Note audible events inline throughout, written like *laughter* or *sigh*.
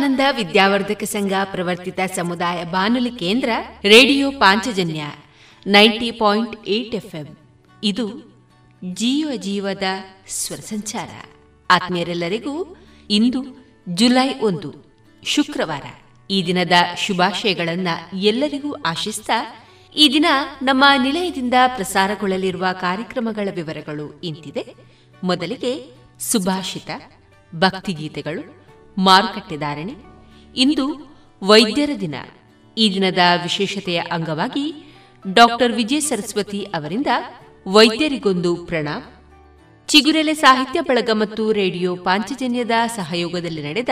ವಿವೇಕಾನಂದ ವಿದ್ಯಾವರ್ಧಕ ಸಂಘ ಪ್ರವರ್ತಿತ ಸಮುದಾಯ ಬಾನುಲಿ ಕೇಂದ್ರ radio Panchajanya ninety point eight FM. ಇದು ಜೀವ ಜೀವದ ಸ್ವರ ಸಂಚಾರ. ಆತ್ಮೀಯರೆಲ್ಲರಿಗೂ ಇಂದು ಜುಲೈ ಒಂದು, ಶುಕ್ರವಾರ. ಈ ದಿನದ ಶುಭಾಶಯಗಳನ್ನ ಎಲ್ಲರಿಗೂ ಆಶಿಸ್ತಾ ಈ ದಿನ ನಮ್ಮ ನಿಲಯದಿಂದ ಪ್ರಸಾರಗೊಳ್ಳಲಿರುವ ಕಾರ್ಯಕ್ರಮಗಳ ವಿವರಗಳು ಇಂತಿದೆ. ಮೊದಲಿಗೆ ಸುಭಾಷಿತ, ಭಕ್ತಿಗೀತೆಗಳು ಮಾರುಕಟ್ಟೆದಾರಣೆ. ಇಂದು ವೈದ್ಯರ ದಿನ. ಈ ದಿನದ ವಿಶೇಷತೆಯ ಅಂಗವಾಗಿ ಡಾಕ್ಟರ್ ವಿಜಯ ಸರಸ್ವತಿ ಅವರಿಂದ ವೈದ್ಯರಿಗೊಂದು ಪ್ರಣಾಮ್. ಚಿಗುರೆಲೆ ಸಾಹಿತ್ಯ ಬಳಗ ಮತ್ತು ರೇಡಿಯೋ ಪಾಂಚಜನ್ಯದ ಸಹಯೋಗದಲ್ಲಿ ನಡೆದ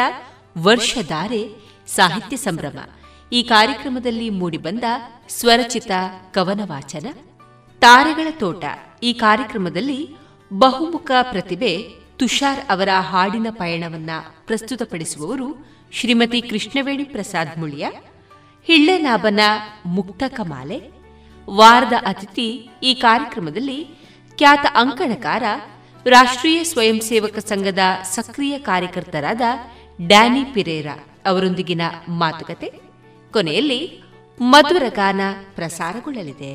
ವರ್ಷಧಾರೆ ಸಾಹಿತ್ಯ ಸಂಭ್ರಮ. ಈ ಕಾರ್ಯಕ್ರಮದಲ್ಲಿ ಮೂಡಿಬಂದ ಸ್ವರಚಿತ ಕವನ ವಾಚನ ತಾರೆಗಳ ತೋಟ. ಈ ಕಾರ್ಯಕ್ರಮದಲ್ಲಿ ಬಹುಮುಖ ಪ್ರತಿಭೆ ತುಷಾರ್ ಅವರ ಹಾಡಿನ ಪಯಣವನ್ನ ಪ್ರಸ್ತುತಪಡಿಸುವವರು ಶ್ರೀಮತಿ ಕೃಷ್ಣವೇಣಿ ಪ್ರಸಾದ್ ಮುಳಿಯ ಹಿಳ್ಳೆನಾಭನ ಮುಕ್ತ ಕಮಾಲೆ, ವಾರದ ಅತಿಥಿ ಈ ಕಾರ್ಯಕ್ರಮದಲ್ಲಿ ಖ್ಯಾತ ಅಂಕಣಕಾರ, ರಾಷ್ಟ್ರೀಯ ಸ್ವಯಂ ಸೇವಕ ಸಂಘದ ಸಕ್ರಿಯ ಕಾರ್ಯಕರ್ತರಾದ ಡ್ಯಾನಿ ಪಿರೇರಾ ಅವರೊಂದಿಗಿನ ಮಾತುಕತೆ, ಕೊನೆಯಲ್ಲಿ ಮಧುರ ಗಾನ ಪ್ರಸಾರಗೊಳ್ಳಲಿದೆ.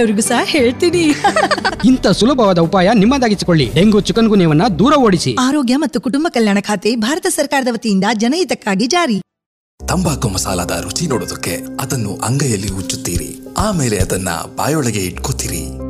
ಬೇರೆಯವರಿಗೂ ಸಹ ಹೇಳ್ತೀನಿ. *laughs* ಇಂಥ ಸುಲಭವಾದ ಉಪಾಯ ನಿಮ್ಮದಾಗಿಸಿಕೊಳ್ಳಿ. ಡೆಂಗು ಚಿಕನ್ ಗುನ್ಯವನ್ನ ದೂರ ಓಡಿಸಿ. ಆರೋಗ್ಯ ಮತ್ತು ಕುಟುಂಬ ಕಲ್ಯಾಣ ಖಾತೆ ಭಾರತ ಸರ್ಕಾರದ ವತಿಯಿಂದ ಜನಹಿತಕ್ಕಾಗಿ ಜಾರಿ. ತಂಬಾಕು ಮಸಾಲದ ರುಚಿ ನೋಡೋದಕ್ಕೆ ಅದನ್ನು ಅಂಗೈಯಲ್ಲಿ ಉಚ್ಚುತ್ತೀರಿ ಆಮೇಲೆ ಅದನ್ನ ಬಾಯೊಳಗೆ ಇಟ್ಕೋತೀರಿ.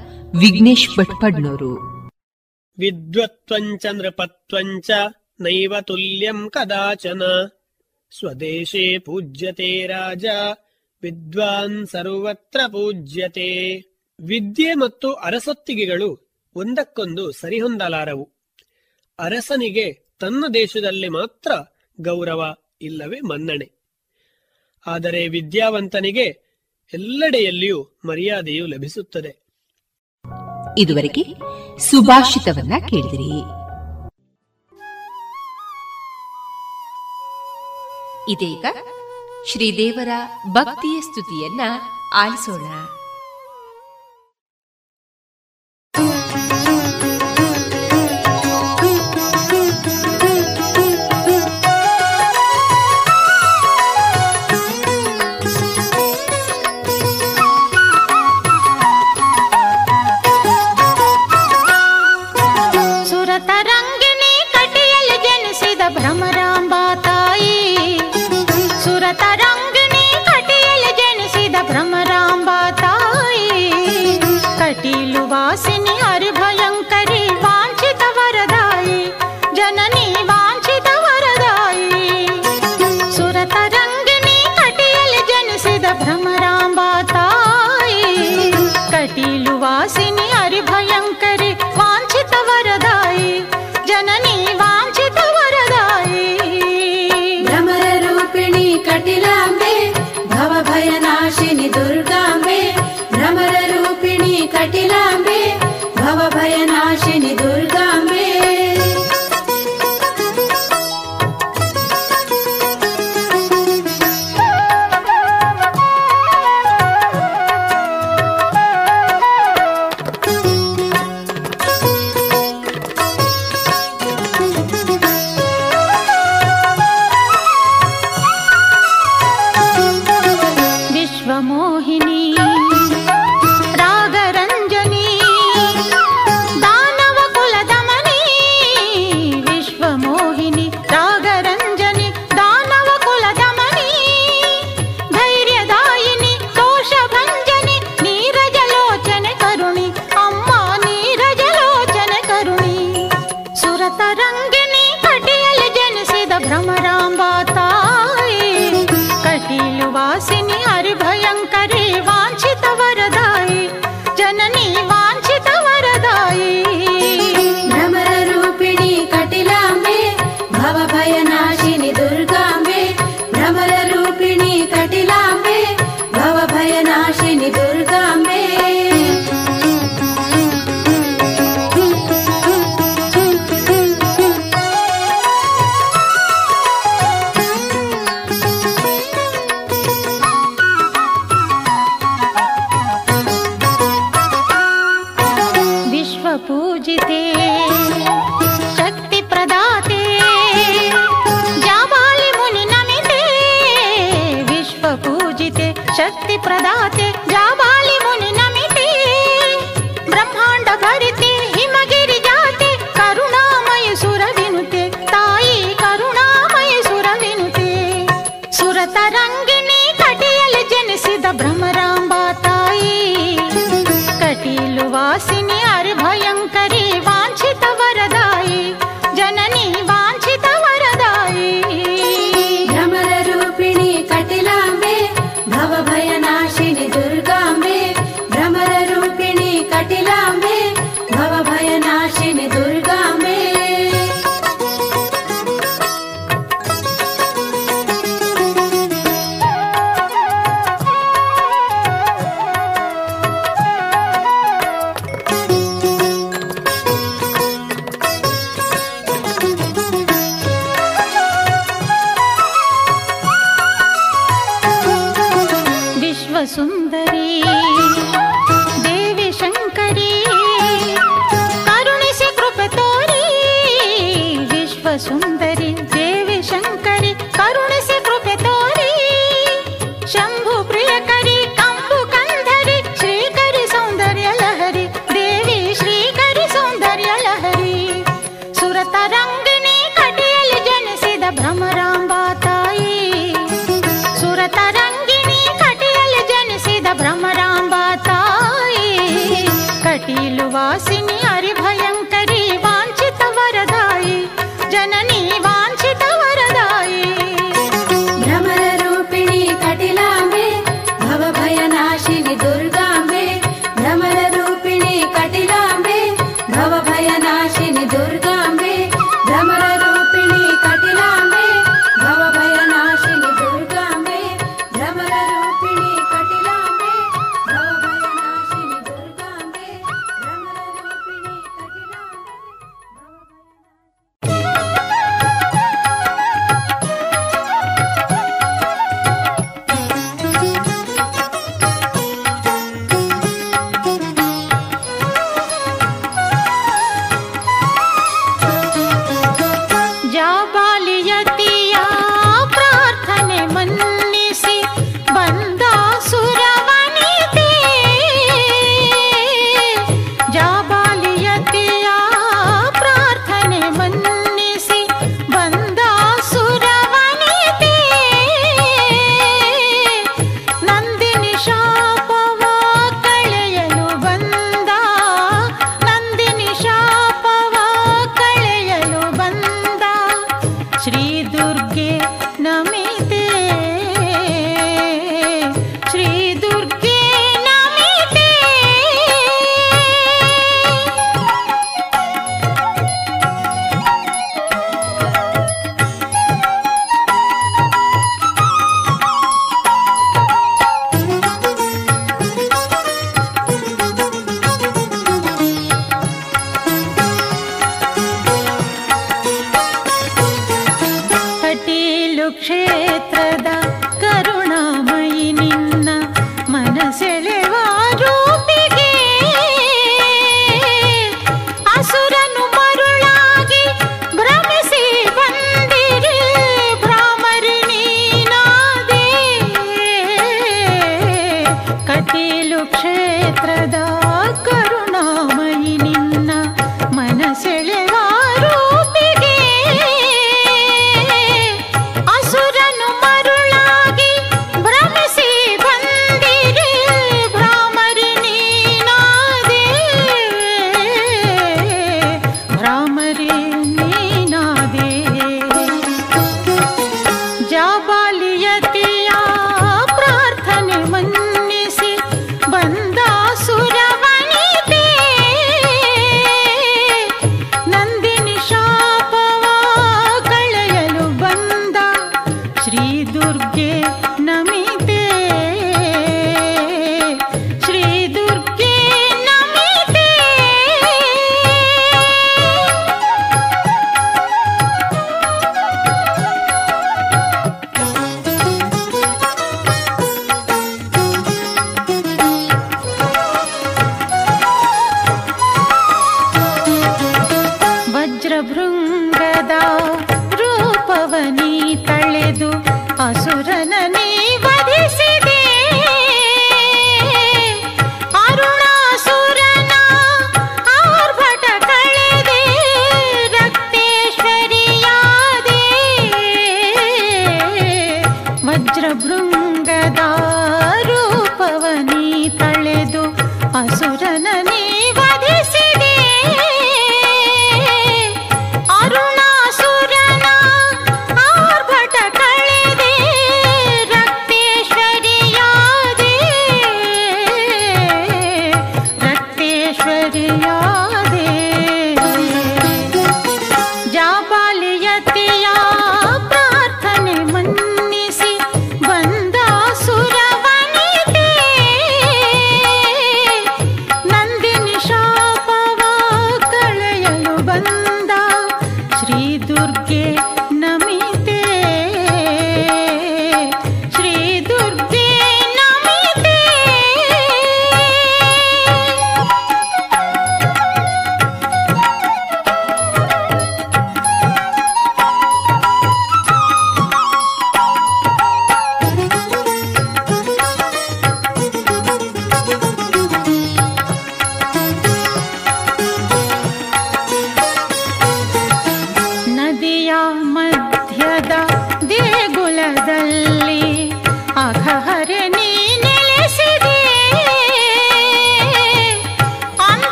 ವಿಘ್ನೇಶ್ ಭಟ್ಪಡ್ನವರು ವಿದ್ವತ್ವಂಚ ನೃಪತ್ವಂಚ ನೈವ ತುಲ್ಯಂ ಕದಾಚನ. ಸ್ವದೇಶೇ ಪೂಜ್ಯತೆ ರಾಜ, ವಿದ್ವಾನ್ ಸರ್ವತ್ರ ಪೂಜ್ಯತೆ. ವಿದ್ಯೆ ಮತ್ತು ಅರಸೊತ್ತಿಗೆಗಳು ಒಂದಕ್ಕೊಂದು ಸರಿಹೊಂದಲಾರವು. ಅರಸನಿಗೆ ತನ್ನ ದೇಶದಲ್ಲಿ ಮಾತ್ರ ಗೌರವ ಇಲ್ಲವೇ ಮನ್ನಣೆ. ಆದರೆ ವಿದ್ಯಾವಂತನಿಗೆ ಎಲ್ಲೆಡೆಯಲ್ಲಿಯೂ ಮರ್ಯಾದೆಯು ಲಭಿಸುತ್ತದೆ. ಇದುವರೆಗೆ ಸುಭಾಷಿತವನ್ನ ಕೇಳಿದಿರಿ. ಇದೀಗ ಶ್ರೀದೇವರ ಭಕ್ತಿಯ ಸ್ತುತಿಯನ್ನ ಆಲಿಸೋಣ.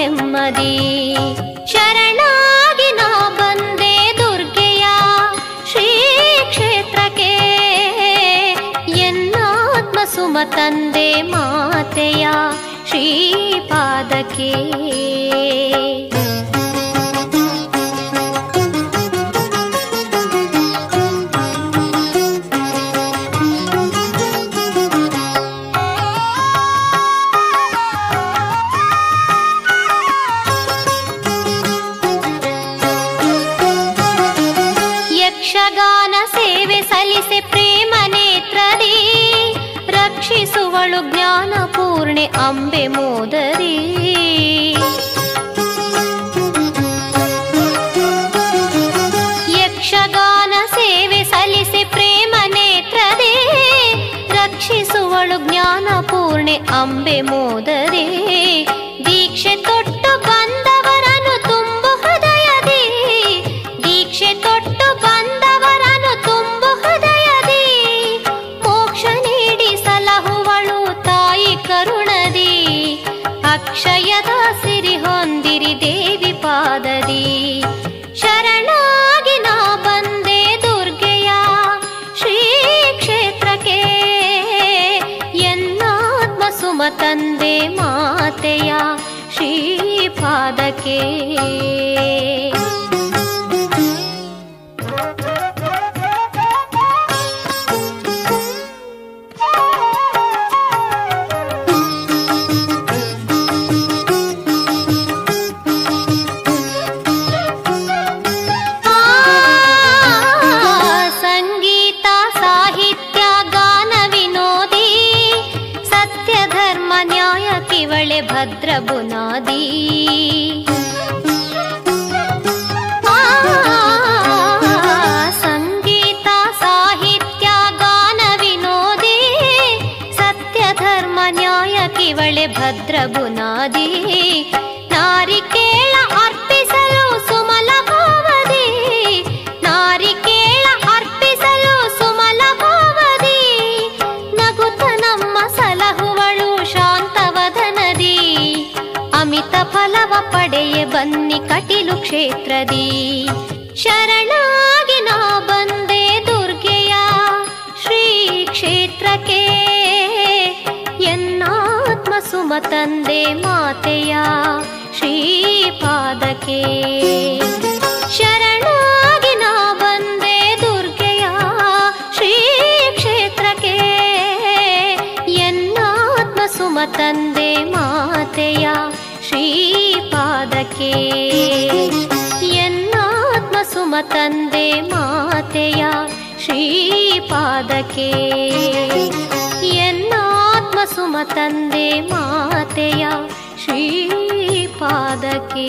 ನೆಮ್ಮದಿ. ಶರಣಾಗಿ ನಾ ಬಂದೆ ದುರ್ಗೆಯ ಶ್ರೀ ಕ್ಷೇತ್ರಕ್ಕೆ ಎನ್ನಾತ್ಮ ಸುಮ ತಂದೆ ಮಾತೆಯ ಶ್ರೀಪಾದಕ್ಕೆ. ಪೂರ್ಣೆ ಅಂಬೆ ಮೋದರಿ ಯಕ್ಷಗಾನ ಸೇವೆ ಸಲ್ಲಿಸೆ ಪ್ರೇಮ ನೇತ್ರದೆ ರಕ್ಷಿಸುವಳು ಜ್ಞಾನ ಪೂರ್ಣೆ ಅಂಬೆ ಮೋದರಿ ದೀಕ್ಷೆ ತೊಟ್ಟು ಬಂದವರನ್ನು ಅಕ್ಷಯದ ಸಿರಿ ಹೊಂದಿರಿ ದೇವಿ ಪಾದದಿ. ಶರಣಾಗಿ ನಾ ಬಂದೆ ದುರ್ಗೆಯ ಶ್ರೀ ಕ್ಷೇತ್ರಕ್ಕೆ. ಎನ್ನಾತ್ಮ ಸುಮ ತಂದೆ ಮಾತೆಯ ಶ್ರೀಪಾದಕ್ಕೆ ಸಂಗೀತ ಭದ್ರ ಬುನಾದಿ ನಾರಿಕೇಳ ಅರ್ಪಿಸಲು ಸುಮಲ ಭಾವದಿ ನಾರಿಕೇಳ ಅರ್ಪಿಸಲು ಸುಮಲ ಭಾವದಿ ನಗುತ್ತ ನಮ್ಮ ಸಲಹುವಳು ಶಾಂತವದನದಿ ಅಮಿತ ಫಲವ ಪಡೆಯೆ ಬನ್ನಿ ಕಟಿಲು ಕ್ಷೇತ್ರದಿ ಶರಣಾಗಿ ನಾ ಬಂದೆ ದುರ್ಗೆಯ ಶ್ರೀ ಕ್ಷೇತ್ರಕ್ಕೆ ಸುಮ ತಂದೆ ಮಾತೆಯ ಶ್ರೀಪಾದಕ್ಕೆ. ಶರಣಾಗಿ ನಾ ಬಂದೆ ದುರ್ಗೆಯ ಶ್ರೀ ಕ್ಷೇತ್ರಕ್ಕೆ ಎನ್ನಾತ್ಮ ಸುಮ ತಂದೆ ಮಾತೆಯ ಶ್ರೀಪಾದಕ್ಕೆ. ಎನ್ನಾತ್ಮ ಸುಮ ತಂದೆ ಮಾತೆಯ ಶ್ರೀಪಾದಕ್ಕೆ. ಎನ್ನಾತ್ಮ सुमतन्दे मातया श्रीपादके।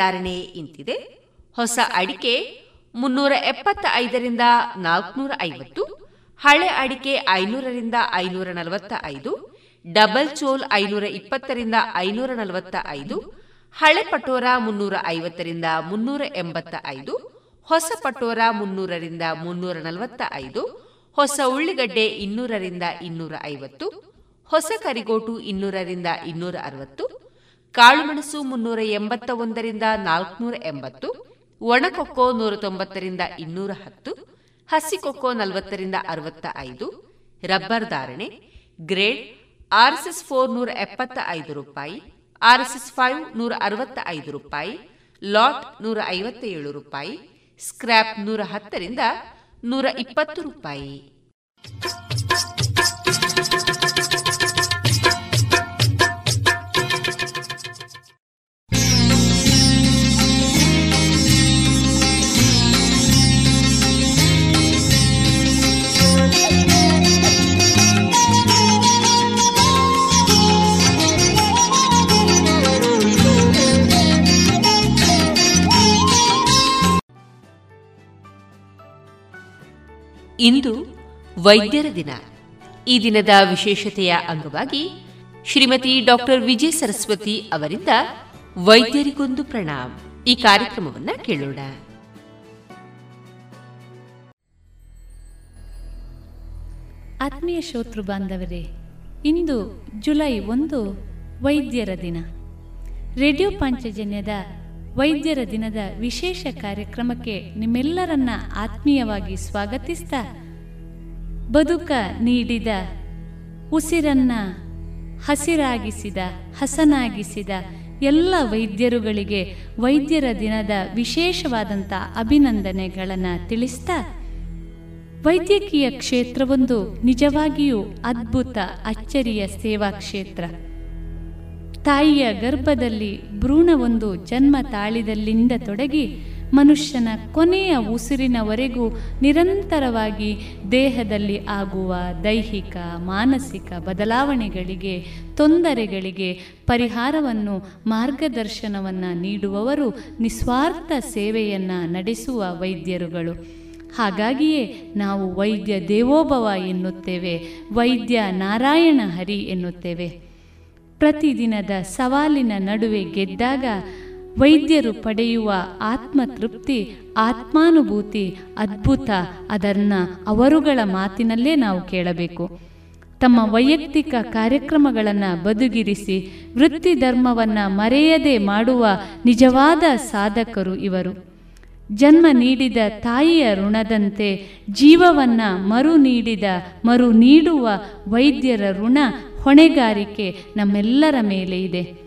ಮಾರುಕಟ್ಟೆ ಇಂತಿದೆ. ಹೊಸ ಅಡಿಕೆ ಮುನ್ನೂರ ಎಪ್ಪತ್ತ ಐದರಿಂದ ನಾಲ್ಕುನೂರ ಐವತ್ತು ಹಳೆ ಅಡಿಕೆ ಐನೂರರಿಂದ ಐನೂರ ನಲವತ್ತ ಐದು ಡಬಲ್ ಚೋಲ್ ಐನೂರ ಇಪ್ಪತ್ತರಿಂದ ಐನೂರ ನಲವತ್ತ ಐದು ಹಳೆ ಪಟೋರ ಮುನ್ನೂರ ಐವತ್ತರಿಂದ ಮುನ್ನೂರ ಎಂಬತ್ತ ಐದು ಹೊಸ ಪಟೋರ ಮುನ್ನೂರರಿಂದ ಮುನ್ನೂರ ನಲವತ್ತ ಐದು ಹೊಸ ಉಳ್ಳಿಗಡ್ಡೆ ಇನ್ನೂರರಿಂದ ಇನ್ನೂರ ಐವತ್ತು ಹೊಸ ಕರಿಗೋಟು ಇನ್ನೂರರಿಂದ ಇನ್ನೂರ ಅರವತ್ತು ಕಾಳುಮೆಣಸು ಮುನ್ನೂರ ಎಂಬತ್ತ ಒಂದರಿಂದ ನಾಲ್ಕುನೂರ ಎಂಬತ್ತು ಒಣಕೊಕ್ಕೋ ನೂರ ತೊಂಬತ್ತರಿಂದ ಇನ್ನೂರ ಹತ್ತು ಹಸಿಕೊಕ್ಕೋ ನಲವತ್ತರಿಂದ ಅರವತ್ತ ಐದು, ರಬ್ಬರ್ ಧಾರಣೆ, ಗ್ರೇಡ್ ಆರ್ಎಸ್ಎಸ್ ಫೋರ್ ನೂರ ಎಪ್ಪತ್ತ ಐದು ರೂಪಾಯಿ, ಆರ್ಎಸ್ಎಸ್ ಫೈವ್ ನೂರ ಅರವತ್ತ ಐದು ರೂಪಾಯಿ, ಲಾಟ್ ನೂರ ಐವತ್ತ ಏಳು ರೂಪಾಯಿ, ಸ್ಕ್ರ್ಯಾಪ್ ನೂರ ಹತ್ತರಿಂದ ನೂರ ಇಪ್ಪತ್ತು ರೂಪಾಯಿ. ಇಂದು ವೈದ್ಯರ ದಿನ. ಈ ದಿನದ ವಿಶೇಷತೆಯ ಅಂಗವಾಗಿ ಶ್ರೀಮತಿ ಡಾಕ್ಟರ್ ವಿಜಯ ಸರಸ್ವತಿ ಅವರಿಂದ ವೈದ್ಯರಿಗೊಂದು ಪ್ರಣಾಮ್. ಈ ಕಾರ್ಯಕ್ರಮವನ್ನ ಕೇಳೋಣ. ಆತ್ಮೀಯ ಶ್ರೋತೃ ಬಾಂಧವರೇ, ಇಂದು ಜುಲೈ ಒಂದು ವೈದ್ಯರ ದಿನ. ರೇಡಿಯೋ ಪಾಂಚಜನ್ಯದ ವೈದ್ಯರ ದಿನದ ವಿಶೇಷ ಕಾರ್ಯಕ್ರಮಕ್ಕೆ ನಿಮ್ಮೆಲ್ಲರನ್ನ ಆತ್ಮೀಯವಾಗಿ ಸ್ವಾಗತಿಸ್ತಾ. ಬದುಕ ನೀಡಿದ, ಉಸಿರನ್ನ ಹಸಿರಾಗಿಸಿದ, ಹಸನಾಗಿಸಿದ ಎಲ್ಲ ವೈದ್ಯರುಗಳಿಗೆ ವೈದ್ಯರ ದಿನದ ವಿಶೇಷವಾದಂಥ ಅಭಿನಂದನೆಗಳನ್ನು ತಿಳಿಸ್ತಾ. ವೈದ್ಯಕೀಯ ಕ್ಷೇತ್ರವೊಂದು ನಿಜವಾಗಿಯೂ ಅದ್ಭುತ, ಅಚ್ಚರಿಯ ಸೇವಾ ಕ್ಷೇತ್ರ. ತಾಯಿಯ ಗರ್ಭದಲ್ಲಿ ಭ್ರೂಣವೊಂದು ಜನ್ಮ ತಾಳಿದಲ್ಲಿಂದ ತೊಡಗಿ ಮನುಷ್ಯನ ಕೊನೆಯ ಉಸಿರಿನವರೆಗೂ ನಿರಂತರವಾಗಿ ದೇಹದಲ್ಲಿ ಆಗುವ ದೈಹಿಕ, ಮಾನಸಿಕ ಬದಲಾವಣೆಗಳಿಗೆ, ತೊಂದರೆಗಳಿಗೆ ಪರಿಹಾರವನ್ನು, ಮಾರ್ಗದರ್ಶನವನ್ನು ನೀಡುವವರು ನಿಸ್ವಾರ್ಥ ಸೇವೆಯನ್ನು ನಡೆಸುವ ವೈದ್ಯರುಗಳು. ಹಾಗಾಗಿಯೇ ನಾವು ವೈದ್ಯ ದೇವೋಭವ ಎನ್ನುತ್ತೇವೆ, ವೈದ್ಯ ನಾರಾಯಣ ಹರಿ ಎನ್ನುತ್ತೇವೆ. ಪ್ರತಿದಿನದ ಸವಾಲಿನ ನಡುವೆ ಗೆದ್ದಾಗ ವೈದ್ಯರು ಪಡೆಯುವ ಆತ್ಮತೃಪ್ತಿ, ಆತ್ಮಾನುಭೂತಿ, ಅದ್ಭುತ ಅದನ್ನು ಅವರುಗಳ ಮಾತಿನಲ್ಲೇ ನಾವು ಕೇಳಬೇಕು. ತಮ್ಮ ವೈಯಕ್ತಿಕ ಕಾರ್ಯಕ್ರಮಗಳನ್ನು ಬದುಗಿರಿಸಿ ವೃತ್ತಿ ಧರ್ಮವನ್ನು ಮರೆಯದೆ ಮಾಡುವ ನಿಜವಾದ ಸಾಧಕರು ಇವರು. ಜನ್ಮ ನೀಡಿದ ತಾಯಿಯ ಋಣದಂತೆ ಜೀವವನ್ನು ಮರು ನೀಡಿದ, ಮರು ನೀಡುವ ವೈದ್ಯರ ಋಣ ಹೊಣೆಗಾರಿಕೆ ನಮ್ಮೆಲ್ಲರ ಮೇಲೆ ಇದೆ.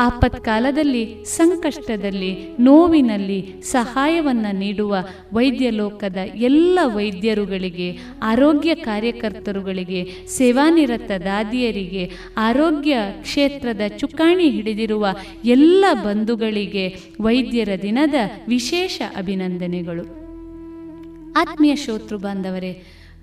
ಆಪತ್ಕಾಲದಲ್ಲಿ, ಸಂಕಷ್ಟದಲ್ಲಿ, ನೋವಿನಲ್ಲಿ ಸಹಾಯವನ್ನು ನೀಡುವ ವೈದ್ಯ ಲೋಕದ ಎಲ್ಲ ವೈದ್ಯರುಗಳಿಗೆ, ಆರೋಗ್ಯ ಕಾರ್ಯಕರ್ತರುಗಳಿಗೆ, ಸೇವಾನಿರತ ದಾದಿಯರಿಗೆ, ಆರೋಗ್ಯ ಕ್ಷೇತ್ರದ ಚುಕ್ಕಾಣಿ ಹಿಡಿದಿರುವ ಎಲ್ಲ ಬಂಧುಗಳಿಗೆ ವೈದ್ಯರ ದಿನದ ವಿಶೇಷ ಅಭಿನಂದನೆಗಳು. ಆತ್ಮೀಯ ಶ್ರೋತೃ ಬಾಂಧವರೇ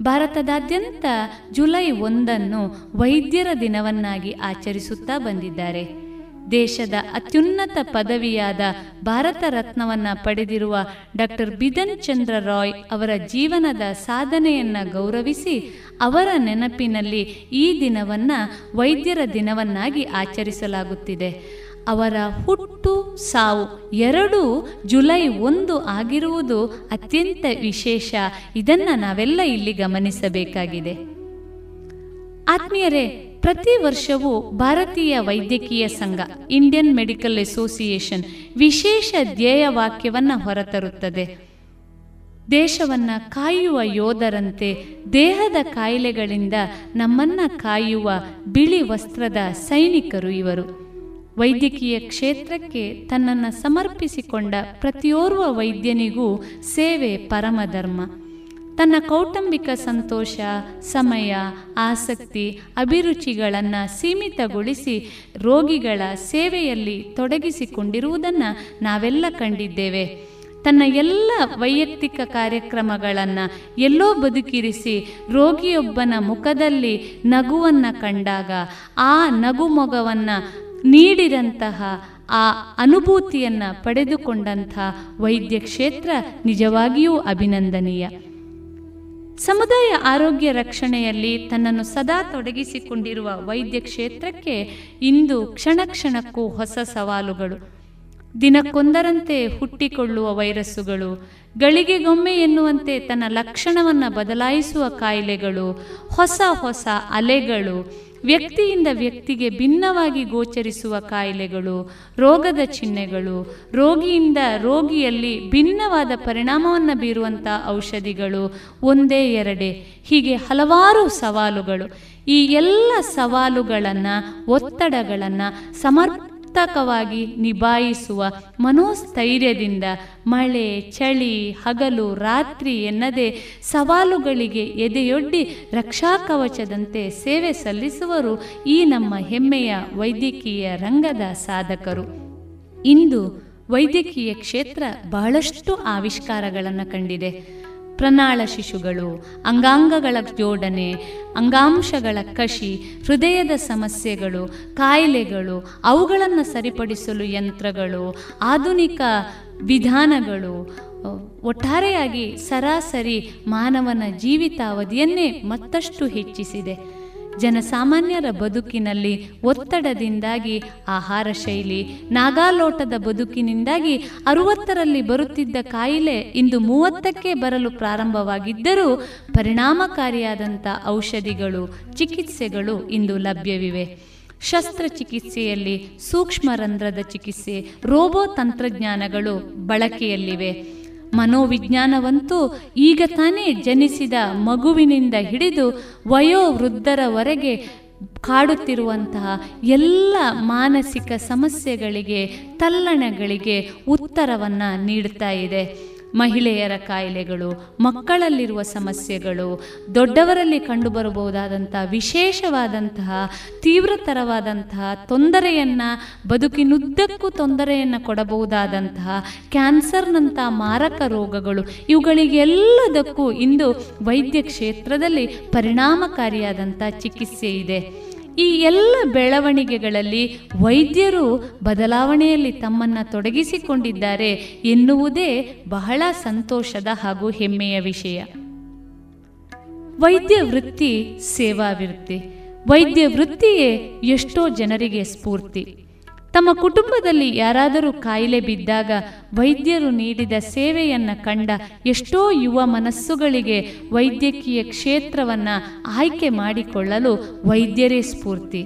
ಭಾರತದಾದ್ಯಂತ ಜುಲೈ ಒಂದನ್ನು ವೈದ್ಯರ ದಿನವನ್ನಾಗಿ ಆಚರಿಸುತ್ತಾ ಬಂದಿದ್ದಾರೆ. ದೇಶದ ಅತ್ಯುನ್ನತ ಪದವಿಯಾದ ಭಾರತ ರತ್ನವನ್ನು ಪಡೆದಿರುವ ಡಾಕ್ಟರ್ ಬಿಧನ್ ಚಂದ್ರ ರಾಯ್ ಅವರ ಜೀವನದ ಸಾಧನೆಯನ್ನು ಗೌರವಿಸಿ ಅವರ ನೆನಪಿನಲ್ಲಿ ಈ ದಿನವನ್ನು ವೈದ್ಯರ ದಿನವನ್ನಾಗಿ ಆಚರಿಸಲಾಗುತ್ತಿದೆ. ಅವರ ಹುಟ್ಟು ಸಾವು ಎರಡೂ ಜುಲೈ ಒಂದು ಆಗಿರುವುದು ಅತ್ಯಂತ ವಿಶೇಷ. ಇದನ್ನು ನಾವೆಲ್ಲ ಇಲ್ಲಿ ಗಮನಿಸಬೇಕಾಗಿದೆ. ಆತ್ಮೀಯರೇ, ಪ್ರತಿ ವರ್ಷವೂ ಭಾರತೀಯ ವೈದ್ಯಕೀಯ ಸಂಘ, ಇಂಡಿಯನ್ ಮೆಡಿಕಲ್ ಅಸೋಸಿಯೇಷನ್ ವಿಶೇಷ ಧ್ಯೇಯ ವಾಕ್ಯವನ್ನು ಹೊರತರುತ್ತದೆ. ದೇಶವನ್ನ ಕಾಯುವ ಯೋಧರಂತೆ, ದೇಹದ ಕಾಯಿಲೆಗಳಿಂದ ನಮ್ಮನ್ನ ಕಾಯುವ ಬಿಳಿ ವಸ್ತ್ರದ ಸೈನಿಕರು ಇವರು. ವೈದ್ಯಕೀಯ ಕ್ಷೇತ್ರಕ್ಕೆ ತನ್ನನ್ನು ಸಮರ್ಪಿಸಿಕೊಂಡ ಪ್ರತಿಯೋರ್ವ ವೈದ್ಯನಿಗೂ ಸೇವೆ ಪರಮಧರ್ಮ. ತನ್ನ ಕೌಟುಂಬಿಕ ಸಂತೋಷ, ಸಮಯ, ಆಸಕ್ತಿ, ಅಭಿರುಚಿಗಳನ್ನು ಸೀಮಿತಗೊಳಿಸಿ ರೋಗಿಗಳ ಸೇವೆಯಲ್ಲಿ ತೊಡಗಿಸಿಕೊಂಡಿರುವುದನ್ನು ನಾವೆಲ್ಲ ಕಂಡಿದ್ದೇವೆ. ತನ್ನ ಎಲ್ಲ ವೈಯಕ್ತಿಕ ಕಾರ್ಯಕ್ರಮಗಳನ್ನು ಎಲ್ಲೋ ಬದುಕಿರಿಸಿ ರೋಗಿಯೊಬ್ಬನ ಮುಖದಲ್ಲಿ ನಗುವನ್ನು ಕಂಡಾಗ ಆ ನಗು ಮೊಗವನ್ನು ನೀಡಿದಂತಹ ಆ ಅನುಭೂತಿಯನ್ನು ಪಡೆದುಕೊಂಡಂಥ ವೈದ್ಯ ಕ್ಷೇತ್ರ ನಿಜವಾಗಿಯೂ ಅಭಿನಂದನೀಯ. ಸಮುದಾಯ ಆರೋಗ್ಯ ರಕ್ಷಣೆಯಲ್ಲಿ ತನ್ನನ್ನು ಸದಾ ತೊಡಗಿಸಿಕೊಂಡಿರುವ ವೈದ್ಯ ಕ್ಷೇತ್ರಕ್ಕೆ ಇಂದು ಕ್ಷಣ ಕ್ಷಣಕ್ಕೂ ಹೊಸ ಸವಾಲುಗಳು. ದಿನಕ್ಕೊಂದರಂತೆ ಹುಟ್ಟಿಕೊಳ್ಳುವ ವೈರಸ್ಸುಗಳು, ಗಳಿಗೆಗೊಮ್ಮೆ ಎನ್ನುವಂತೆ ತನ್ನ ಲಕ್ಷಣವನ್ನು ಬದಲಾಯಿಸುವ ಕಾಯಿಲೆಗಳು, ಹೊಸ ಹೊಸ ಅಲೆಗಳು ವ್ಯಕ್ತಿಯಿಂದ ವ್ಯಕ್ತಿಗೆ ಭಿನ್ನವಾಗಿ ಗೋಚರಿಸುವ ಕಾಯಿಲೆಗಳು, ರೋಗದ ಚಿಹ್ನೆಗಳು, ರೋಗಿಯಿಂದ ರೋಗಿಯಲ್ಲಿ ಭಿನ್ನವಾದ ಪರಿಣಾಮವನ್ನು ಬೀರುವಂಥ ಔಷಧಿಗಳು ಒಂದೇ ಎರಡೇ. ಹೀಗೆ ಹಲವಾರು ಸವಾಲುಗಳು. ಈ ಎಲ್ಲ ಸವಾಲುಗಳನ್ನು, ಒತ್ತಡಗಳನ್ನು ಸಮರ್ಥಕವಾಗಿ ನಿಭಾಯಿಸುವ ಮನೋಸ್ಥೈರ್ಯದಿಂದ ಮಳೆ, ಚಳಿ, ಹಗಲು, ರಾತ್ರಿ ಎನ್ನದೇ ಸವಾಲುಗಳಿಗೆ ಎದೆಯೊಡ್ಡಿ ರಕ್ಷಾಕವಚದಂತೆ ಸೇವೆ ಸಲ್ಲಿಸುವರು ಈ ನಮ್ಮ ಹೆಮ್ಮೆಯ ವೈದ್ಯಕೀಯ ರಂಗದ ಸಾಧಕರು. ಇಂದು ವೈದ್ಯಕೀಯ ಕ್ಷೇತ್ರ ಬಹಳಷ್ಟು ಆವಿಷ್ಕಾರಗಳನ್ನು ಕಂಡಿದೆ. ಪ್ರಣಾಳ ಶಿಶುಗಳು, ಅಂಗಾಂಗಗಳ ಜೋಡಣೆ, ಅಂಗಾಂಶಗಳ ಕಷಿ ಹೃದಯದ ಸಮಸ್ಯೆಗಳು, ಕಾಯಿಲೆಗಳು, ಅವುಗಳನ್ನು ಸರಿಪಡಿಸಲು ಯಂತ್ರಗಳು, ಆಧುನಿಕ ವಿಧಾನಗಳು ಒಟ್ಟಾರೆಯಾಗಿ ಸರಾಸರಿ ಮಾನವನ ಜೀವಿತಾವಧಿಯನ್ನೇ ಮತ್ತಷ್ಟು ಹೆಚ್ಚಿಸಿದೆ. ಜನಸಾಮಾನ್ಯರ ಬದುಕಿನಲ್ಲಿ ಒತ್ತಡದಿಂದಾಗಿ ಆಹಾರ ಶೈಲಿ, ನಾಗಾಲೋಟದ ಬದುಕಿನಿಂದಾಗಿ ಅರುವತ್ತರಲ್ಲಿ ಬರುತ್ತಿದ್ದ ಕಾಯಿಲೆ ಇಂದು ಮೂವತ್ತಕ್ಕೆ ಬರಲು ಪ್ರಾರಂಭವಾಗಿದ್ದರೂ ಪರಿಣಾಮಕಾರಿಯಾದಂಥ ಔಷಧಿಗಳು, ಚಿಕಿತ್ಸೆಗಳು ಇಂದು ಲಭ್ಯವಿವೆ. ಶಸ್ತ್ರಚಿಕಿತ್ಸೆಯಲ್ಲಿ ಸೂಕ್ಷ್ಮ ರಂಧ್ರದ ಚಿಕಿತ್ಸೆ, ರೋಬೋ ತಂತ್ರಜ್ಞಾನಗಳು ಬಳಕೆಯಲ್ಲಿವೆ. ಮನೋವಿಜ್ಞಾನವಂತೂ ಈಗ ತಾನೇ ಜನಿಸಿದ ಮಗುವಿನಿಂದ ಹಿಡಿದು ವಯೋವೃದ್ಧರವರೆಗೆ ಕಾಡುತ್ತಿರುವಂತಹ ಎಲ್ಲ ಮಾನಸಿಕ ಸಮಸ್ಯೆಗಳಿಗೆ, ತಲ್ಲಣಗಳಿಗೆ ಉತ್ತರವನ್ನು ನೀಡ್ತಾ ಇದೆ. ಮಹಿಳೆಯರ ಕಾಯಿಲೆಗಳು, ಮಕ್ಕಳಲ್ಲಿರುವ ಸಮಸ್ಯೆಗಳು, ದೊಡ್ಡವರಲ್ಲಿ ಕಂಡುಬರಬಹುದಾದಂತಹ ವಿಶೇಷವಾದಂತಹ ತೀವ್ರತರವಾದಂತಹ ತೊಂದರೆಯನ್ನು ಬದುಕಿನುದ್ದಕ್ಕೂ ತೊಂದರೆಯನ್ನು ಕೊಡಬಹುದಾದಂತಹ ಕ್ಯಾನ್ಸರ್ನಂಥ ಮಾರಕ ರೋಗಗಳು ಇವುಗಳಿಗೆಲ್ಲದಕ್ಕೂ ಇಂದು ವೈದ್ಯ ಕ್ಷೇತ್ರದಲ್ಲಿ ಪರಿಣಾಮಕಾರಿಯಾದಂಥ ಚಿಕಿತ್ಸೆ ಇದೆ. ಈ ಎಲ್ಲ ಬೆಳವಣಿಗೆಗಳಲ್ಲಿ ವೈದ್ಯರು ಬದಲಾವಣೆಯಲ್ಲಿ ತಮ್ಮನ್ನು ತೊಡಗಿಸಿಕೊಂಡಿದ್ದಾರೆ ಎನ್ನುವುದೇ ಬಹಳ ಸಂತೋಷದ ಹಾಗೂ ಹೆಮ್ಮೆಯ ವಿಷಯ. ವೈದ್ಯ ವೃತ್ತಿ ಸೇವಾ ವೃತ್ತಿ ವೈದ್ಯ ವೃತ್ತಿಯೇ ಎಷ್ಟೋ ಜನರಿಗೆ ಸ್ಫೂರ್ತಿ. ತಮ್ಮ ಕುಟುಂಬದಲ್ಲಿ ಯಾರಾದರೂ ಕಾಯಿಲೆ ಬಿದ್ದಾಗ ವೈದ್ಯರು ನೀಡಿದ ಸೇವೆಯನ್ನು ಕಂಡ ಎಷ್ಟೋ ಯುವ ಮನಸ್ಸುಗಳಿಗೆ ವೈದ್ಯಕೀಯ ಕ್ಷೇತ್ರವನ್ನು ಆಯ್ಕೆ ಮಾಡಿಕೊಳ್ಳಲು ವೈದ್ಯರೇ ಸ್ಫೂರ್ತಿ.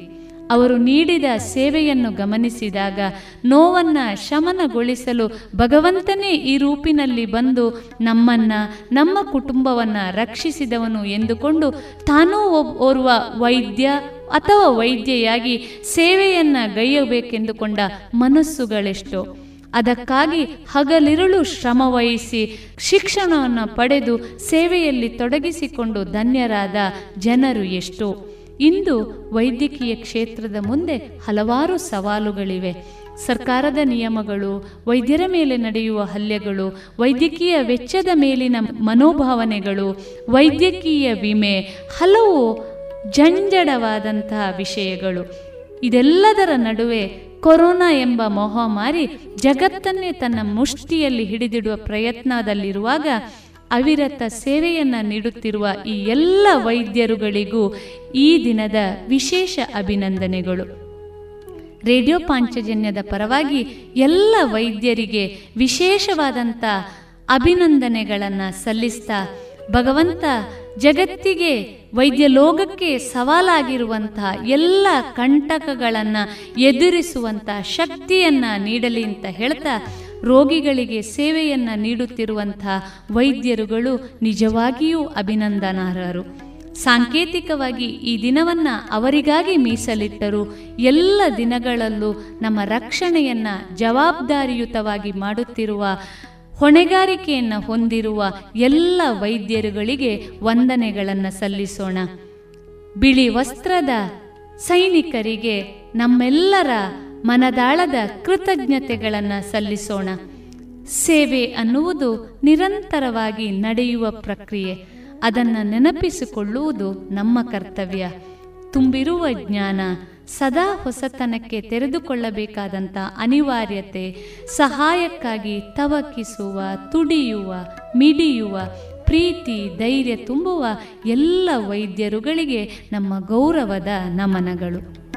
ಅವರು ನೀಡಿದ ಸೇವೆಯನ್ನು ಗಮನಿಸಿದಾಗ ನೋವನ್ನು ಶಮನಗೊಳಿಸಲು ಭಗವಂತನೇ ಈ ರೂಪಿನಲ್ಲಿ ಬಂದು ನಮ್ಮನ್ನ, ನಮ್ಮ ಕುಟುಂಬವನ್ನು ರಕ್ಷಿಸಿದವನು ಎಂದುಕೊಂಡು ತಾನೂ ಓರ್ವ ವೈದ್ಯ ಅಥವಾ ವೈದ್ಯೆಯಾಗಿ ಸೇವೆಯನ್ನು ಗೈಯಬೇಕೆಂದುಕೊಂಡ ಮನಸ್ಸುಗಳೆಷ್ಟು. ಅದಕ್ಕಾಗಿ ಹಗಲಿರುಳು ಶ್ರಮವಹಿಸಿ ಶಿಕ್ಷಣವನ್ನು ಪಡೆದು ಸೇವೆಯಲ್ಲಿ ತೊಡಗಿಸಿಕೊಂಡು ಧನ್ಯರಾದ ಜನರು ಎಷ್ಟೋ. ಇಂದು ವೈದ್ಯಕೀಯ ಕ್ಷೇತ್ರದ ಮುಂದೆ ಹಲವಾರು ಸವಾಲುಗಳಿವೆ. ಸರ್ಕಾರದ ನಿಯಮಗಳು, ವೈದ್ಯರ ಮೇಲೆ ನಡೆಯುವ ಹಲ್ಲೆಗಳು, ವೈದ್ಯಕೀಯ ವೆಚ್ಚದ ಮೇಲಿನ ಮನೋಭಾವನೆಗಳು, ವೈದ್ಯಕೀಯ ವಿಮೆ, ಹಲವು ಜಂಜಡವಾದಂತಹ ವಿಷಯಗಳು. ಇದೆಲ್ಲದರ ನಡುವೆ ಕೊರೋನಾ ಎಂಬ ಮಹಾಮಾರಿ ಜಗತ್ತನ್ನೇ ತನ್ನ ಮುಷ್ಟಿಯಲ್ಲಿ ಹಿಡಿದಿಡುವ ಪ್ರಯತ್ನದಲ್ಲಿರುವಾಗ ಅವಿರತ ಸೇವೆಯನ್ನು ನೀಡುತ್ತಿರುವ ಈ ಎಲ್ಲ ವೈದ್ಯರುಗಳಿಗೂ ಈ ದಿನದ ವಿಶೇಷ ಅಭಿನಂದನೆಗಳು. ರೇಡಿಯೋ ಪಾಂಚಜನ್ಯದ ಪರವಾಗಿ ಎಲ್ಲ ವೈದ್ಯರಿಗೆ ವಿಶೇಷವಾದಂಥ ಅಭಿನಂದನೆಗಳನ್ನು ಸಲ್ಲಿಸ್ತಾ ಭಗವಂತ ಜಗತ್ತಿಗೆ, ವೈದ್ಯ ಲೋಕಕ್ಕೆ ಸವಾಲಾಗಿರುವಂತಹ ಎಲ್ಲ ಕಂಟಕಗಳನ್ನು ಎದುರಿಸುವಂಥ ಶಕ್ತಿಯನ್ನು ನೀಡಲಿ ಅಂತ ಹೇಳ್ತಾ ರೋಗಿಗಳಿಗೆ ಸೇವೆಯನ್ನು ನೀಡುತ್ತಿರುವಂಥ ವೈದ್ಯರುಗಳು ನಿಜವಾಗಿಯೂ ಅಭಿನಂದನಾರ್ಹರು. ಸಾಂಕೇತಿಕವಾಗಿ ಈ ದಿನವನ್ನು ಅವರಿಗಾಗಿ ಮೀಸಲಿಟ್ಟರು. ಎಲ್ಲ ದಿನಗಳಲ್ಲೂ ನಮ್ಮ ರಕ್ಷಣೆಯನ್ನು ಜವಾಬ್ದಾರಿಯುತವಾಗಿ ಮಾಡುತ್ತಿರುವ, ಹೊಣೆಗಾರಿಕೆಯನ್ನು ಹೊಂದಿರುವ ಎಲ್ಲ ವೈದ್ಯರುಗಳಿಗೆ ವಂದನೆಗಳನ್ನು ಸಲ್ಲಿಸೋಣ. ಬಿಳಿ ವಸ್ತ್ರದ ಸೈನಿಕರಿಗೆ ನಮ್ಮೆಲ್ಲರ ಮನದಾಳದ ಕೃತಜ್ಞತೆಗಳನ್ನು ಸಲ್ಲಿಸೋಣ. ಸೇವೆ ಅನ್ನುವುದು ನಿರಂತರವಾಗಿ ನಡೆಯುವ ಪ್ರಕ್ರಿಯೆ. ಅದನ್ನು ನೆನಪಿಸಿಕೊಳ್ಳುವುದು ನಮ್ಮ ಕರ್ತವ್ಯ. ತುಂಬಿರುವ ಜ್ಞಾನ, ಸದಾ ಹೊಸತನಕ್ಕೆ ತೆರೆದುಕೊಳ್ಳಬೇಕಾದಂಥ ಅನಿವಾರ್ಯತೆ, ಸಹಾಯಕ್ಕಾಗಿ ತವಕಿಸುವ, ತುಡಿಯುವ, ಮಿಡಿಯುವ, ಪ್ರೀತಿ, ಧೈರ್ಯ ತುಂಬುವ ಎಲ್ಲ ವೈದ್ಯರುಗಳಿಗೆ ನಮ್ಮ ಗೌರವದ ನಮನಗಳು.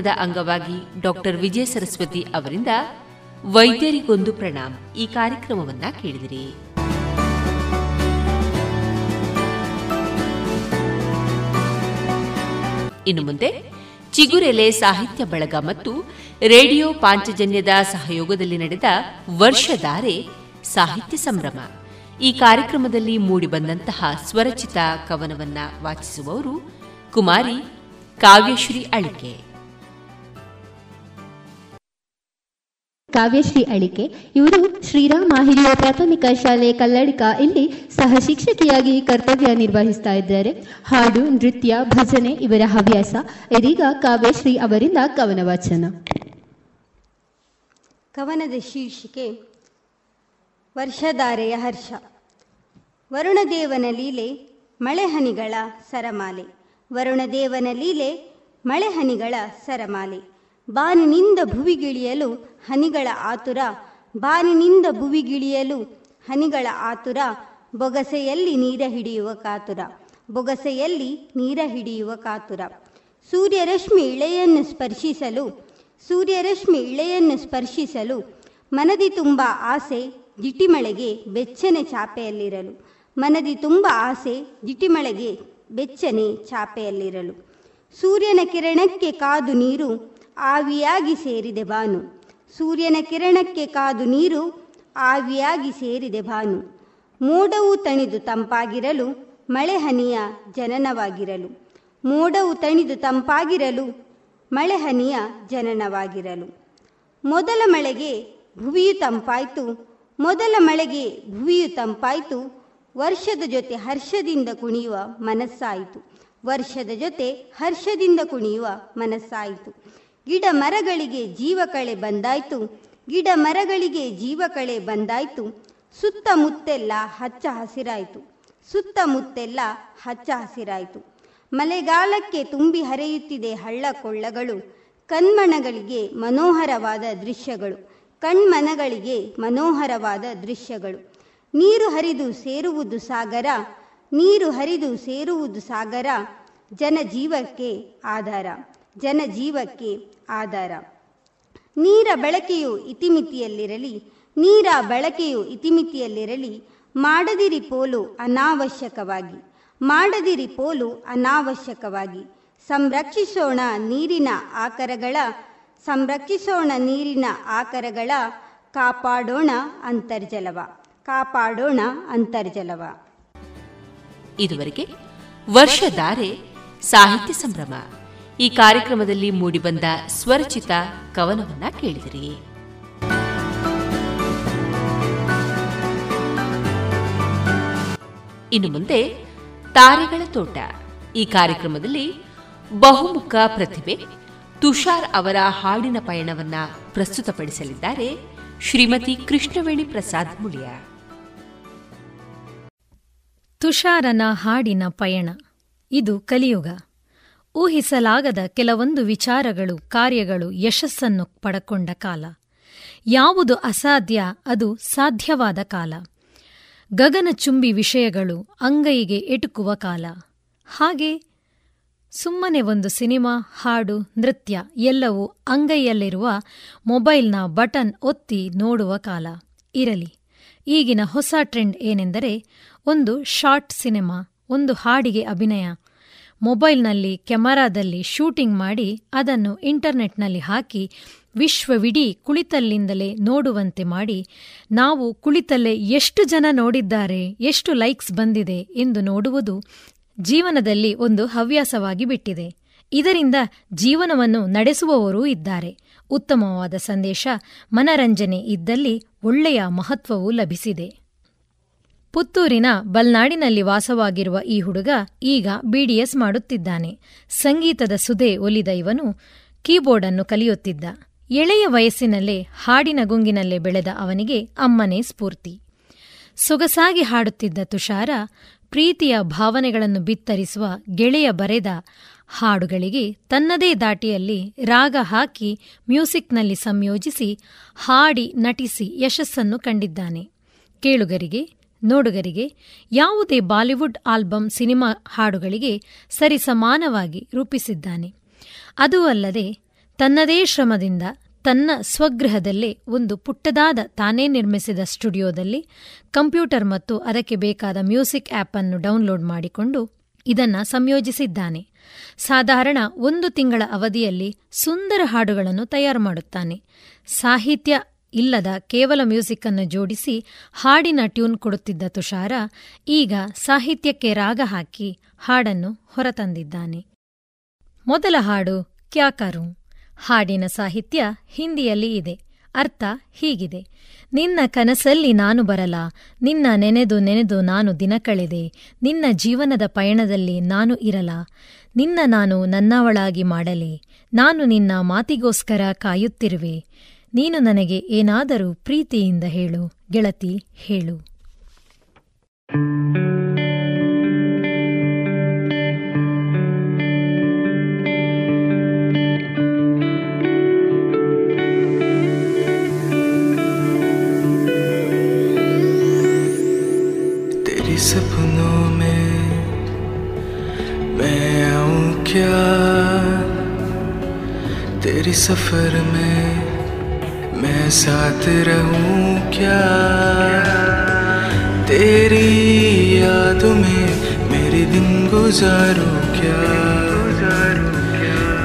ದಿನದ ಅಂಗವಾಗಿ ಡಾಕ್ಟರ್ ವಿಜಯ ಸರಸ್ವತಿ ಅವರಿಂದ ವೈದ್ಯರಿಗೊಂದು ಪ್ರಣಾಮ್ ಈ ಕಾರ್ಯಕ್ರಮವನ್ನ ಕೇಳಿದಿರಿ. ಇನ್ನು ಮುಂದೆ ಚಿಗುರೆಲೆ ಸಾಹಿತ್ಯ ಬಳಗ ಮತ್ತು ರೇಡಿಯೋ ಪಾಂಚಜನ್ಯದ ಸಹಯೋಗದಲ್ಲಿ ನಡೆದ ವರ್ಷಧಾರೆ ಸಾಹಿತ್ಯ ಸಂಭ್ರಮ. ಈ ಕಾರ್ಯಕ್ರಮದಲ್ಲಿ ಮೂಡಿಬಂದಂತಹ ಸ್ವರಚಿತ ಕವನವನ್ನ ವಾಚಿಸುವವರು ಕುಮಾರಿ ಕಾವ್ಯಶ್ರೀ ಅಳಿಕೆ. ಕಾವ್ಯಶ್ರೀ ಅಳಿಕೆ. ಇವರು ಶ್ರೀರಾಮ ಹಿರಿಯ ಪ್ರಾಥಮಿಕ ಶಾಲೆ ಕಲ್ಲಡಿಕ ಇಲ್ಲಿ ಸಹ ಶಿಕ್ಷಕಿಯಾಗಿ ಕರ್ತವ್ಯ ನಿರ್ವಹಿಸ್ತಾ ಇದ್ದಾರೆ. ಹಾಡು, ನೃತ್ಯ, ಭಜನೆ ಇವರ ಹವ್ಯಾಸ. ಇದೀಗ ಕಾವ್ಯಶ್ರೀ ಅವರಿಂದ ಕವನ ವಾಚನ ಕವನದ ಶೀರ್ಷಿಕೆ, ವರ್ಷಧಾರೆಯ ಹರ್ಷ. ವರುಣದೇವನ ಲೀಲೆ, ಮಳೆಹನಿಗಳ ಸರಮಾಲೆ. ವರುಣದೇವನ ಲೀಲೆ, ಮಳೆಹನಿಗಳ ಸರಮಾಲೆ. ಬಾನಿನಿಂದ ಭುವಿಗಿಳಿಯಲು ಹನಿಗಳ ಆತುರ, ಬಾನಿನಿಂದ ಭುವಿಗಿಳಿಯಲು ಹನಿಗಳ ಆತುರ, ಬೊಗಸೆಯಲ್ಲಿ ನೀರ ಹಿಡಿಯುವ ಕಾತುರ, ಬೊಗಸೆಯಲ್ಲಿ ನೀರ ಹಿಡಿಯುವ ಕಾತುರ. ಸೂರ್ಯರಶ್ಮಿ ಇಳೆಯನ್ನು ಸ್ಪರ್ಶಿಸಲು, ಸೂರ್ಯರಶ್ಮಿ ಇಳೆಯನ್ನು ಸ್ಪರ್ಶಿಸಲು ಮನದಿ ತುಂಬ ಆಸೆ ಜಿಟಿಮಳೆಗೆ ಬೆಚ್ಚನೆ ಚಾಪೆಯಲ್ಲಿರಲು. ಮನದಿ ತುಂಬ ಆಸೆ ಜಿಟಿಮಳೆಗೆ ಬೆಚ್ಚನೆ ಚಾಪೆಯಲ್ಲಿರಲು. ಸೂರ್ಯನ ಕಿರಣಕ್ಕೆ ಕಾದು ನೀರು ಆವಿಯಾಗಿ ಸೇರಿದೆ ಬಾನು. ಸೂರ್ಯನ ಕಿರಣಕ್ಕೆ ಕಾದು ನೀರು ಆವಿಯಾಗಿ ಸೇರಿದೆ ಬಾನು. ಮೋಡವು ತಣಿದು ತಂಪಾಗಿರಲು ಮಳೆ ಹನಿಯ ಜನನವಾಗಿರಲು. ಮೋಡವು ತಣಿದು ತಂಪಾಗಿರಲು ಮಳೆ ಹನಿಯ ಜನನವಾಗಿರಲು. ಮೊದಲ ಮಳೆಗೆ ಭುವಿಯು ತಂಪಾಯಿತು, ಮೊದಲ ಮಳೆಗೆ ಭುವಿಯು ತಂಪಾಯಿತು, ವರ್ಷದ ಜೊತೆ ಹರ್ಷದಿಂದ ಕುಣಿಯುವ ಮನಸ್ಸಾಯಿತು. ವರ್ಷದ ಜೊತೆ ಹರ್ಷದಿಂದ ಕುಣಿಯುವ ಮನಸ್ಸಾಯಿತು. ಗಿಡ ಮರಗಳಿಗೆ ಜೀವಕಳೆ ಬಂದಾಯ್ತು. ಗಿಡ ಮರಗಳಿಗೆ ಜೀವಕಳೆ ಬಂದಾಯ್ತು. ಸುತ್ತಮುತ್ತೆಲ್ಲ ಹಚ್ಚ ಹಸಿರಾಯಿತು. ಸುತ್ತಮುತ್ತೆಲ್ಲ ಹಚ್ಚ ಹಸಿರಾಯಿತು. ಮಳೆಗಾಲಕ್ಕೆ ತುಂಬಿ ಹರಿಯುತ್ತಿದೆ ಹಳ್ಳ ಕೊಳ್ಳಗಳು. ಕಣ್ಮಣಗಳಿಗೆ ಮನೋಹರವಾದ ದೃಶ್ಯಗಳು. ಕಣ್ಮನಗಳಿಗೆ ಮನೋಹರವಾದ ದೃಶ್ಯಗಳು. ನೀರು ಹರಿದು ಸೇರುವುದು ಸಾಗರ. ನೀರು ಹರಿದು ಸೇರುವುದು ಸಾಗರ. ಜನಜೀವಕ್ಕೆ ಆಧಾರ. ಜನಜೀವಕ್ಕೆ ಆಧಾರ. ನೀರ ಬಳಕೆಯು ಇತಿಮಿತಿಯಲ್ಲಿರಲಿ, ನೀರ ಬಳಕೆಯು ಇತಿಮಿತಿಯಲ್ಲಿರಲಿ, ಮಾಡದಿರಿ ಪೋಲು ಅನಾವಶ್ಯಕವಾಗಿ, ಮಾಡದಿರಿ ಪೋಲು ಅನಾವಶ್ಯಕವಾಗಿ. ಸಂರಕ್ಷಿಸೋಣ ನೀರಿನ ಆಕರಗಳ, ಸಂರಕ್ಷಿಸೋಣ ನೀರಿನ ಆಕರಗಳ ಕಾಪಾಡೋಣ ಅಂತರ್ಜಲವ ಕಾಪಾಡೋಣ ಅಂತರ್ಜಲವ. ಇದುವರೆಗೆ ವರ್ಷಧಾರೆ ಸಾಹಿತ್ಯ ಸಂಭ್ರಮ. ಈ ಕಾರ್ಯಕ್ರಮದಲ್ಲಿ ಮೂಡಿಬಂದ ಸ್ವರಚಿತ ಕವನವನ್ನ ಕೇಳಿದಿರಿ. ಇನ್ನು ಮುಂದೆ ತಾರೆಗಳ ತೋಟ. ಈ ಕಾರ್ಯಕ್ರಮದಲ್ಲಿ ಬಹುಮುಖ ಪ್ರತಿಭೆ ತುಷಾರ್ ಅವರ ಹಾಡಿನ ಪಯಣವನ್ನ ಪ್ರಸ್ತುತಪಡಿಸಲಿದ್ದಾರೆ ಶ್ರೀಮತಿ ಕೃಷ್ಣವೇಣಿ ಪ್ರಸಾದ್ ಮುಳಿಯ. ತುಷಾರನ ಹಾಡಿನ ಪಯಣ. ಇದು ಕಲಿಯುಗ. ಊಹಿಸಲಾಗದ ಕೆಲವೊಂದು ವಿಚಾರಗಳು, ಕಾರ್ಯಗಳು ಯಶಸ್ಸನ್ನು ಪಡಕೊಂಡ ಕಾಲ. ಯಾವುದು ಅಸಾಧ್ಯ, ಅದು ಸಾಧ್ಯವಾದ ಕಾಲ. ಗಗನಚುಂಬಿ ವಿಷಯಗಳು ಅಂಗೈಗೆ ಎಟುಕುವ ಕಾಲ. ಹಾಗೆ ಸುಮ್ಮನೆ ಒಂದು ಸಿನಿಮಾ, ಹಾಡು, ನೃತ್ಯ ಎಲ್ಲವೂ ಅಂಗೈಯಲ್ಲಿರುವ ಮೊಬೈಲ್ನ ಬಟನ್ ಒತ್ತಿ ನೋಡುವ ಕಾಲ. ಇರಲಿ, ಈಗಿನ ಹೊಸ ಟ್ರೆಂಡ್ ಏನೆಂದರೆ ಒಂದು ಶಾರ್ಟ್ ಸಿನಿಮಾ, ಒಂದು ಹಾಡಿಗೆ ಅಭಿನಯ ಮೊಬೈಲ್ನಲ್ಲಿ ಕೆಮರಾದಲ್ಲಿ ಶೂಟಿಂಗ್ ಮಾಡಿ ಅದನ್ನು ಇಂಟರ್ನೆಟ್ನಲ್ಲಿ ಹಾಕಿ ವಿಶ್ವವಿಡೀ ಕುಳಿತಲ್ಲಿಂದಲೇ ನೋಡುವಂತೆ ಮಾಡಿ, ನಾವು ಕುಳಿತಲ್ಲೇ ಎಷ್ಟು ಜನ ನೋಡಿದ್ದಾರೆ, ಎಷ್ಟು ಲೈಕ್ಸ್ ಬಂದಿದೆ ಎಂದು ನೋಡುವುದು ಜೀವನದಲ್ಲಿ ಒಂದು ಹವ್ಯಾಸವಾಗಿ ಬಿಟ್ಟಿದೆ. ಇದರಿಂದ ಜೀವನವನ್ನು ನಡೆಸುವವರೂ ಇದ್ದಾರೆ. ಉತ್ತಮವಾದ ಸಂದೇಶ ಮನರಂಜನೆ ಇದ್ದಲ್ಲಿ ಒಳ್ಳೆಯ ಮಹತ್ವವೂ ಲಭಿಸಿದೆ. ಪುತ್ತೂರಿನ ಬಲ್ನಾಡಿನಲ್ಲಿ ವಾಸವಾಗಿರುವ ಈ ಹುಡುಗ ಈಗ ಬಿಡಿಎಸ್ ಮಾಡುತ್ತಿದ್ದಾನೆ. ಸಂಗೀತದ ಸುದೆ ಒಲಿದ ಇವನು ಕೀಬೋರ್ಡ್ ಅನ್ನು ಕಲಿಯುತ್ತಿದ್ದ. ಎಳೆಯ ವಯಸ್ಸಿನಲ್ಲೇ ಹಾಡಿನ ಗುಂಗಿನಲ್ಲೇ ಬೆಳೆದ ಅವನಿಗೆ ಅಮ್ಮನೇ ಸ್ಫೂರ್ತಿ. ಸೊಗಸಾಗಿ ಹಾಡುತ್ತಿದ್ದ ತುಷಾರ ಪ್ರೀತಿಯ ಭಾವನೆಗಳನ್ನು ಬಿತ್ತರಿಸುವ ಗೆಳೆಯ ಬರೆದ ಹಾಡುಗಳಿಗೆ ತನ್ನದೇ ದಾಟಿಯಲ್ಲಿ ರಾಗ ಹಾಕಿ ಮ್ಯೂಸಿಕ್ನಲ್ಲಿ ಸಂಯೋಜಿಸಿ ಹಾಡಿ ನಟಿಸಿ ಯಶಸ್ಸನ್ನು ಕಂಡಿದ್ದಾನೆ. ಕೇಳುಗರಿಗೆ ನೋಡುಗರಿಗೆ ಯಾವುದೇ ಬಾಲಿವುಡ್ ಆಲ್ಬಂ ಸಿನಿಮಾ ಹಾಡುಗಳಿಗೆ ಸರಿಸಮಾನವಾಗಿ ರೂಪಿಸಿದ್ದಾನೆ. ಅದೂ ಅಲ್ಲದೆ ತನ್ನದೇ ಶ್ರಮದಿಂದ ತನ್ನ ಸ್ವಗೃಹದಲ್ಲೇ ಒಂದು ಪುಟ್ಟದಾದ ತಾನೇ ನಿರ್ಮಿಸಿದ ಸ್ಟುಡಿಯೋದಲ್ಲಿ ಕಂಪ್ಯೂಟರ್ ಮತ್ತು ಅದಕ್ಕೆ ಬೇಕಾದ ಮ್ಯೂಸಿಕ್ ಆಪ್ ಅನ್ನು ಡೌನ್ಲೋಡ್ ಮಾಡಿಕೊಂಡು ಇದನ್ನು ಸಂಯೋಜಿಸಿದ್ದಾನೆ. ಸಾಧಾರಣ ಒಂದು ತಿಂಗಳ ಅವಧಿಯಲ್ಲಿ ಸುಂದರ ಹಾಡುಗಳನ್ನು ತಯಾರು ಮಾಡುತ್ತಾನೆ. ಸಾಹಿತ್ಯ ಇಲ್ಲದ ಕೇವಲ ಮ್ಯೂಸಿಕ್ ಅನ್ನು ಜೋಡಿಸಿ ಹಾಡಿನ ಟ್ಯೂನ್ ಕೊಡುತ್ತಿದ್ದ ತುಷಾರ ಈಗ ಸಾಹಿತ್ಯಕ್ಕೆ ರಾಗ ಹಾಕಿ ಹಾಡನ್ನು ಹೊರತಂದಿದ್ದಾನೆ. ಮೊದಲ ಹಾಡು ಕ್ಯಾಕರು ಹಾಡಿನ ಸಾಹಿತ್ಯ ಹಿಂದಿಯಲ್ಲಿ ಇದೆ. ಅರ್ಥ ಹೀಗಿದೆ. ನಿನ್ನ ಕನಸಲ್ಲಿ ನಾನು ಬರಲ. ನಿನ್ನ ನೆನೆದು ನೆನೆದು ನಾನು ದಿನ ಕಳೆದೆ. ನಿನ್ನ ಜೀವನದ ಪಯಣದಲ್ಲಿ ನಾನು ಇರಲ. ನಿನ್ನ ನಾನು ನನ್ನವಳಾಗಿ ಮಾಡಲಿ. ನಾನು ನಿನ್ನ ಮಾತಿಗೋಸ್ಕರ ಕಾಯುತ್ತಿರುವೆ. ನೀನು ನನಗೆ ಏನಾದರೂ ಪ್ರೀತಿಯಿಂದ ಹೇಳು. ಗೆಳತಿ, ಹೇಳು. सपनों में मैं आऊं क्या? तेरी सफर में साथ रहूँ क्या? तेरी यादों में मेरे दिन गुजारूं क्या?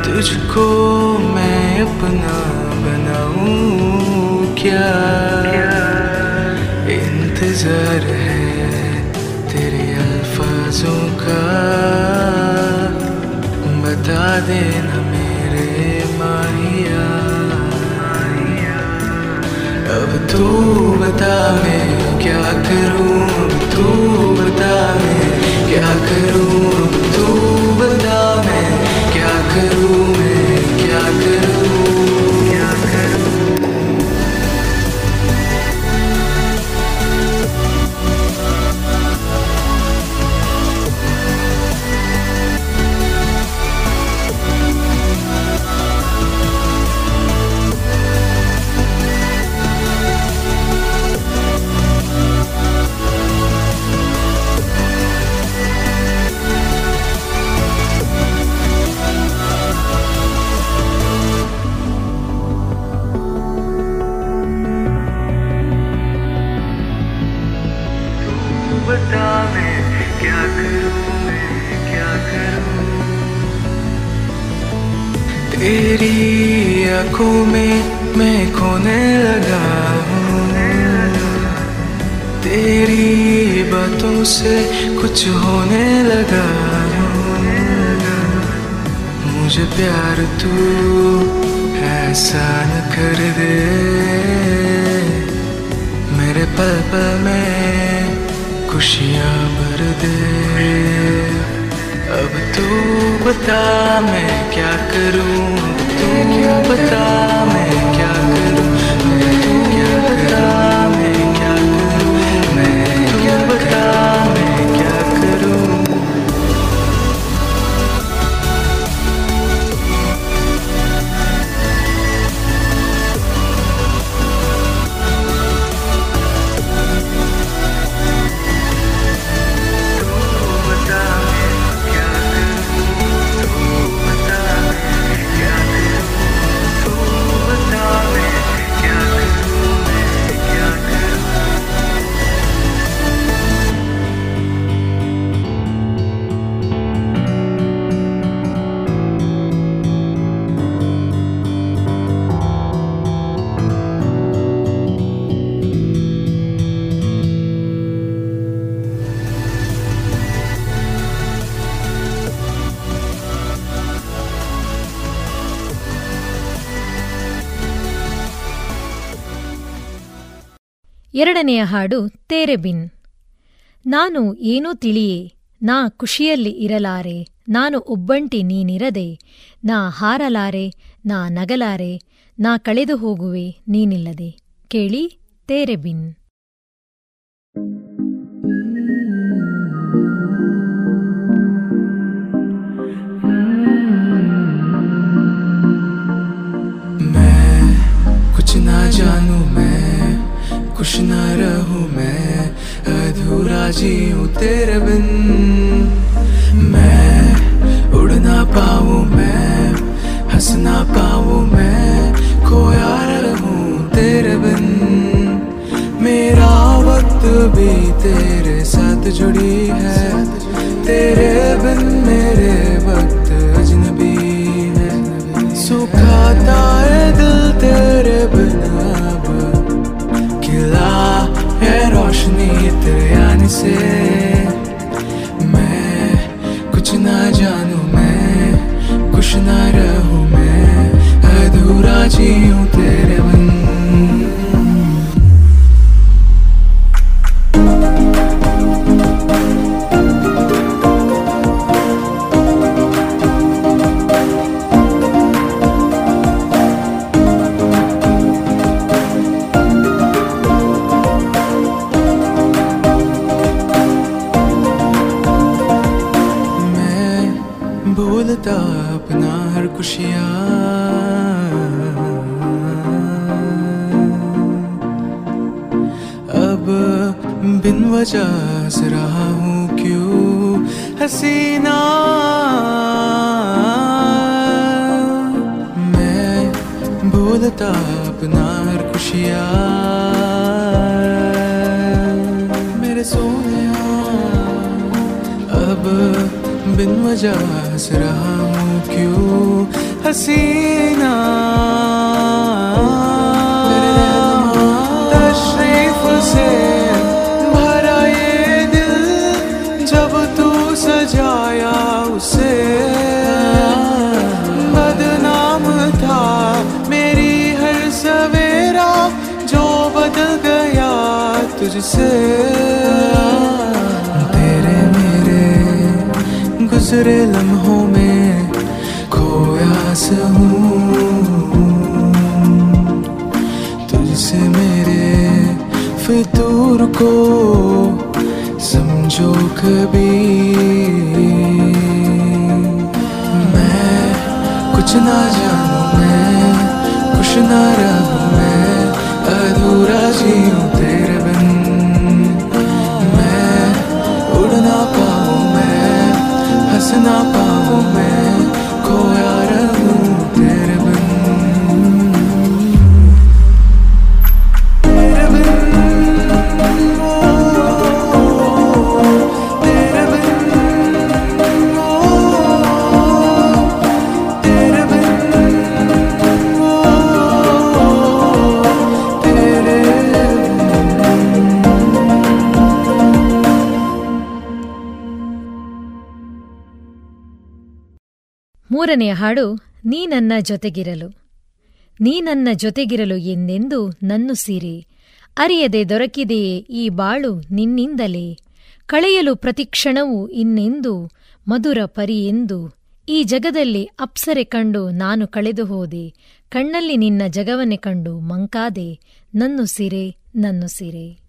तुझको मैं अपना बनाऊँ क्या? इंतज़ार है तेरे अल्फाजों का। बता देना तू बता मैं क्या करूँ? तू बता मैं क्या करूँ? तू बता मैं क्या करूँ? मैं क्या करूँ? तेरी बातों से कुछ होने लगा मुझे प्यार तू ऐसा न कर दे। मेरे पल पल में खुशियाँ भर दे। अब तू बता मैं क्या करूँ? तू क्या बता मैं क्या करूँ? ಎರಡನೆಯ ಹಾಡು ತೇರೆಬಿನ್. ನಾನು ಏನೂ ತಿಳಿಯೇ, ನಾ ಖುಷಿಯಲ್ಲಿ ಇರಲಾರೆ, ನಾನು ಒಬ್ಬಂಟಿ ನೀನಿರದೆ, ನಾ ಹಾರಲಾರೆ, ನಾ ನಗಲಾರೆ, ನಾ ಕಳೆದು ಹೋಗುವೆ ನೀನಿಲ್ಲದೆ. ಕೇಳಿ ತೇರೆ ಬಿನ್ कुछ ना रहूँ मैं, अधूरा जी जीऊं तेरे बिन। मैं उड़ ना पाऊँ मैं, हंस ना पाऊँ मैं, खोया रहूँ तेरे बिन। मेरा वक्त भी तेरे साथ जुड़ी है, तेरे बिन मेरे वक्त me ser. ಮೂರನೆಯ ಹಾಡು, ನೀ ನನ್ನ ಜೊತೆಗಿರಲು. ನೀ ನನ್ನ ಜೊತೆಗಿರಲು ಎಂದೆಂದು ನನ್ನ ಸಿರಿ. ಅರಿಯದೆ ದೊರಕಿದೆಯೇ ಈ ಬಾಳು ನಿನ್ನಿಂದಲೇ. ಕಳೆಯಲು ಪ್ರತಿಕ್ಷಣವೂ ಇನ್ನೆಂದು, ಮಧುರ ಪರಿಯೆಂದು ಈ ಜಗದಲ್ಲಿ ಅಪ್ಸರೆ ಕಂಡು ನಾನು ಕಳೆದು ಹೋದೆ. ಕಣ್ಣಲ್ಲಿ ನಿನ್ನ ಜಗವನ್ನೇ ಕಂಡು ಮಂಕಾದೆ. ನನ್ನು ಸಿರೆ ನನ್ನು ಸಿರೆ.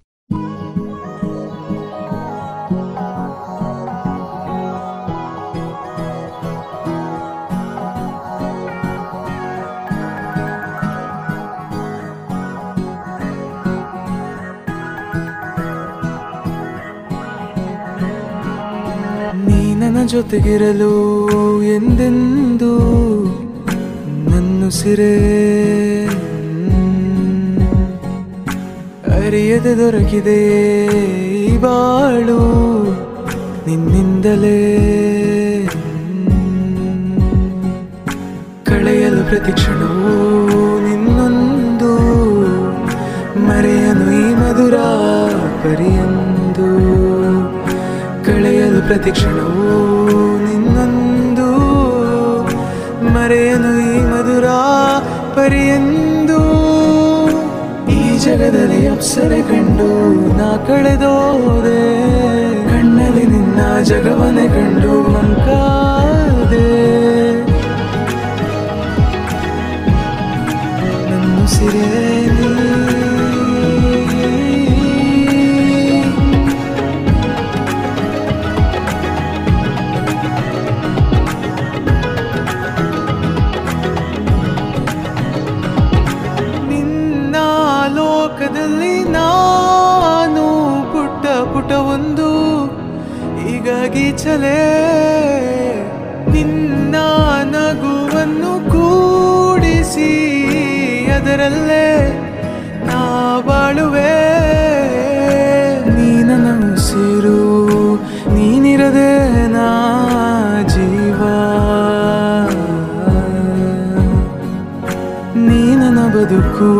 ಜೊತೆಗಿರಲು ಎಂದೆಂದು ನನ್ನುಸಿರೇ? ಅರಿಯದೆ ದೊರಕಿದೆ ಬಾಳು ನಿನ್ನಿಂದಲೇ. ಕಳೆಯಲು ಪ್ರತಿ ಕ್ಷಣವೂ ನಿನ್ನೊಂದು ಮರೆಯನು ಈ ಮಧುರ ಪರಿಯಂದು ಕಳೆಯಲು ಪ್ರತಿ ಕ್ಷಣವೂ ನಿನ್ನೊಂದು ಮರೆಯನು ಈ ಮಧುರ ಪರಿಯಂದು. ಈ ಜಗದಲ್ಲಿ ಅಪ್ಸರೆ ಕಂಡು ನಾ ಕಳೆದೋದೆ. ಕಣ್ಣಲ್ಲಿ ನಿನ್ನ ಜಗವನೆ ಕಂಡು ಮಂಕಾದೆ. ನನ್ನುಸಿರೇ ಚಲೇ ನಿನ್ನ ನಗುವನ್ನು ಕೂಡಿಸಿ ಅದರಲ್ಲೇ ನಾ ಬಾಳುವೆ ನೀನ ಉಸಿರು ನೀನಿರದೆ ನಾ ಜೀವ. ನೀ ಬದುಕು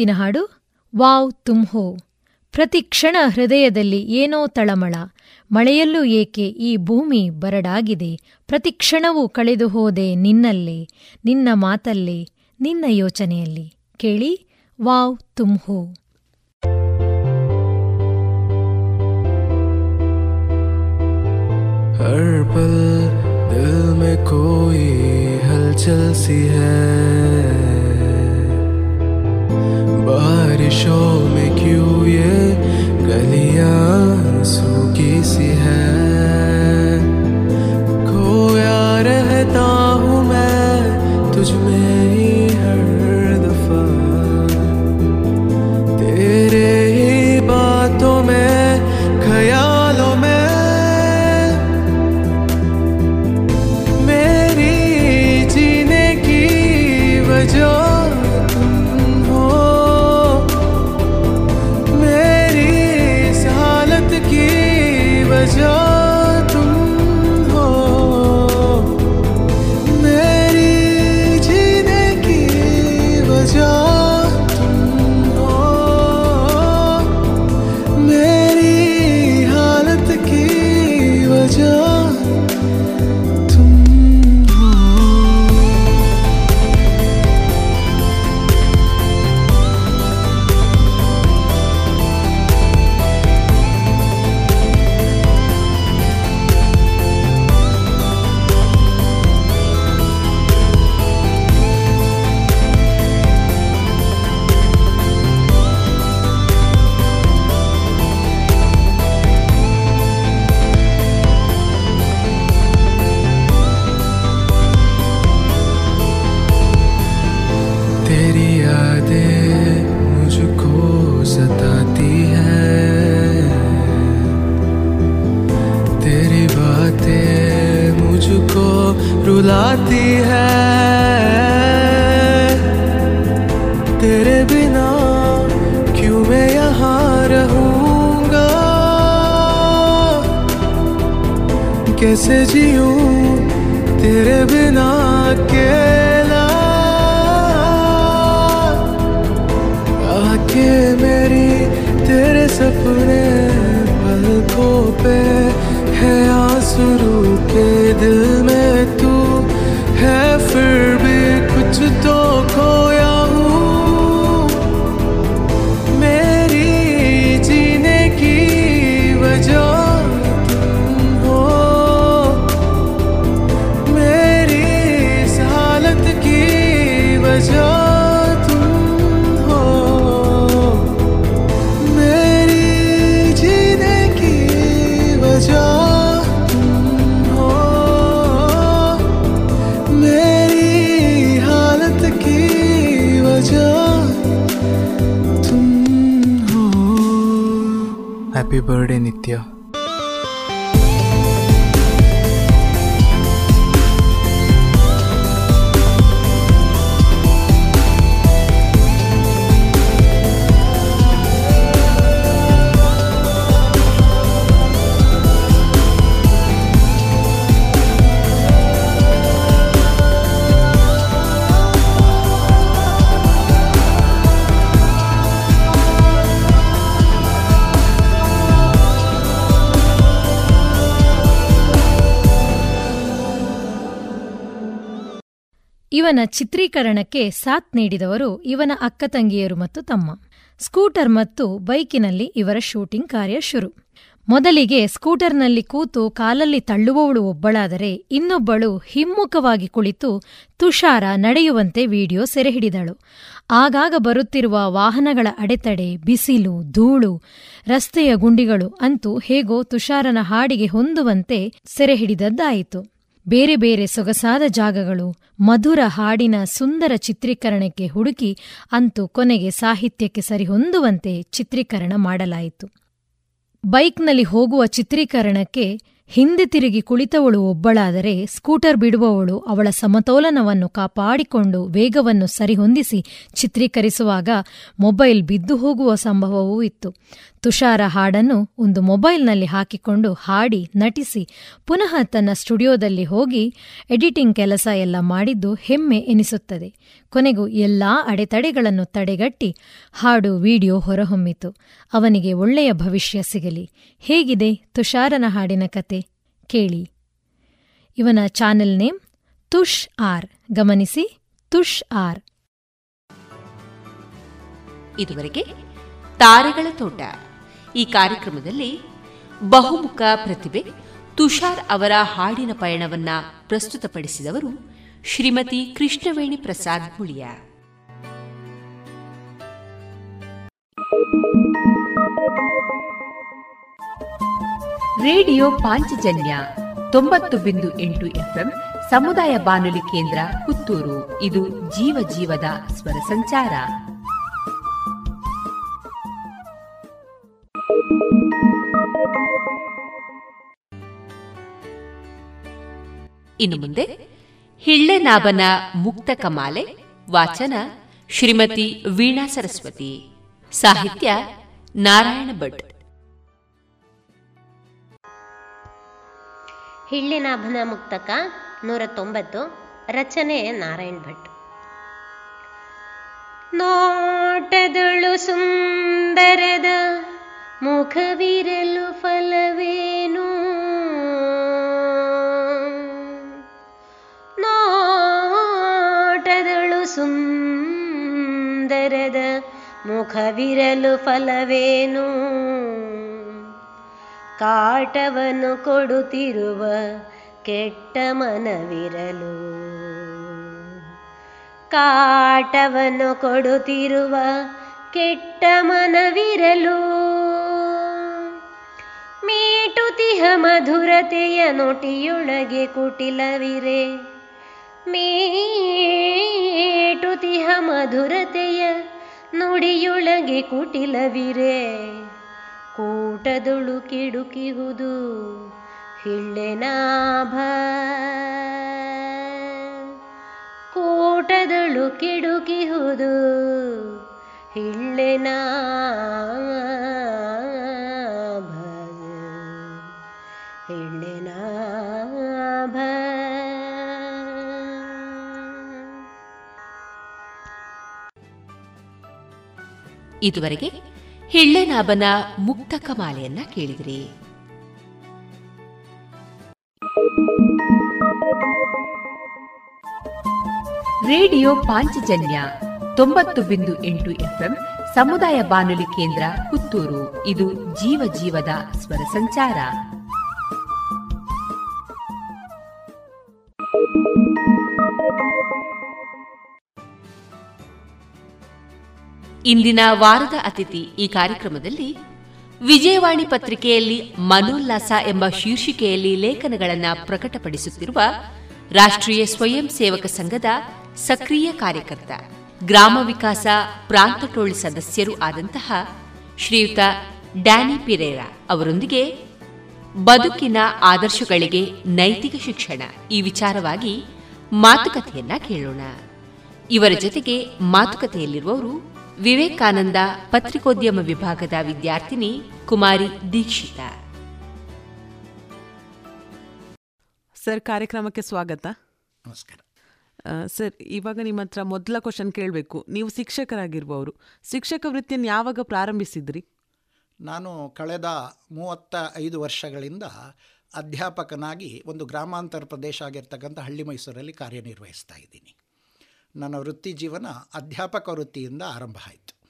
ಮತ್ತಿನ ಹಾಡು ವಾವ್ ತುಮ್ ಹೋ ಪ್ರತಿ ಕ್ಷಣ ಹೃದಯದಲ್ಲಿ ಏನೋ ತಳಮಳ ಮಳೆಯಲ್ಲೂ ಏಕೆ ಈ ಭೂಮಿ ಬರಡಾಗಿದೆ ಪ್ರತಿ ಕ್ಷಣವೂ ಕಳೆದು ಹೋದೆ ನಿನ್ನಲ್ಲೇ ನಿನ್ನ ಮಾತಲ್ಲೇ ನಿನ್ನ ಯೋಚನೆಯಲ್ಲಿ ಕೇಳಿ ವಾವ್ ತುಮ್ ಹೋ हर पल दिल में कोई हलचल सी है बारिशों में क्यों ये गलियाँ सूखी सी है? खोया रहता हूँ मैं तुझ में ही हर दफ़ा। तेरे ही बातों में तेरे पलकों पे है आँसू के दिल हैप्पी बर्थडे नित्या ಇವನ ಚಿತ್ರೀಕರಣಕ್ಕೆ ಸಾಥ್ ನೀಡಿದವರು ಇವನ ಅಕ್ಕ ತಂಗಿಯರು ಮತ್ತು ತಮ್ಮ. ಸ್ಕೂಟರ್ ಮತ್ತು ಬೈಕಿನಲ್ಲಿ ಇವರ ಶೂಟಿಂಗ್ ಕಾರ್ಯ ಶುರು. ಮೊದಲಿಗೆ ಸ್ಕೂಟರ್ನಲ್ಲಿ ಕೂತು ಕಾಲಲ್ಲಿ ತಳ್ಳುವವಳು ಒಬ್ಬಳಾದರೆ ಇನ್ನೊಬ್ಬಳು ಹಿಮ್ಮುಖವಾಗಿ ಕುಳಿತು ತುಷಾರ ನಡೆಯುವಂತೆ ವಿಡಿಯೋ ಸೆರೆಹಿಡಿದಳು. ಆಗಾಗ ಬರುತ್ತಿರುವ ವಾಹನಗಳ ಅಡೆತಡೆ, ಬಿಸಿಲು, ಧೂಳು, ರಸ್ತೆಯ ಗುಂಡಿಗಳು ಅಂತೂ ಹೇಗೋ ತುಷಾರನ ಹಾಡಿಗೆ ಹೊಂದುವಂತೆ ಸೆರೆಹಿಡಿದದ್ದಾಯಿತು. ಬೇರೆ ಬೇರೆ ಸೊಗಸಾದ ಜಾಗಗಳು, ಮಧುರ ಹಾಡಿನ ಸುಂದರ ಚಿತ್ರೀಕರಣಕ್ಕೆ ಹುಡುಕಿ ಅಂತೂ ಕೊನೆಗೆ ಸಾಹಿತ್ಯಕ್ಕೆ ಸರಿಹೊಂದುವಂತೆ ಚಿತ್ರೀಕರಣ ಮಾಡಲಾಯಿತು. ಬೈಕ್ನಲ್ಲಿ ಹೋಗುವ ಚಿತ್ರೀಕರಣಕ್ಕೆ ಹಿಂದೆ ತಿರುಗಿ ಕುಳಿತವಳು ಒಬ್ಬಳಾದರೆ ಸ್ಕೂಟರ್ ಬಿಡುವವಳು ಅವಳ ಸಮತೋಲನವನ್ನು ಕಾಪಾಡಿಕೊಂಡು ವೇಗವನ್ನು ಸರಿಹೊಂದಿಸಿ ಚಿತ್ರೀಕರಿಸುವಾಗ ಮೊಬೈಲ್ ಬಿದ್ದು ಹೋಗುವ ಸಂಭವವೂ ಇತ್ತು. ತುಷಾರ ಹಾಡನ್ನು ಒಂದು ಮೊಬೈಲ್ನಲ್ಲಿ ಹಾಕಿಕೊಂಡು ಹಾಡಿ ನಟಿಸಿ ಪುನಃ ತನ್ನ ಸ್ಟುಡಿಯೋದಲ್ಲಿ ಹೋಗಿ ಎಡಿಟಿಂಗ್ ಕೆಲಸ ಎಲ್ಲ ಮಾಡಿದ್ದು ಹೆಮ್ಮೆ ಎನಿಸುತ್ತದೆ. ಕೊನೆಗೂ ಎಲ್ಲಾ ಅಡೆತಡೆಗಳನ್ನು ತಡೆಗಟ್ಟಿ ಹಾಡು ವಿಡಿಯೋ ಹೊರಹೊಮ್ಮಿತು. ಅವನಿಗೆ ಒಳ್ಳೆಯ ಭವಿಷ್ಯ ಸಿಗಲಿ. ಹೇಗಿದೆ ತುಷಾರನ ಹಾಡಿನ ಕತೆ? ಕೇಳಿ. ಇವನ ಚಾನೆಲ್ ನೇಮ್ ತುಷ್ ಆರ್. ಗಮನಿಸಿ ತುಷ್ ಆರ್. ಇದುವರೆಗೆ ತಾರೆಗಳ ತೋಟ. ಈ ಕಾರ್ಯಕ್ರಮದಲ್ಲಿ ಬಹುಮುಖ ಪ್ರತಿಭೆ ತುಷಾರ್ ಅವರ ಹಾಡಿನ ಪಯಣವನ್ನ ಪ್ರಸ್ತುತಪಡಿಸಿದವರು ಶ್ರೀಮತಿ ಕೃಷ್ಣವೇಣಿ ಪ್ರಸಾದ್ ಮುಳಿಯ. ರೇಡಿಯೋ ಪಾಂಚಜನ್ಯ ತೊಂಬತ್ತು ಬಿಂದು ಎಂಟು ಎಫ್ಎಂ ಸಮುದಾಯ ಬಾನುಲಿ ಕೇಂದ್ರ ಪುತ್ತೂರು. ಇದು ಜೀವ ಜೀವದ ಸ್ವರ ಸಂಚಾರ. ಇನ್ನು ಮುಂದೆ ಹಿಳ್ಳೆನಾಭನ ಮುಕ್ತ ಕಮಾಲೆ, ವಾಚನ ಶ್ರೀಮತಿ ವೀಣಾ ಸರಸ್ವತಿ, ಸಾಹಿತ್ಯ ನಾರಾಯಣ ಭಟ್. ಹಿಳ್ಳೆನಾಭನ ಮುಕ್ತಕ ನೂರ ತೊಂಬತ್ತು, ರಚನೆ ನಾರಾಯಣ ಭಟ್. ನೋಟದಳು ಸುಂದರದ ಮುಖವಿರಲು ಫಲವೇನು? ನೋಟದಳು ಸುಂದರದ ಮುಖವಿರಲು ಫಲವೇನು? ಕಾಟವನ್ನು ಕೊಡುತ್ತಿರುವ ಕೆಟ್ಟ ಮನವಿರಲು ಕಾಟವನ್ನು ಕೊಡುತ್ತಿರುವ ಕೆಟ್ಟ ಮನವಿರಲು. ಮೀಟುತಿಹ ಮಧುರತೆಯ ನೋಟಿಯೊಳಗೆ ಕುಟಿಲವಿರೆ. ಮೀಟುತಿಹ ಮಧುರತೆಯ ನುಡಿಯೊಳಗೆ ಕುಟಿಲವಿರೆ. ಕೂಟದೊಳು ಕಿಡುಕಿಹುದು ಹಿಳ್ಳೆನಾಭ ಕೂಟದಳು ಕಿಡುಕಿಹುದು ಹಿಳ್ಳೆನಾಭ ಹಿಳ್ಳೆನಾಭ ಇದುವರೆಗೆ ಹಿಳ್ಳೆನಾಭನ ಮುಕ್ತ ಕಮಾಲೆಯನ್ನ ಕೇಳಿದ್ರಿ. ರೇಡಿಯೋ ಪಾಂಚಜನ್ಯ ತೊಂಬತ್ತು ಬಿಂದು ಎಂಟು ಎಫ್ಎಂ ಸಮುದಾಯ ಬಾನುಲಿ ಕೇಂದ್ರ ಪುತ್ತೂರು. ಇದು ಜೀವ ಜೀವದ ಸ್ವರ ಸಂಚಾರ. ಇಂದಿನ ವಾರದ ಅತಿಥಿ ಈ ಕಾರ್ಯಕ್ರಮದಲ್ಲಿ ವಿಜಯವಾಣಿ ಪತ್ರಿಕೆಯಲ್ಲಿ ಮನೋಲ್ಲಾಸ ಎಂಬ ಶೀರ್ಷಿಕೆಯಲ್ಲಿ ಲೇಖನಗಳನ್ನು ಪ್ರಕಟಪಡಿಸುತ್ತಿರುವ ರಾಷ್ಟ್ರೀಯ ಸ್ವಯಂ ಸೇವಕ ಸಂಘದ ಸಕ್ರಿಯ ಕಾರ್ಯಕರ್ತ ಗ್ರಾಮ ವಿಕಾಸ ಪ್ರಾಂತ ಟೋಳಿ ಸದಸ್ಯರೂ ಆದಂತಹ ಶ್ರೀಯುತ ಡ್ಯಾನಿ ಪಿರೇರಾ ಅವರೊಂದಿಗೆ ಬದುಕಿನ ಆದರ್ಶಗಳಿಗೆ ನೈತಿಕ ಶಿಕ್ಷಣ ಈ ವಿಚಾರವಾಗಿ ಮಾತುಕತೆಯನ್ನ ಕೇಳೋಣ. ಇವರ ಜೊತೆಗೆ ಮಾತುಕತೆಯಲ್ಲಿರುವವರು ವಿವೇಕಾನಂದ ಪತ್ರಿಕೋದ್ಯಮ ವಿಭಾಗದ ವಿದ್ಯಾರ್ಥಿನಿ ಕುಮಾರಿ ದೀಕ್ಷಿತ. ಸರ್ ಕಾರ್ಯಕ್ರಮಕ್ಕೆ ಸ್ವಾಗತ. ನಮಸ್ಕಾರ. ಸರ್ ಇವಾಗ ನಿಮ್ಮ ಹತ್ರ ಮೊದಲ ಕ್ವಶನ್ ಕೇಳಬೇಕು. ನೀವು ಶಿಕ್ಷಕರಾಗಿರುವವರು. ಶಿಕ್ಷಕ ವೃತ್ತಿಯನ್ನು ಯಾವಾಗ ಪ್ರಾರಂಭಿಸಿದ್ರಿ? ನಾನು ಕಳೆದ ಮೂವತ್ತ ಐದು ವರ್ಷಗಳಿಂದ ಅಧ್ಯಾಪಕನಾಗಿ ಒಂದು ಗ್ರಾಮಾಂತರ ಪ್ರದೇಶ ಆಗಿರ್ತಕ್ಕಂಥ ಹಳ್ಳಿ ಮೈಸೂರಲ್ಲಿ ಕಾರ್ಯನಿರ್ವಹಿಸ್ತಾ ಇದ್ದೀನಿ. ನನ್ನ ವೃತ್ತಿ ಜೀವನ ಅಧ್ಯಾಪಕ ವೃತ್ತಿಯಿಂದ ಆರಂಭ ಆಯಿತು.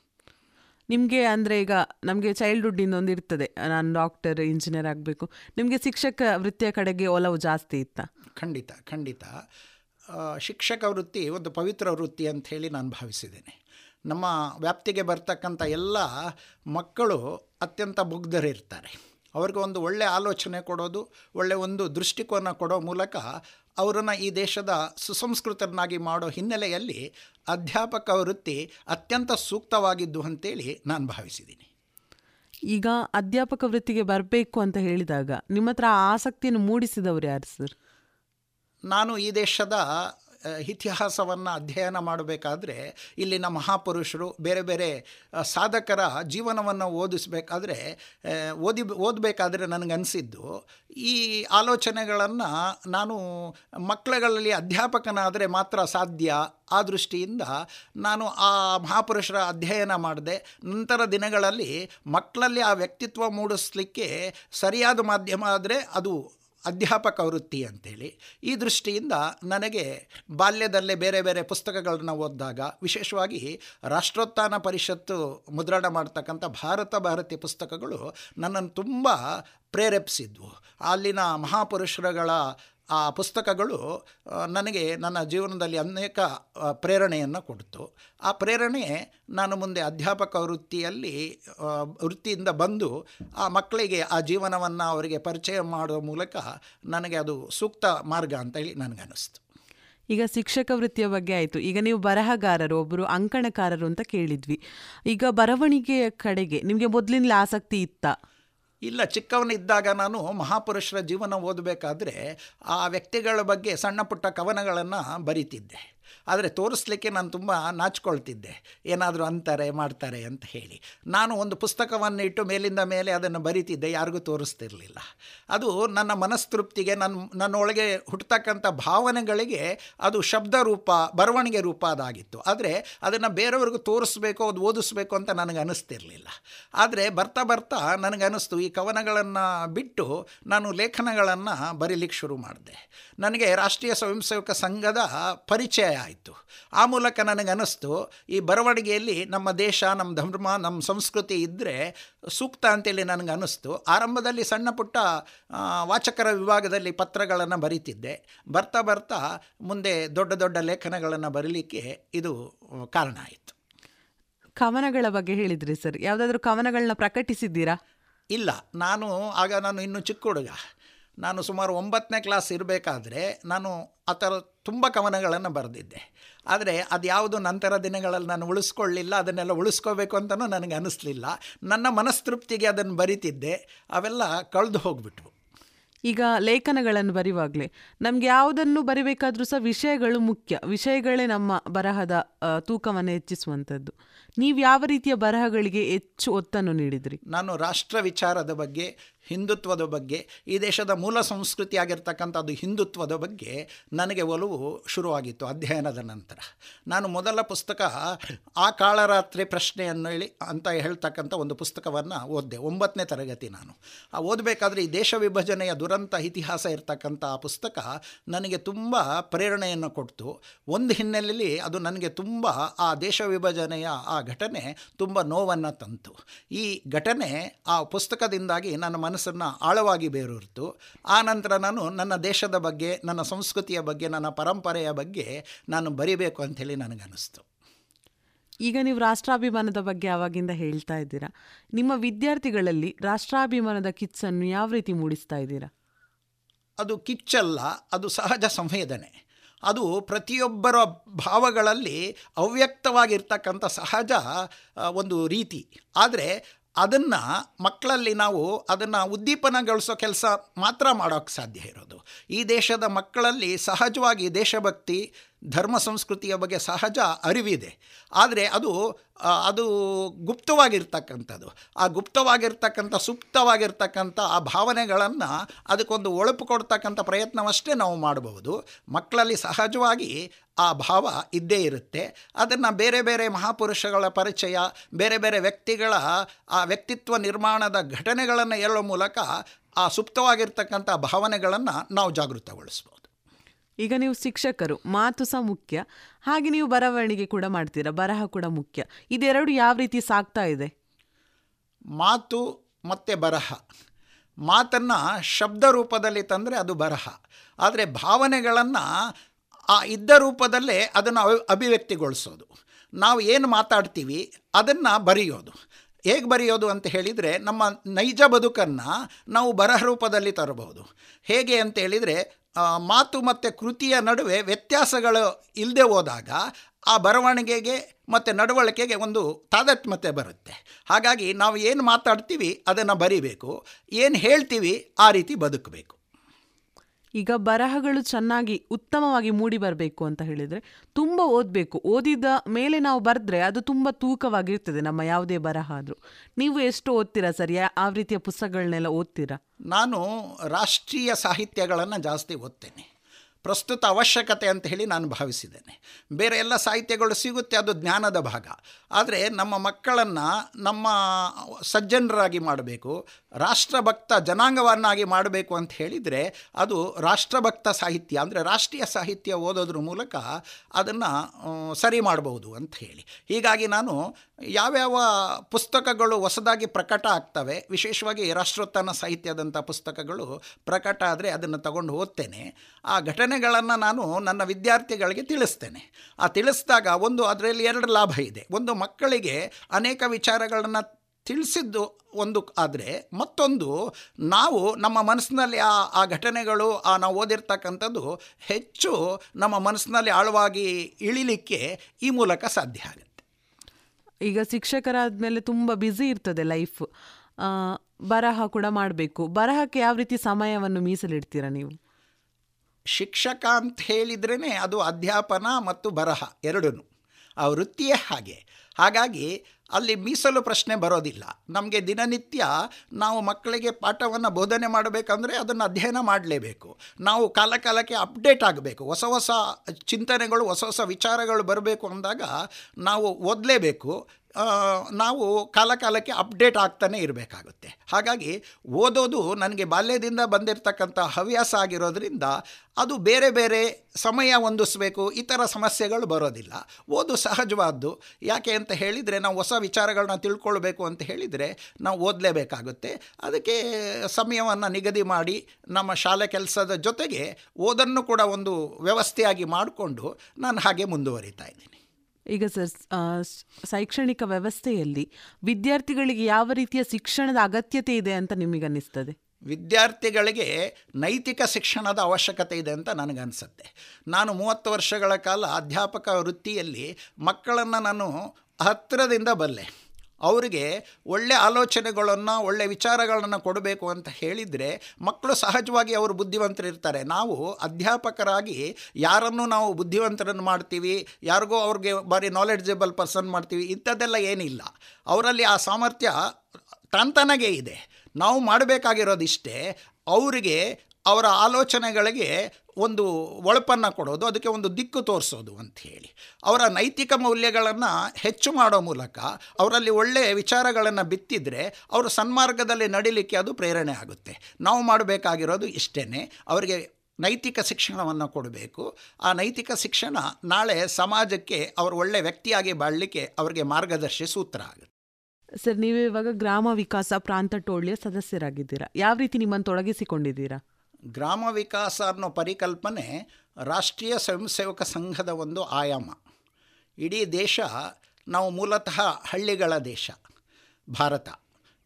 ನಿಮಗೆ ಅಂದರೆ ಈಗ ನಮಗೆ ಚೈಲ್ಡ್ಹುಡ್ ಇನ್ನೊಂದು ಇರ್ತದೆ. ನಾನು ಡಾಕ್ಟರ್ ಇಂಜಿನಿಯರ್ ಆಗಬೇಕು. ನಿಮಗೆ ಶಿಕ್ಷಕ ವೃತ್ತಿಯ ಕಡೆಗೆ ಒಲವು ಜಾಸ್ತಿ ಇತ್ತಾ? ಖಂಡಿತ ಖಂಡಿತ. ಶಿಕ್ಷಕ ವೃತ್ತಿ ಒಂದು ಪವಿತ್ರ ವೃತ್ತಿ ಅಂತ ಹೇಳಿ ನಾನು ಭಾವಿಸಿದ್ದೇನೆ. ನಮ್ಮ ವ್ಯಾಪ್ತಿಗೆ ಬರ್ತಕ್ಕಂಥ ಎಲ್ಲ ಮಕ್ಕಳು ಅತ್ಯಂತ ಮುಗ್ಧರಿರ್ತಾರೆ ಅವ್ರಿಗೆ ಒಂದು ಒಳ್ಳೆಯ ಆಲೋಚನೆ ಕೊಡೋದು ಒಳ್ಳೆಯ ಒಂದು ದೃಷ್ಟಿಕೋನ ಕೊಡೋ ಮೂಲಕ ಅವರನ್ನು ಈ ದೇಶದ ಸುಸಂಸ್ಕೃತರನ್ನಾಗಿ ಮಾಡೋ ಹಿನ್ನೆಲೆಯಲ್ಲಿ ಅಧ್ಯಾಪಕ ವೃತ್ತಿ ಅತ್ಯಂತ ಸೂಕ್ತವಾಗಿದ್ದು ಅಂತೇಳಿ ನಾನು ಭಾವಿಸಿದ್ದೀನಿ. ಈಗ ಅಧ್ಯಾಪಕ ವೃತ್ತಿಗೆ ಬರಬೇಕು ಅಂತ ಹೇಳಿದಾಗ ನಿಮ್ಮ ಹತ್ರ ಆಸಕ್ತಿಯನ್ನು ಮೂಡಿಸಿದವರು ಯಾರು ಸರ್? ನಾನು ಈ ದೇಶದ ಇತಿಹಾಸವನ್ನು ಅಧ್ಯಯನ ಮಾಡಬೇಕಾದ್ರೆ ಇಲ್ಲಿನ ಮಹಾಪುರುಷರು, ಬೇರೆ ಬೇರೆ ಸಾಧಕರ ಜೀವನವನ್ನು ಓದಿಸ್ಬೇಕಾದ್ರೆ ಓದಿ, ಓದಬೇಕಾದ್ರೆ ನನಗನ್ಸಿದ್ದು, ಈ ಆಲೋಚನೆಗಳನ್ನು ನಾನು ಮಕ್ಕಳಲ್ಲಿ ಅಧ್ಯಾಪಕನಾದರೆ ಮಾತ್ರ ಸಾಧ್ಯ ಆ ದೃಷ್ಟಿಯಿಂದ ನಾನು ಆ ಮಹಾಪುರುಷರ ಅಧ್ಯಯನ ಮಾಡಿದೆ. ನಂತರ ದಿನಗಳಲ್ಲಿ ಮಕ್ಕಳಲ್ಲಿ ಆ ವ್ಯಕ್ತಿತ್ವ ಮೂಡಿಸ್ಲಿಕ್ಕೆ ಸರಿಯಾದ ಮಾಧ್ಯಮ ಆದರೆ ಅದು ಅಧ್ಯಾಪಕ ವೃತ್ತಿ ಅಂಥೇಳಿ ಈ ದೃಷ್ಟಿಯಿಂದ ನನಗೆ ಬಾಲ್ಯದಲ್ಲೇ ಬೇರೆ ಬೇರೆ ಪುಸ್ತಕಗಳನ್ನು ಓದಿದಾಗ, ವಿಶೇಷವಾಗಿ ರಾಷ್ಟ್ರೋತ್ಥಾನ ಪರಿಷತ್ತು ಮುದ್ರಣ ಮಾಡ್ತಕ್ಕಂಥ ಭಾರತ ಭಾರತಿ ಪುಸ್ತಕಗಳು ನನ್ನನ್ನು ತುಂಬ ಪ್ರೇರೇಪಿಸಿದ್ವು. ಅಲ್ಲಿನ ಮಹಾಪುರುಷರುಗಳ ಆ ಪುಸ್ತಕಗಳು ನನಗೆ ನನ್ನ ಜೀವನದಲ್ಲಿ ಅನೇಕ ಪ್ರೇರಣೆಯನ್ನು ಕೊಡ್ತು. ಆ ಪ್ರೇರಣೆ ನಾನು ಮುಂದೆ ಅಧ್ಯಾಪಕ ವೃತ್ತಿಯಲ್ಲಿ ವೃತ್ತಿಯಿಂದ ಬಂದು, ಆ ಮಕ್ಕಳಿಗೆ ಆ ಜೀವನವನ್ನು ಅವರಿಗೆ ಪರಿಚಯ ಮಾಡುವ ಮೂಲಕ ನನಗೆ ಅದು ಸೂಕ್ತ ಮಾರ್ಗ ಅಂತ ಹೇಳಿ ನನಗನ್ನಿಸ್ತು. ಈಗ ಶಿಕ್ಷಕ ವೃತ್ತಿಯ ಬಗ್ಗೆ ಆಯಿತು. ಈಗ ನೀವು ಬರಹಗಾರರು ಒಬ್ಬರು ಅಂಕಣಕಾರರು ಅಂತ ಕೇಳಿದ್ವಿ. ಈಗ ಬರವಣಿಗೆಯ ಕಡೆಗೆ ನಿಮಗೆ ಮೊದಲಿಂದಲೇ ಆಸಕ್ತಿ ಇತ್ತಾ? ಇಲ್ಲ ಚಿಕ್ಕವನಿದ್ದಾಗ ನಾನು ಮಹಾಪುರುಷರ ಜೀವನ ಓದಬೇಕಾದ್ರೆ ಆ ವ್ಯಕ್ತಿಗಳ ಬಗ್ಗೆ ಸಣ್ಣ ಪುಟ್ಟ ಕವನಗಳನ್ನು ಬರೀತಿದ್ದೆ. ಆದರೆ ತೋರಿಸ್ಲಿಕ್ಕೆ ನಾನು ತುಂಬ ನಾಚಿಕೊಳ್ತಿದ್ದೆ. ಏನಾದರೂ ಅಂತಾರೆ, ಮಾಡ್ತಾರೆ ಅಂತ ಹೇಳಿ. ನಾನು ಒಂದು ಪುಸ್ತಕವನ್ನು ಇಟ್ಟು ಮೇಲಿಂದ ಮೇಲೆ ಅದನ್ನು ಬರಿತಿದ್ದೆ, ಯಾರಿಗೂ ತೋರಿಸ್ತಿರಲಿಲ್ಲ. ಅದು ನನ್ನ ಮನಸ್ತೃಪ್ತಿಗೆ ನನ್ನ ನನ್ನೊಳಗೆ ಹುಟ್ಟತಕ್ಕಂಥ ಭಾವನೆಗಳಿಗೆ ಅದು ಶಬ್ದ ರೂಪ, ಬರವಣಿಗೆ ರೂಪ ಅದಾಗಿತ್ತು. ಆದರೆ ಅದನ್ನು ಬೇರೆಯವ್ರಿಗೂ ತೋರಿಸ್ಬೇಕು, ಅದು ಓದಿಸ್ಬೇಕು ಅಂತ ನನಗೆ ಅನ್ನಿಸ್ತಿರಲಿಲ್ಲ ಆದರೆ ಬರ್ತಾ ಬರ್ತಾ ನನಗನ್ನಿಸ್ತು ಈ ಕವನಗಳನ್ನು ಬಿಟ್ಟು ನಾನು ಲೇಖನಗಳನ್ನು ಬರೀಲಿಕ್ಕೆ ಶುರು ಮಾಡಿದೆ. ನನಗೆ ರಾಷ್ಟ್ರೀಯ ಸ್ವಯಂ ಸೇವಕ ಸಂಘದ ಪರಿಚಯ ಆಯಿತು. ಆ ಮೂಲಕ ನನಗನ್ನಿಸ್ತು ಈ ಬರವಣಿಗೆಯಲ್ಲಿ ನಮ್ಮ ದೇಶ ನಮ್ಮ ಧರ್ಮ ನಮ್ಮ ಸಂಸ್ಕೃತಿ ಇದ್ದರೆ ಸೂಕ್ತ ಅಂತೇಳಿ ನನಗೆ ಅನ್ನಿಸ್ತು ಆರಂಭದಲ್ಲಿ ಸಣ್ಣ ಪುಟ್ಟ ವಾಚಕರ ವಿಭಾಗದಲ್ಲಿ ಪತ್ರಗಳನ್ನು ಬರೀತಿದ್ದೆ. ಬರ್ತಾ ಬರ್ತಾ ಮುಂದೆ ದೊಡ್ಡ ದೊಡ್ಡ ಲೇಖನಗಳನ್ನು ಬರೀಲಿಕ್ಕೆ ಇದು ಕಾರಣ ಆಯಿತು. ಕವನಗಳ ಬಗ್ಗೆ ಹೇಳಿದ್ರಿ ಸರ್. ಯಾವುದಾದ್ರೂ ಕವನಗಳನ್ನ ಪ್ರಕಟಿಸಿದ್ದೀರಾ? ಇಲ್ಲ. ನಾನು ಆಗ ನಾನು ಇನ್ನೂ ಚಿಕ್ಕ ಹುಡುಗ. ನಾನು ಸುಮಾರು ಒಂಬತ್ತನೇ ಕ್ಲಾಸ್ ಇರಬೇಕಾದ್ರೆ ನಾನು ಆ ಥರ ತುಂಬ ಕವನಗಳನ್ನು ಬರೆದಿದ್ದೆ. ಆದರೆ ಅದು ಯಾವುದು ನಂತರ ದಿನಗಳಲ್ಲಿ ನಾನು ಉಳಿಸ್ಕೊಳ್ಳಿಲ್ಲ ಅದನ್ನೆಲ್ಲ ಉಳಿಸ್ಕೋಬೇಕು ಅಂತಲೂ ನನಗೆ ಅನ್ನಿಸ್ಲಿಲ್ಲ ನನ್ನ ಮನಸ್ತೃಪ್ತಿಗೆ ಅದನ್ನು ಬರಿತಿದ್ದೆ. ಅವೆಲ್ಲ ಕಳೆದು ಹೋಗ್ಬಿಟ್ವು. ಈಗ ಲೇಖನಗಳನ್ನು ಬರೆಯುವಾಗಲೇ ನಮ್ಗೆ ಯಾವುದನ್ನು ಬರಿಬೇಕಾದ್ರೂ ಸಹ ವಿಷಯಗಳು ಮುಖ್ಯ. ವಿಷಯಗಳೇ ನಮ್ಮ ಬರಹದ ತೂಕವನ್ನು ಹೆಚ್ಚಿಸುವಂಥದ್ದು. ನೀವು ಯಾವ ರೀತಿಯ ಬರಹಗಳಿಗೆ ಹೆಚ್ಚು ಒತ್ತನ್ನು ನೀಡಿದ್ರಿ? ನಾನು ರಾಷ್ಟ್ರ ವಿಚಾರದ ಬಗ್ಗೆ ಹಿಂದುತ್ವದ ಬಗ್ಗೆ, ಈ ದೇಶದ ಮೂಲ ಸಂಸ್ಕೃತಿ ಆಗಿರ್ತಕ್ಕಂಥದ್ದು ಹಿಂದುತ್ವದ ಬಗ್ಗೆ ನನಗೆ ಒಲವು ಶುರುವಾಗಿತ್ತು ಅಧ್ಯಯನದ ನಂತರ. ನಾನು ಮೊದಲ ಪುಸ್ತಕ ಆ ಕಾಳರಾತ್ರಿ ಪ್ರಶ್ನೆಯನ್ನು ಹೇಳಿ ಅಂತ ಹೇಳ್ತಕ್ಕಂಥ ಒಂದು ಪುಸ್ತಕವನ್ನು ಓದಿದೆ, ಒಂಬತ್ತನೇ ತರಗತಿ ನಾನು. ಆ ಓದಬೇಕಾದ್ರೆ ಈ ದೇಶ ವಿಭಜನೆಯ ದುರಂತ ಇತಿಹಾಸ ಇರ್ತಕ್ಕಂಥ ಆ ಪುಸ್ತಕ ನನಗೆ ತುಂಬ ಪ್ರೇರಣೆಯನ್ನು ಕೊಡ್ತು. ಒಂದು ಹಿನ್ನೆಲೆಯಲ್ಲಿ ಅದು ನನಗೆ ತುಂಬ ಆ ದೇಶ ವಿಭಜನೆಯ ಆ ಘಟನೆ ತುಂಬ ನೋವನ್ನು ತಂತು. ಈ ಘಟನೆ ಆ ಪುಸ್ತಕದಿಂದಾಗಿ ನನ್ನ ಮನಸ್ಸನ್ನು ಆಳವಾಗಿ ಬೇರೂರಿತು. ಆ ನಂತರ ನಾನು ನನ್ನ ದೇಶದ ಬಗ್ಗೆ ನನ್ನ ಸಂಸ್ಕೃತಿಯ ಬಗ್ಗೆ ನನ್ನ ಪರಂಪರೆಯ ಬಗ್ಗೆ ನಾನು ಬರಿಬೇಕು ಅಂಥೇಳಿ ನನಗನ್ನಿಸ್ತು. ಈಗ ನೀವು ರಾಷ್ಟ್ರಾಭಿಮಾನದ ಬಗ್ಗೆ ಆವಾಗಿಂದ ಹೇಳ್ತಾ ಇದ್ದೀರಾ. ನಿಮ್ಮ ವಿದ್ಯಾರ್ಥಿಗಳಲ್ಲಿ ರಾಷ್ಟ್ರಾಭಿಮಾನದ ಕಿಚ್ಚನ್ನು ಯಾವ ರೀತಿ ಮೂಡಿಸ್ತಾ ಇದ್ದೀರಾ? ಅದು ಕಿಚ್ಚಲ್ಲ ಅದು ಸಹಜ ಸಂವೇದನೆ. ಅದು ಪ್ರತಿಯೊಬ್ಬರ ಭಾವಗಳಲ್ಲಿ ಅವ್ಯಕ್ತವಾಗಿರ್ತಕ್ಕಂಥ ಸಹಜ ಒಂದು ರೀತಿ. ಆದರೆ ಅದನ್ನು ಮಕ್ಕಳಲ್ಲಿ ನಾವು ಅದನ್ನು ಉದ್ದೀಪನಗೊಳಿಸೋ ಕೆಲಸ ಮಾತ್ರ ಮಾಡೋಕ್ಕೆ ಸಾಧ್ಯ ಇರೋದು. ಈ ದೇಶದ ಮಕ್ಕಳಲ್ಲಿ ಸಹಜವಾಗಿ ದೇಶಭಕ್ತಿ, ಧರ್ಮ ಸಂಸ್ಕೃತಿಯ ಬಗ್ಗೆ ಸಹಜ ಅರಿವಿದೆ. ಆದರೆ ಅದು ಅದು ಗುಪ್ತವಾಗಿರ್ತಕ್ಕಂಥದ್ದು. ಆ ಗುಪ್ತವಾಗಿರ್ತಕ್ಕಂಥ, ಸುಪ್ತವಾಗಿರ್ತಕ್ಕಂಥ ಆ ಭಾವನೆಗಳನ್ನು ಅದಕ್ಕೊಂದು ಒಳಪು ಕೊಡ್ತಕ್ಕಂಥ ಪ್ರಯತ್ನವಷ್ಟೇ ನಾವು ಮಾಡಬಹುದು. ಮಕ್ಕಳಲ್ಲಿ ಸಹಜವಾಗಿ ಆ ಭಾವ ಇದ್ದೇ ಇರುತ್ತೆ. ಅದನ್ನು ಬೇರೆ ಬೇರೆ ಮಹಾಪುರುಷಗಳ ಪರಿಚಯ ಬೇರೆ ಬೇರೆ ವ್ಯಕ್ತಿಗಳ ಆ ವ್ಯಕ್ತಿತ್ವ ನಿರ್ಮಾಣದ ಘಟನೆಗಳನ್ನು ಹೇಳೋ ಮೂಲಕ ಆ ಸುಪ್ತವಾಗಿರ್ತಕ್ಕಂಥ ಭಾವನೆಗಳನ್ನು ನಾವು ಜಾಗೃತಗೊಳಿಸ್ಬೋದು. ಈಗ ನೀವು ಶಿಕ್ಷಕರು ಮಾತು ಸಹ ಮುಖ್ಯ. ಹಾಗೆ ನೀವು ಬರವಣಿಗೆ ಕೂಡ ಮಾಡ್ತೀರಾ ಬರಹ ಕೂಡ ಮುಖ್ಯ. ಇದೆರಡು ಯಾವ ರೀತಿ ಸಾಕ್ತಾ ಇದೆ? ಮಾತು ಮತ್ತು ಬರಹ. ಮಾತನ್ನು ಶಬ್ದ ರೂಪದಲ್ಲಿ ತಂದರೆ ಅದು ಬರಹ. ಆದರೆ ಭಾವನೆಗಳನ್ನು ಆ ಇದ್ದ ರೂಪದಲ್ಲೇ ಅದನ್ನು ಅಭಿ, ಅಭಿವ್ಯಕ್ತಿಗೊಳಿಸೋದು. ನಾವು ಏನು ಮಾತಾಡ್ತೀವಿ ಅದನ್ನು ಬರೆಯೋದು. ಹೇಗೆ ಬರೆಯೋದು ಅಂತ ಹೇಳಿದರೆ ನಮ್ಮ ನೈಜ ಬದುಕನ್ನು ನಾವು ಬರಹ ರೂಪದಲ್ಲಿ ತರಬಹುದು. ಹೇಗೆ ಅಂತ ಹೇಳಿದರೆ ಮಾತು ಮತ್ತು ಕೃತಿಯ ನಡುವೆ ವ್ಯತ್ಯಾಸಗಳು ಇಲ್ಲದೆ ಹೋದಾಗ ಆ ಬರವಣಿಗೆಗೆ ಮತ್ತು ನಡವಳಿಕೆಗೆ ಒಂದು ತಾದಾತ್ಮ್ಯತೆ ಬರುತ್ತೆ. ಹಾಗಾಗಿ ನಾವು ಏನು ಮಾತಾಡ್ತೀವಿ ಅದನ್ನು ಬರಿಬೇಕು. ಏನು ಹೇಳ್ತೀವಿ ಆ ರೀತಿ ಬದುಕಬೇಕು. ಈಗ ಬರಹಗಳು ಚೆನ್ನಾಗಿ, ಉತ್ತಮವಾಗಿ ಮೂಡಿ ಬರಬೇಕು ಅಂತ ಹೇಳಿದರೆ ತುಂಬ ಓದಬೇಕು. ಓದಿದ ಮೇಲೆ ನಾವು ಬರೆದ್ರೆ ಅದು ತುಂಬ ತೂಕವಾಗಿರ್ತದೆ ನಮ್ಮ ಯಾವುದೇ ಬರಹ ಆದರೂ. ನೀವು ಎಷ್ಟು ಓದ್ತೀರಾ ಸರ್? ಆ ರೀತಿಯ ಪುಸ್ತಕಗಳನ್ನೆಲ್ಲ ಓದ್ತೀರಾ? ನಾನು ರಾಷ್ಟ್ರೀಯ ಸಾಹಿತ್ಯಗಳನ್ನು ಜಾಸ್ತಿ ಓದ್ತೇನೆ. ಪ್ರಸ್ತುತ ಅವಶ್ಯಕತೆ ಅಂತ ಹೇಳಿ ನಾನು ಭಾವಿಸಿದ್ದೇನೆ. ಬೇರೆ ಎಲ್ಲ ಸಾಹಿತ್ಯಗಳು ಸಿಗುತ್ತೆ, ಅದು ಜ್ಞಾನದ ಭಾಗ. ಆದರೆ ನಮ್ಮ ಮಕ್ಕಳನ್ನು ನಮ್ಮ ಸಜ್ಜನರಾಗಿ ಮಾಡಬೇಕು, ರಾಷ್ಟ್ರಭಕ್ತ ಜನಾಂಗವನ್ನಾಗಿ ಮಾಡಬೇಕು ಅಂತ ಹೇಳಿದರೆ ಅದು ರಾಷ್ಟ್ರಭಕ್ತ ಸಾಹಿತ್ಯ, ಅಂದರೆ ರಾಷ್ಟ್ರೀಯ ಸಾಹಿತ್ಯ ಓದೋದ್ರ ಮೂಲಕ ಅದನ್ನು ಸರಿ ಮಾಡಬಹುದು ಅಂತ ಹೇಳಿ. ಹೀಗಾಗಿ ನಾನು ಯಾವ್ಯಾವ ಪುಸ್ತಕಗಳು ಹೊಸದಾಗಿ ಪ್ರಕಟ ಆಗ್ತವೆ, ವಿಶೇಷವಾಗಿ ರಾಷ್ಟ್ರೋತ್ಥಾನ ಸಾಹಿತ್ಯದಂಥ ಪುಸ್ತಕಗಳು ಪ್ರಕಟ ಆದರೆ ಅದನ್ನು ತಗೊಂಡು ಓದ್ತೇನೆ. ಆ ಘಟನೆಗಳನ್ನು ನಾನು ನನ್ನ ವಿದ್ಯಾರ್ಥಿಗಳಿಗೆ ತಿಳಿಸ್ತೇನೆ. ಆ ತಿಳಿಸಿದಾಗ ಒಂದು ಅದರಲ್ಲಿ ಎರಡು ಲಾಭ ಇದೆ. ಒಂದು ಮಕ್ಕಳಿಗೆ ಅನೇಕ ವಿಚಾರಗಳನ್ನು ತಿಳಿಸಿದ್ದು ಒಂದು ಆದರೆ, ಮತ್ತೊಂದು ನಾವು ನಮ್ಮ ಮನಸ್ಸಿನಲ್ಲಿ ಆ ಆ ಘಟನೆಗಳು, ಆ ನಾವು ಓದಿರ್ತಕ್ಕಂಥದ್ದು ಹೆಚ್ಚು ನಮ್ಮ ಮನಸ್ಸಿನಲ್ಲಿ ಆಳವಾಗಿ ಇಳಿಲಿಕ್ಕೆ ಈ ಮೂಲಕ ಸಾಧ್ಯ ಆಗುತ್ತೆ. ಈಗ ಶಿಕ್ಷಕರಾದ ಮೇಲೆ ತುಂಬ ಬ್ಯುಸಿ ಇರ್ತದೆ ಲೈಫ್ ಬರಹ ಕೂಡ ಮಾಡಬೇಕು. ಬರಹಕ್ಕೆ ಯಾವ ರೀತಿ ಸಮಯವನ್ನು ಮೀಸಲಿಡ್ತೀರಾ ನೀವು? ಶಿಕ್ಷಕ ಅಂತ ಹೇಳಿದ್ರೇ ಅದು ಅಧ್ಯಾಪನ ಮತ್ತು ಬರಹ ಎರಡೂ ಆ ವೃತ್ತಿಯೇ ಹಾಗೆ. ಹಾಗಾಗಿ ಅಲ್ಲಿ ಮೀಸಲು ಪ್ರಶ್ನೆ ಬರೋದಿಲ್ಲ. ನಮಗೆ ದಿನನಿತ್ಯ ನಾವು ಮಕ್ಕಳಿಗೆ ಪಾಠವನ್ನು ಬೋಧನೆ ಮಾಡಬೇಕಂದ್ರೆ ಅದನ್ನು ಅಧ್ಯಯನ ಮಾಡಲೇಬೇಕು. ನಾವು ಕಾಲಕಾಲಕ್ಕೆ ಅಪ್ಡೇಟ್ ಆಗಬೇಕು. ಹೊಸ ಹೊಸ ಚಿಂತನೆಗಳು, ಹೊಸ ಹೊಸ ವಿಚಾರಗಳು ಬರಬೇಕು ಅಂದಾಗ ನಾವು ಓದಲೇಬೇಕು. ನಾವು ಕಾಲ ಕಾಲಕ್ಕೆ ಅಪ್ಡೇಟ್ ಆಗ್ತಾನೆ ಇರಬೇಕಾಗುತ್ತೆ. ಹಾಗಾಗಿ ಓದೋದು ನನಗೆ ಬಾಲ್ಯದಿಂದ ಬಂದಿರತಕ್ಕಂಥ ಹವ್ಯಾಸ ಆಗಿರೋದ್ರಿಂದ ಅದು ಬೇರೆ ಬೇರೆ ಸಮಯ ಹೊಂದಿಸ್ಬೇಕು ಈ ಸಮಸ್ಯೆಗಳು ಬರೋದಿಲ್ಲ. ಓದು ಸಹಜವಾದ್ದು. ಯಾಕೆ ಅಂತ ಹೇಳಿದರೆ ನಾವು ಹೊಸ ವಿಚಾರಗಳನ್ನ ತಿಳ್ಕೊಳ್ಬೇಕು ಅಂತ ಹೇಳಿದರೆ ನಾವು ಓದಲೇಬೇಕಾಗುತ್ತೆ. ಅದಕ್ಕೆ ಸಮಯವನ್ನು ನಿಗದಿ ಮಾಡಿ ನಮ್ಮ ಶಾಲೆ ಕೆಲಸದ ಜೊತೆಗೆ ಓದನ್ನು ಕೂಡ ಒಂದು ವ್ಯವಸ್ಥೆಯಾಗಿ ಮಾಡಿಕೊಂಡು ನಾನು ಹಾಗೆ ಮುಂದುವರಿತಾ ಇದ್ದೀನಿ. ಈಗ ಸರ್ ಶೈಕ್ಷಣಿಕ ವ್ಯವಸ್ಥೆಯಲ್ಲಿ ವಿದ್ಯಾರ್ಥಿಗಳಿಗೆ ಯಾವ ರೀತಿಯ ಶಿಕ್ಷಣದ ಅಗತ್ಯತೆ ಇದೆ ಅಂತ ನಿಮಗನ್ನಿಸ್ತದೆ? ವಿದ್ಯಾರ್ಥಿಗಳಿಗೆ ನೈತಿಕ ಶಿಕ್ಷಣದ ಅವಶ್ಯಕತೆ ಇದೆ ಅಂತ ನನಗನ್ಸುತ್ತೆ. ನಾನು ಮೂವತ್ತು ವರ್ಷಗಳ ಕಾಲ ಅಧ್ಯಾಪಕ ವೃತ್ತಿಯಲ್ಲಿ ಮಕ್ಕಳನ್ನು ನಾನು ಹತ್ತಿರದಿಂದ ಬಲ್ಲೆ. ಅವರಿಗೆ ಒಳ್ಳೆ ಆಲೋಚನೆಗಳನ್ನು, ಒಳ್ಳೆ ವಿಚಾರಗಳನ್ನು ಕೊಡಬೇಕು ಅಂತ ಹೇಳಿದರೆ ಮಕ್ಕಳು ಸಹಜವಾಗಿ ಅವರು ಬುದ್ಧಿವಂತರಿರ್ತಾರೆ. ನಾವು ಅಧ್ಯಾಪಕರಾಗಿ ಯಾರನ್ನು ನಾವು ಬುದ್ಧಿವಂತರನ್ನು ಮಾಡ್ತೀವಿ, ಯಾರಿಗೋ ಅವ್ರಿಗೆ ಬಾರಿ ನಾಲೆಡ್ಜಬಲ್ ಪರ್ಸನ್ ಮಾಡ್ತೀವಿ, ಇಂಥದ್ದೆಲ್ಲ ಏನಿಲ್ಲ. ಅವರಲ್ಲಿ ಆ ಸಾಮರ್ಥ್ಯ ತಾಂತನಗೆ ಇದೆ. ನಾವು ಮಾಡಬೇಕಾಗಿರೋದಿಷ್ಟೇ, ಅವರಿಗೆ ಅವರ ಆಲೋಚನೆಗಳಿಗೆ ಒಂದು ಒಳಪನ್ನು ಕೊಡೋದು, ಅದಕ್ಕೆ ಒಂದು ದಿಕ್ಕು ತೋರಿಸೋದು ಅಂತ ಹೇಳಿ. ಅವರ ನೈತಿಕ ಮೌಲ್ಯಗಳನ್ನು ಹೆಚ್ಚು ಮಾಡೋ ಮೂಲಕ ಅವರಲ್ಲಿ ಒಳ್ಳೆಯ ವಿಚಾರಗಳನ್ನು ಬಿತ್ತಿದರೆ ಅವರು ಸನ್ಮಾರ್ಗದಲ್ಲಿ ನಡಿಲಿಕ್ಕೆ ಅದು ಪ್ರೇರಣೆ ಆಗುತ್ತೆ. ನಾವು ಮಾಡಬೇಕಾಗಿರೋದು ಇಷ್ಟೇ ಅವರಿಗೆ ನೈತಿಕ ಶಿಕ್ಷಣವನ್ನು ಕೊಡಬೇಕು. ಆ ನೈತಿಕ ಶಿಕ್ಷಣ ನಾಳೆ ಸಮಾಜಕ್ಕೆ ಅವರು ಒಳ್ಳೆಯ ವ್ಯಕ್ತಿಯಾಗಿ ಬಾಳಲಿಕ್ಕೆ ಅವರಿಗೆ ಮಾರ್ಗದರ್ಶಿ ಸೂತ್ರ ಆಗುತ್ತೆ. ಸರ್, ನೀವು ಇವಾಗ ಗ್ರಾಮ ವಿಕಾಸ ಪ್ರಾಂತ ಟೋಳಿಯ ಸದಸ್ಯರಾಗಿದ್ದೀರಾ. ಯಾವ ರೀತಿ ನಿಮ್ಮನ್ನು ತೊಡಗಿಸಿಕೊಂಡಿದ್ದೀರಾ? ಗ್ರಾಮ ವಿಕಾಸ ಅನ್ನೋ ಪರಿಕಲ್ಪನೆ ರಾಷ್ಟ್ರೀಯ ಸ್ವಯಂ ಸೇವಕ ಸಂಘದ ಒಂದು ಆಯಾಮ. ಇಡೀ ದೇಶ ನಾವು ಮೂಲತಃ ಹಳ್ಳಿಗಳ ದೇಶ, ಭಾರತ.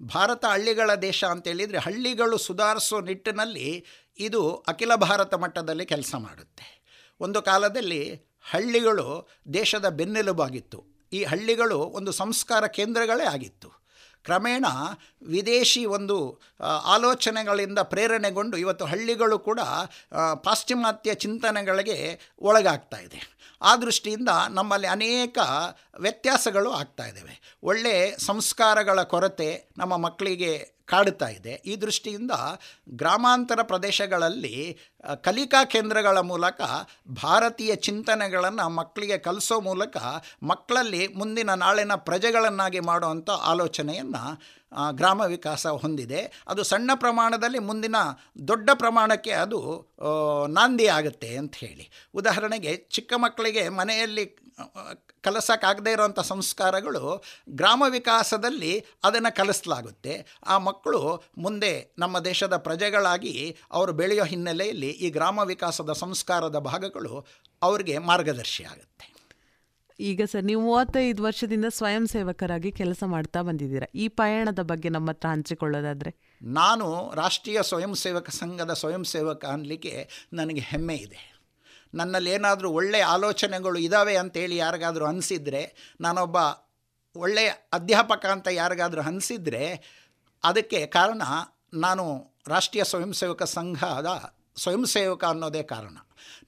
ಭಾರತ ಹಳ್ಳಿಗಳ ದೇಶ ಅಂತೇಳಿದರೆ ಹಳ್ಳಿಗಳು ಸುಧಾರಿಸೋ ನಿಟ್ಟಿನಲ್ಲಿ ಇದು ಅಖಿಲ ಭಾರತ ಮಟ್ಟದಲ್ಲಿ ಕೆಲಸ ಮಾಡುತ್ತೆ. ಒಂದು ಕಾಲದಲ್ಲಿ ಹಳ್ಳಿಗಳು ದೇಶದ ಬೆನ್ನೆಲುಬಾಗಿತ್ತು. ಈ ಹಳ್ಳಿಗಳು ಒಂದು ಸಂಸ್ಕಾರ ಕೇಂದ್ರಗಳೇ ಆಗಿತ್ತು. ಕ್ರಮೇಣ ವಿದೇಶಿ ಒಂದು ಆಲೋಚನೆಗಳಿಂದ ಪ್ರೇರಣೆಗೊಂಡು ಇವತ್ತು ಹಳ್ಳಿಗಳು ಕೂಡ ಪಾಶ್ಚಿಮಾತ್ಯ ಚಿಂತನೆಗಳಿಗೆ ಒಳಗಾಗ್ತಾ ಇದೆ. ಆ ದೃಷ್ಟಿಯಿಂದ ನಮ್ಮಲ್ಲಿ ಅನೇಕ ವ್ಯತ್ಯಾಸಗಳು ಆಗ್ತಾ ಇದ್ದಾವೆ ಒಳ್ಳೆಯ ಸಂಸ್ಕಾರಗಳ ಕೊರತೆ ನಮ್ಮ ಮಕ್ಕಳಿಗೆ ಕಾಡುತ್ತಾ ಇದೆ. ಈ ದೃಷ್ಟಿಯಿಂದ ಗ್ರಾಮಾಂತರ ಪ್ರದೇಶಗಳಲ್ಲಿ ಕಲಿಕಾ ಕೇಂದ್ರಗಳ ಮೂಲಕ ಭಾರತೀಯ ಚಿಂತನೆಗಳನ್ನು ಮಕ್ಕಳಿಗೆ ಕಲಿಸೋ ಮೂಲಕ ಮಕ್ಕಳಲ್ಲಿ ಮುಂದಿನ ನಾಳಿನ ಪ್ರಜೆಗಳನ್ನಾಗಿ ಮಾಡುವಂಥ ಆಲೋಚನೆಯನ್ನು ಗ್ರಾಮ ವಿಕಾಸ ಹೊಂದಿದೆ. ಅದು ಸಣ್ಣ ಪ್ರಮಾಣದಲ್ಲಿ ಮುಂದಿನ ದೊಡ್ಡ ಪ್ರಮಾಣಕ್ಕೆ ಅದು ನಾಂದಿ ಆಗುತ್ತೆ ಅಂತ ಹೇಳಿ. ಉದಾಹರಣೆಗೆ ಚಿಕ್ಕ ಮಕ್ಕಳಿಗೆ ಮನೆಯಲ್ಲಿ ಕಲಿಸೋಕ್ಕಾಗದೇ ಇರೋವಂಥ ಸಂಸ್ಕಾರಗಳು ಗ್ರಾಮ ವಿಕಾಸದಲ್ಲಿ ಅದನ್ನು ಕಲಿಸಲಾಗುತ್ತೆ. ಆ ಮಕ್ಕಳು ಮುಂದೆ ನಮ್ಮ ದೇಶದ ಪ್ರಜೆಗಳಾಗಿ ಅವರು ಬೆಳೆಯೋ ಹಿನ್ನೆಲೆಯಲ್ಲಿ ಈ ಗ್ರಾಮ ವಿಕಾಸದ ಸಂಸ್ಕಾರದ ಭಾಗಗಳು ಅವರಿಗೆ ಮಾರ್ಗದರ್ಶಿ ಆಗುತ್ತೆ. ಈಗ ಸರ್ ನೀವು ಮೂವತ್ತೈದು ವರ್ಷದಿಂದ ಸ್ವಯಂ ಸೇವಕರಾಗಿ ಕೆಲಸ ಮಾಡ್ತಾ ಬಂದಿದ್ದೀರಾ. ಈ ಪಯಣದ ಬಗ್ಗೆ ನಮ್ಮ ಹತ್ರ ಹಂಚಿಕೊಳ್ಳೋದಾದರೆ? ನಾನು ರಾಷ್ಟ್ರೀಯ ಸ್ವಯಂ ಸೇವಕ ಸಂಘದ ಸ್ವಯಂ ಸೇವಕ ಅನ್ನಲಿಕ್ಕೆ ನನಗೆ ಹೆಮ್ಮೆ ಇದೆ. ನನ್ನಲ್ಲಿ ಏನಾದರೂ ಒಳ್ಳೆಯ ಆಲೋಚನೆಗಳು ಇದ್ದಾವೆ ಅಂತೇಳಿ ಯಾರಿಗಾದರೂ ಅನಿಸಿದರೆ, ನಾನೊಬ್ಬ ಒಳ್ಳೆಯ ಅಧ್ಯಾಪಕ ಅಂತ ಯಾರಿಗಾದರೂ ಅನಿಸಿದರೆ, ಅದಕ್ಕೆ ಕಾರಣ ನಾನು ರಾಷ್ಟ್ರೀಯ ಸ್ವಯಂ ಸೇವಕ ಸಂಘದ ಸ್ವಯಂ ಸೇವಕ ಅನ್ನೋದೇ ಕಾರಣ.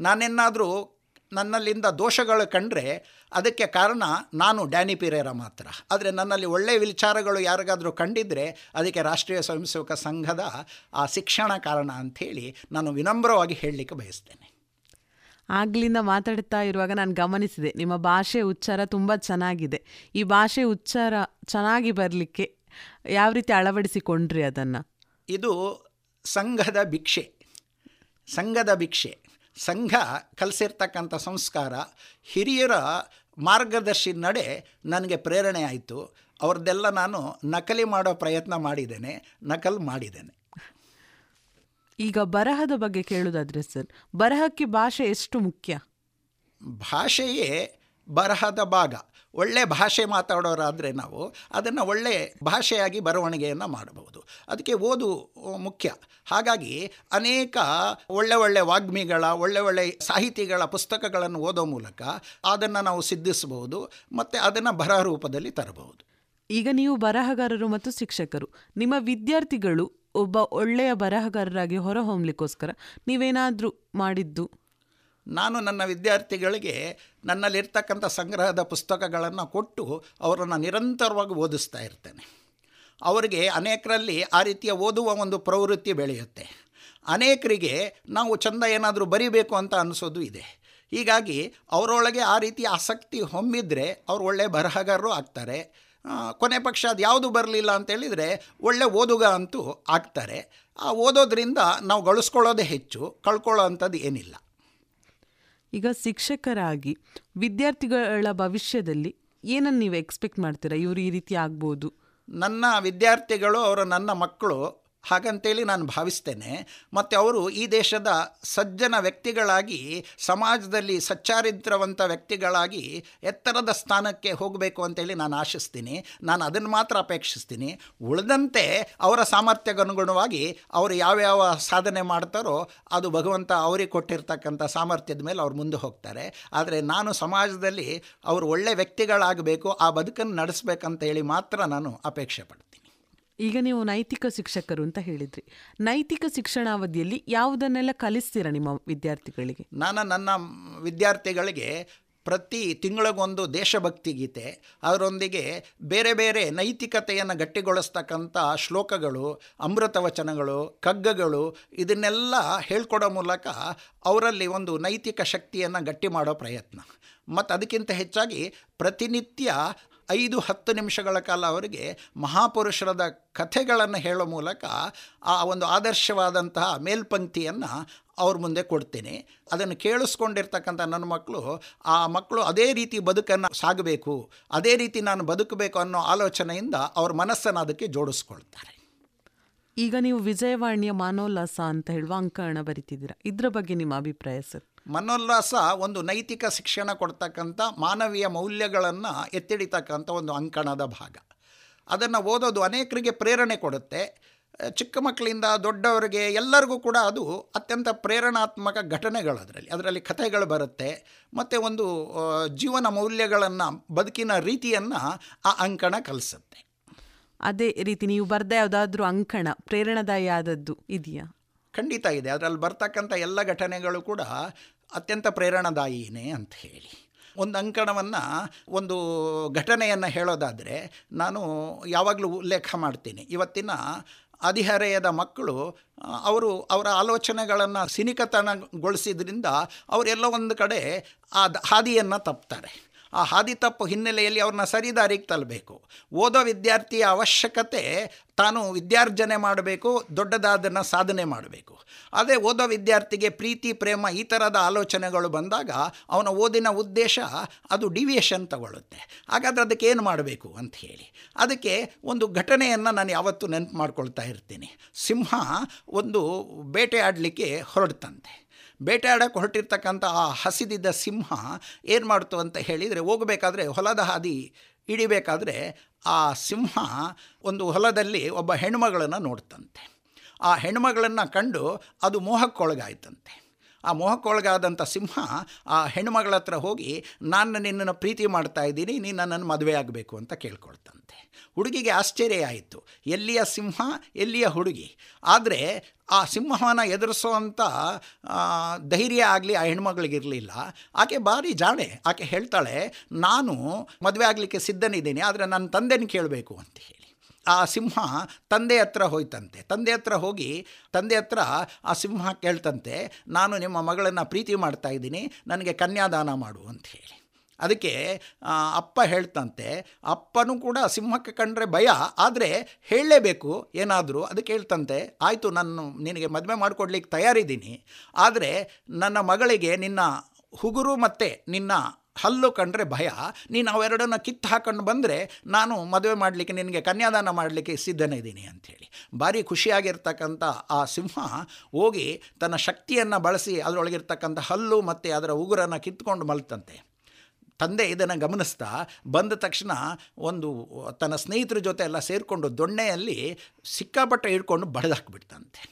ನಾನೇನಾದರೂ ನನ್ನಲ್ಲಿಂದ ದೋಷಗಳು ಕಂಡ್ರೆ ಅದಕ್ಕೆ ಕಾರಣ ನಾನು ಡ್ಯಾನಿ ಪಿರೇರ ಮಾತ್ರ. ಆದರೆ ನನ್ನಲ್ಲಿ ಒಳ್ಳೆಯ ವಿಚಾರಗಳು ಯಾರಿಗಾದರೂ ಕಂಡಿದ್ದರೆ ಅದಕ್ಕೆ ರಾಷ್ಟ್ರೀಯ ಸ್ವಯಂ ಸೇವಕ ಸಂಘದ ಆ ಶಿಕ್ಷಣ ಕಾರಣ ಅಂಥೇಳಿ ನಾನು ವಿನಮ್ರವಾಗಿ ಹೇಳಲಿಕ್ಕೆ ಬಯಸ್ತೇನೆ. ಆಗ್ಲಿಂದ ಮಾತಾಡ್ತಾ ಇರುವಾಗ ನಾನು ಗಮನಿಸಿದೆ. ನಿಮ್ಮ ಭಾಷೆ ಉಚ್ಚಾರ ತುಂಬ ಚೆನ್ನಾಗಿದೆ. ಈ ಭಾಷೆ ಉಚ್ಚಾರ ಚೆನ್ನಾಗಿ ಬರಲಿಕ್ಕೆ ಯಾವ ರೀತಿ ಅಳವಡಿಸಿಕೊಂಡ್ರಿ ಅದನ್ನು? ಇದು ಸಂಘದ ಭಿಕ್ಷೆ. ಸಂಘದ ಭಿಕ್ಷೆ. ಸಂಘ ಕಲಿಸಿರ್ತಕ್ಕಂಥ ಸಂಸ್ಕಾರ ಹಿರಿಯರ ಮಾರ್ಗದರ್ಶಿ ನಡೆ ನನಗೆ ಪ್ರೇರಣೆ ಆಯಿತು. ಅವ್ರದ್ದೆಲ್ಲ ನಾನು ನಕಲಿ ಮಾಡೋ ಪ್ರಯತ್ನ ಮಾಡಿದ್ದೇನೆ, ನಕಲು ಮಾಡಿದ್ದೇನೆ. ಈಗ ಬರಹದ ಬಗ್ಗೆ ಕೇಳುವುದಾದರೆ ಸರ್ ಬರಹಕ್ಕೆ ಭಾಷೆ ಎಷ್ಟು ಮುಖ್ಯ? ಭಾಷೆಯೇ ಬರಹದ ಭಾಗ. ಒಳ್ಳೆ ಭಾಷೆ ಮಾತಾಡೋರಾದರೆ ನಾವು ಅದನ್ನು ಒಳ್ಳೆ ಭಾಷೆಯಾಗಿ ಬರವಣಿಗೆಯನ್ನು ಮಾಡಬಹುದು. ಅದಕ್ಕೆ ಓದು ಮುಖ್ಯ. ಹಾಗಾಗಿ ಅನೇಕ ಒಳ್ಳೆ ಒಳ್ಳೆ ವಾಗ್ಮಿಗಳ ಒಳ್ಳೆ ಒಳ್ಳೆ ಸಾಹಿತಿಗಳ ಪುಸ್ತಕಗಳನ್ನು ಓದೋ ಮೂಲಕ ಅದನ್ನು ನಾವು ಸಿದ್ಧಿಸಬಹುದು ಮತ್ತು ಅದನ್ನು ಬರಹ ರೂಪದಲ್ಲಿ ತರಬಹುದು. ಈಗ ನೀವು ಬರಹಗಾರರು ಮತ್ತು ಶಿಕ್ಷಕರು. ನಿಮ್ಮ ವಿದ್ಯಾರ್ಥಿಗಳು ಒಬ್ಬ ಒಳ್ಳೆಯ ಬರಹಗಾರರಾಗಿ ಹೊರಹೊಮ್ಮಲಿಕ್ಕೋಸ್ಕರ ನೀವೇನಾದರೂ ಮಾಡಿದ್ದು? ನಾನು ನನ್ನ ವಿದ್ಯಾರ್ಥಿಗಳಿಗೆ ನನ್ನಲ್ಲಿರ್ತಕ್ಕಂಥ ಸಂಗ್ರಹದ ಪುಸ್ತಕಗಳನ್ನು ಕೊಟ್ಟು ಅವರನ್ನು ನಿರಂತರವಾಗಿ ಓದಿಸ್ತಾ ಇರ್ತೇನೆ. ಅವರಿಗೆ ಅನೇಕರಲ್ಲಿ ಆ ರೀತಿಯ ಓದುವ ಒಂದು ಪ್ರವೃತ್ತಿ ಬೆಳೆಯುತ್ತೆ. ಅನೇಕರಿಗೆ ನಾವು ಚಂದ ಏನಾದರೂ ಬರಿಬೇಕು ಅಂತ ಅನಿಸೋದು ಇದೆ. ಹೀಗಾಗಿ ಅವರೊಳಗೆ ಆ ರೀತಿಯ ಆಸಕ್ತಿ ಹೊಮ್ಮಿದ್ರೆ ಅವರು ಒಳ್ಳೆಯ ಬರಹಗಾರರು ಆಗ್ತಾರೆ. ಕೊನೆ ಪಕ್ಷ ಅದು ಯಾವುದು ಬರಲಿಲ್ಲ ಅಂತೇಳಿದರೆ ಒಳ್ಳೆ ಓದುಗ ಅಂತೂ ಆಗ್ತಾರೆ. ಆ ಓದೋದ್ರಿಂದ ನಾವು ಗಳಿಸ್ಕೊಳ್ಳೋದೇ ಹೆಚ್ಚು ಕಳ್ಕೊಳ್ಳೋ ಅಂಥದ್ದು ಏನಿಲ್ಲ. ಈಗ ಶಿಕ್ಷಕರಾಗಿ ವಿದ್ಯಾರ್ಥಿಗಳ ಭವಿಷ್ಯದಲ್ಲಿ ಏನನ್ನು ನೀವು ಎಕ್ಸ್ಪೆಕ್ಟ್ ಮಾಡ್ತೀರಾ? ಇವರು ಈ ರೀತಿ ಆಗ್ಬೋದು. ನನ್ನ ವಿದ್ಯಾರ್ಥಿಗಳು ಅವರು ನನ್ನ ಮಕ್ಕಳು ಹಾಗಂತೇಳಿ ನಾನು ಭಾವಿಸ್ತೇನೆ. ಮತ್ತು ಅವರು ಈ ದೇಶದ ಸಜ್ಜನ ವ್ಯಕ್ತಿಗಳಾಗಿ, ಸಮಾಜದಲ್ಲಿ ಸಚ್ಚಾರಿತ್ರವಂತ ವ್ಯಕ್ತಿಗಳಾಗಿ ಎತ್ತರದ ಸ್ಥಾನಕ್ಕೆ ಹೋಗಬೇಕು ಅಂತೇಳಿ ನಾನು ಆಶಿಸ್ತೀನಿ. ನಾನು ಅದನ್ನು ಮಾತ್ರ ಅಪೇಕ್ಷಿಸ್ತೀನಿ. ಉಳಿದಂತೆ ಅವರ ಸಾಮರ್ಥ್ಯಕ್ಕನುಗುಣವಾಗಿ ಅವರು ಯಾವ್ಯಾವ ಸಾಧನೆ ಮಾಡ್ತಾರೋ ಅದು ಭಗವಂತ ಅವರಿಗೆ ಕೊಟ್ಟಿರ್ತಕ್ಕಂಥ ಸಾಮರ್ಥ್ಯದ ಮೇಲೆ ಅವ್ರು ಮುಂದೆ ಹೋಗ್ತಾರೆ. ಆದರೆ ನಾನು ಸಮಾಜದಲ್ಲಿ ಅವರು ಒಳ್ಳೆ ವ್ಯಕ್ತಿಗಳಾಗಬೇಕು, ಆ ಬದುಕನ್ನು ನಡೆಸಬೇಕಂತ ಹೇಳಿ ಮಾತ್ರ ನಾನು ಅಪೇಕ್ಷೆ ಪಡ್ತೀನಿ. ಈಗ ನೀವು ನೈತಿಕ ಶಿಕ್ಷಕರು ಅಂತ ಹೇಳಿದ್ರಿ. ನೈತಿಕ ಶಿಕ್ಷಣಾವಧಿಯಲ್ಲಿ ಯಾವುದನ್ನೆಲ್ಲ ಕಲಿಸ್ತೀರಾ ನಿಮ್ಮ ವಿದ್ಯಾರ್ಥಿಗಳಿಗೆ? ನಾನು ನನ್ನ ವಿದ್ಯಾರ್ಥಿಗಳಿಗೆ ಪ್ರತಿ ತಿಂಗಳಿಗೊಂದು ದೇಶಭಕ್ತಿ ಗೀತೆ, ಅದರೊಂದಿಗೆ ಬೇರೆ ಬೇರೆ ನೈತಿಕತೆಯನ್ನು ಗಟ್ಟಿಗೊಳಿಸ್ತಕ್ಕಂಥ ಶ್ಲೋಕಗಳು, ಅಮೃತ ವಚನಗಳು ಕಗ್ಗಗಳು ಇದನ್ನೆಲ್ಲ ಹೇಳ್ಕೊಡೋ ಮೂಲಕ ಅವರಲ್ಲಿ ಒಂದು ನೈತಿಕ ಶಕ್ತಿಯನ್ನು ಗಟ್ಟಿ ಮಾಡೋ ಪ್ರಯತ್ನ. ಮತ್ತು ಅದಕ್ಕಿಂತ ಹೆಚ್ಚಾಗಿ ಪ್ರತಿನಿತ್ಯ ಐದು ಹತ್ತು ನಿಮಿಷಗಳ ಕಾಲ ಅವರಿಗೆ ಮಹಾಪುರುಷರದ ಕಥೆಗಳನ್ನು ಹೇಳೋ ಮೂಲಕ ಆ ಒಂದು ಆದರ್ಶವಾದಂತಹ ಮೇಲ್ಪಂಕ್ತಿಯನ್ನು ಅವ್ರ ಮುಂದೆ ಕೊಡ್ತೀನಿ. ಅದನ್ನು ಕೇಳಿಸ್ಕೊಂಡಿರ್ತಕ್ಕಂಥ ನನ್ನ ಮಕ್ಕಳು, ಆ ಮಕ್ಕಳು ಅದೇ ರೀತಿ ಬದುಕನ್ನು ಸಾಗಬೇಕು, ಅದೇ ರೀತಿ ನಾನು ಬದುಕಬೇಕು ಅನ್ನೋ ಆಲೋಚನೆಯಿಂದ ಅವ್ರ ಮನಸ್ಸನ್ನು ಅದಕ್ಕೆ ಜೋಡಿಸ್ಕೊಳ್ತಾರೆ. ಈಗ ನೀವು ವಿಜಯವಾಣಿಯ ಮಾನೋಲ್ಲಾಸ ಅಂತ ಹೇಳುವ ಅಂಕಣ ಬರಿತಿದ್ದೀರಾ? ಇದರ ಬಗ್ಗೆ ನಿಮ್ಮ ಅಭಿಪ್ರಾಯ ಸರ್? ಮನೋಲ್ಲಾಸ ಒಂದು ನೈತಿಕ ಶಿಕ್ಷಣ ಕೊಡ್ತಕ್ಕಂಥ ಮಾನವೀಯ ಮೌಲ್ಯಗಳನ್ನು ಎತ್ತಿಡಿತಕ್ಕಂಥ ಒಂದು ಅಂಕಣದ ಭಾಗ. ಅದನ್ನು ಓದೋದು ಅನೇಕರಿಗೆ ಪ್ರೇರಣೆ ಕೊಡುತ್ತೆ. ಚಿಕ್ಕ ಮಕ್ಕಳಿಂದ ದೊಡ್ಡವರಿಗೆ ಎಲ್ಲರಿಗೂ ಕೂಡ ಅದು ಅತ್ಯಂತ ಪ್ರೇರಣಾತ್ಮಕ ಘಟನೆಗಳು ಅದರಲ್ಲಿ. ಅದರಲ್ಲಿ ಕಥೆಗಳು ಬರುತ್ತೆ. ಮತ್ತು ಒಂದು ಜೀವನ ಮೌಲ್ಯಗಳನ್ನು ಬದುಕಿನ ರೀತಿಯನ್ನು ಆ ಅಂಕಣ ಕಲಿಸುತ್ತೆ. ಅದೇ ರೀತಿ ನೀವು ಬರೆದ ಯಾವುದಾದ್ರೂ ಅಂಕಣ ಪ್ರೇರಣಾದಾಯಿ ಆದದ್ದು ಇದೆಯಾ? ಖಂಡಿತ ಇದೆ. ಅದರಲ್ಲಿ ಬರ್ತಕ್ಕಂಥ ಎಲ್ಲ ಘಟನೆಗಳು ಕೂಡ ಅತ್ಯಂತ ಪ್ರೇರಣಾದಾಯಿನೇ ಅಂತ ಹೇಳಿ. ಒಂದು ಅಂಕಣವನ್ನು, ಒಂದು ಘಟನೆಯನ್ನು ಹೇಳೋದಾದರೆ, ನಾನು ಯಾವಾಗಲೂ ಉಲ್ಲೇಖ ಮಾಡ್ತೀನಿ. ಇವತ್ತಿನ ಅಧಿಹರೆಯದ ಮಕ್ಕಳು, ಅವರು ಅವರ ಆಲೋಚನೆಗಳನ್ನು ಸಿನಿಕತನಗೊಳಿಸಿದ್ರಿಂದ ಅವರೆಲ್ಲ ಒಂದು ಕಡೆ ಆ ಹಾದಿಯನ್ನು ತಪ್ತಾರೆ. ಆ ಹಾದಿ ತಪ್ಪು ಹಿನ್ನೆಲೆಯಲ್ಲಿ ಅವ್ರನ್ನ ಸರಿದಾರಿಗೆ ತಲ್ಲಬೇಕು ಓದೋ ವಿದ್ಯಾರ್ಥಿಯ ಅವಶ್ಯಕತೆ ತಾನು ವಿದ್ಯಾರ್ಜನೆ ಮಾಡಬೇಕು, ದೊಡ್ಡದಾದನ್ನು ಸಾಧನೆ ಮಾಡಬೇಕು. ಅದೇ ಓದೋ ವಿದ್ಯಾರ್ಥಿಗೆ ಪ್ರೀತಿ, ಪ್ರೇಮ ಈ ಥರದ ಆಲೋಚನೆಗಳು ಬಂದಾಗ ಅವನ ಓದಿನ ಉದ್ದೇಶ ಅದು ಡಿವಿಯೇಷನ್ ತಗೊಳ್ಳುತ್ತೆ. ಹಾಗಾದರೆ ಅದಕ್ಕೆ ಏನು ಮಾಡಬೇಕು ಅಂತ ಹೇಳಿ. ಅದಕ್ಕೆ ಒಂದು ಘಟನೆಯನ್ನು ನಾನು ಯಾವತ್ತೂ ನೆನಪು ಮಾಡ್ಕೊಳ್ತಾ ಇರ್ತೀನಿ. ಸಿಂಹ ಒಂದು ಬೇಟೆ ಆಡಲಿಕ್ಕೆ ಹೊರಡ್ತಂತೆ. ಬೇಟೆಯಾಡಕ್ಕೆ ಹೊರಟಿರ್ತಕ್ಕಂಥ ಆ ಹಸಿದಿದ್ದ ಸಿಂಹ ಏನು ಮಾಡ್ತು ಅಂತ ಹೇಳಿದರೆ ಹೋಗಬೇಕಾದ್ರೆ ಹೊಲದ ಹಾದಿ ಇಡಿಬೇಕಾದ್ರೆ ಆ ಸಿಂಹ ಒಂದು ಹೊಲದಲ್ಲಿ ಒಬ್ಬ ಹೆಣ್ಮಗಳನ್ನು ನೋಡ್ತಂತೆ. ಆ ಹೆಣ್ಮಗಳನ್ನು ಕಂಡು ಅದು ಮೋಹಕ್ಕೊಳಗಾಯ್ತಂತೆ. ಆ ಮೋಹಕ್ಕೊಳಗಾದಂಥ ಸಿಂಹ ಆ ಹೆಣ್ಮಗಳ ಹತ್ರ ಹೋಗಿ, ನಾನು ನಿನ್ನನ್ನು ಪ್ರೀತಿ ಮಾಡ್ತಾ ಇದ್ದೀನಿ, ನೀನು ನನ್ನನ್ನು ಮದುವೆ ಆಗಬೇಕು ಅಂತ ಕೇಳ್ಕೊಳ್ತಂತೆ. ಹುಡುಗಿಗೆ ಆಶ್ಚರ್ಯ ಆಯಿತು. ಎಲ್ಲಿಯ ಸಿಂಹ, ಎಲ್ಲಿಯ ಹುಡುಗಿ? ಆದರೆ ಆ ಸಿಂಹವನ್ನು ಎದುರಿಸುವಂಥ ಧೈರ್ಯ ಆಗಲಿ ಆ ಹೆಣ್ಮಗಳಿಗಿರಲಿಲ್ಲ ಆಕೆ ಭಾರಿ ಜಾಣೆ. ಆಕೆ ಹೇಳ್ತಾಳೆ, ನಾನು ಮದುವೆ ಆಗಲಿಕ್ಕೆ ಸಿದ್ಧನಿದ್ದೀನಿ, ಆದರೆ ನನ್ನ ತಂದೆನ ಕೇಳಬೇಕು ಅಂತ ಹೇಳಿ. ಆ ಸಿಂಹ ತಂದೆ ಹತ್ರ ಹೋಯ್ತಂತೆ. ತಂದೆ ಹತ್ರ ಹೋಗಿ, ತಂದೆ ಹತ್ರ ಆ ಸಿಂಹ ಕೇಳ್ತಂತೆ, ನಾನು ನಿಮ್ಮ ಮಗಳನ್ನು ಪ್ರೀತಿ ಮಾಡ್ತಾ ಇದ್ದೀನಿ, ನನಗೆ ಕನ್ಯಾದಾನ ಮಾಡು ಅಂತ ಹೇಳಿ. ಅದಕ್ಕೆ ಅಪ್ಪ ಹೇಳ್ತಂತೆ, ಅಪ್ಪನೂ ಕೂಡ ಸಿಂಹಕ್ಕೆ ಕಂಡ್ರೆ ಭಯ, ಆದರೆ ಹೇಳಲೇಬೇಕು, ಏನಾದರೂ. ಅದಕ್ಕೆ ಹೇಳ್ತಂತೆ, ಆಯಿತು, ನಾನು ನಿನಗೆ ಮದುವೆ ಮಾಡಿಕೊಡ್ಲಿಕ್ಕೆ ತಯಾರಿದ್ದೀನಿ, ಆದರೆ ನನ್ನ ಮಗಳಿಗೆ ನಿನ್ನ ಹುಗುರು ಮತ್ತು ನಿನ್ನ ಹಲ್ಲು ಕಂಡ್ರೆ ಭಯ. ನೀನು ಅವೆರಡನ್ನು ಕಿತ್ತು ಹಾಕೊಂಡು ಬಂದರೆ ನಾನು ಮದುವೆ ಮಾಡಲಿಕ್ಕೆ, ನಿನಗೆ ಕನ್ಯಾದಾನ ಮಾಡಲಿಕ್ಕೆ ಸಿದ್ಧನಿದ್ದೀನಿ ಅಂಥೇಳಿ ಭಾರಿ ಖುಷಿಯಾಗಿರ್ತಕ್ಕಂಥ ಆ ಸಿಂಹ ಹೋಗಿ ತನ್ನ ಶಕ್ತಿಯನ್ನು ಬಳಸಿ ಅದರೊಳಗಿರ್ತಕ್ಕಂಥ ಹಲ್ಲು ಮತ್ತು ಅದರ ಉಗುರನ್ನು ಕಿತ್ಕೊಂಡು ಮಲ್ತಂತೆ. ತಂದೆ ಇದನ್ನು ಗಮನಿಸ್ತಾ ಬಂದ ತಕ್ಷಣ ಒಂದು ತನ್ನ ಸ್ನೇಹಿತರ ಜೊತೆ ಎಲ್ಲ ಸೇರಿಕೊಂಡು ದೊಣ್ಣೆಯಲ್ಲಿ ಸಿಕ್ಕಾಪಟ್ಟೆ ಹಿಡ್ಕೊಂಡು ಬಡ್ದಾಕ್ಬಿಡ್ತಂತೆ.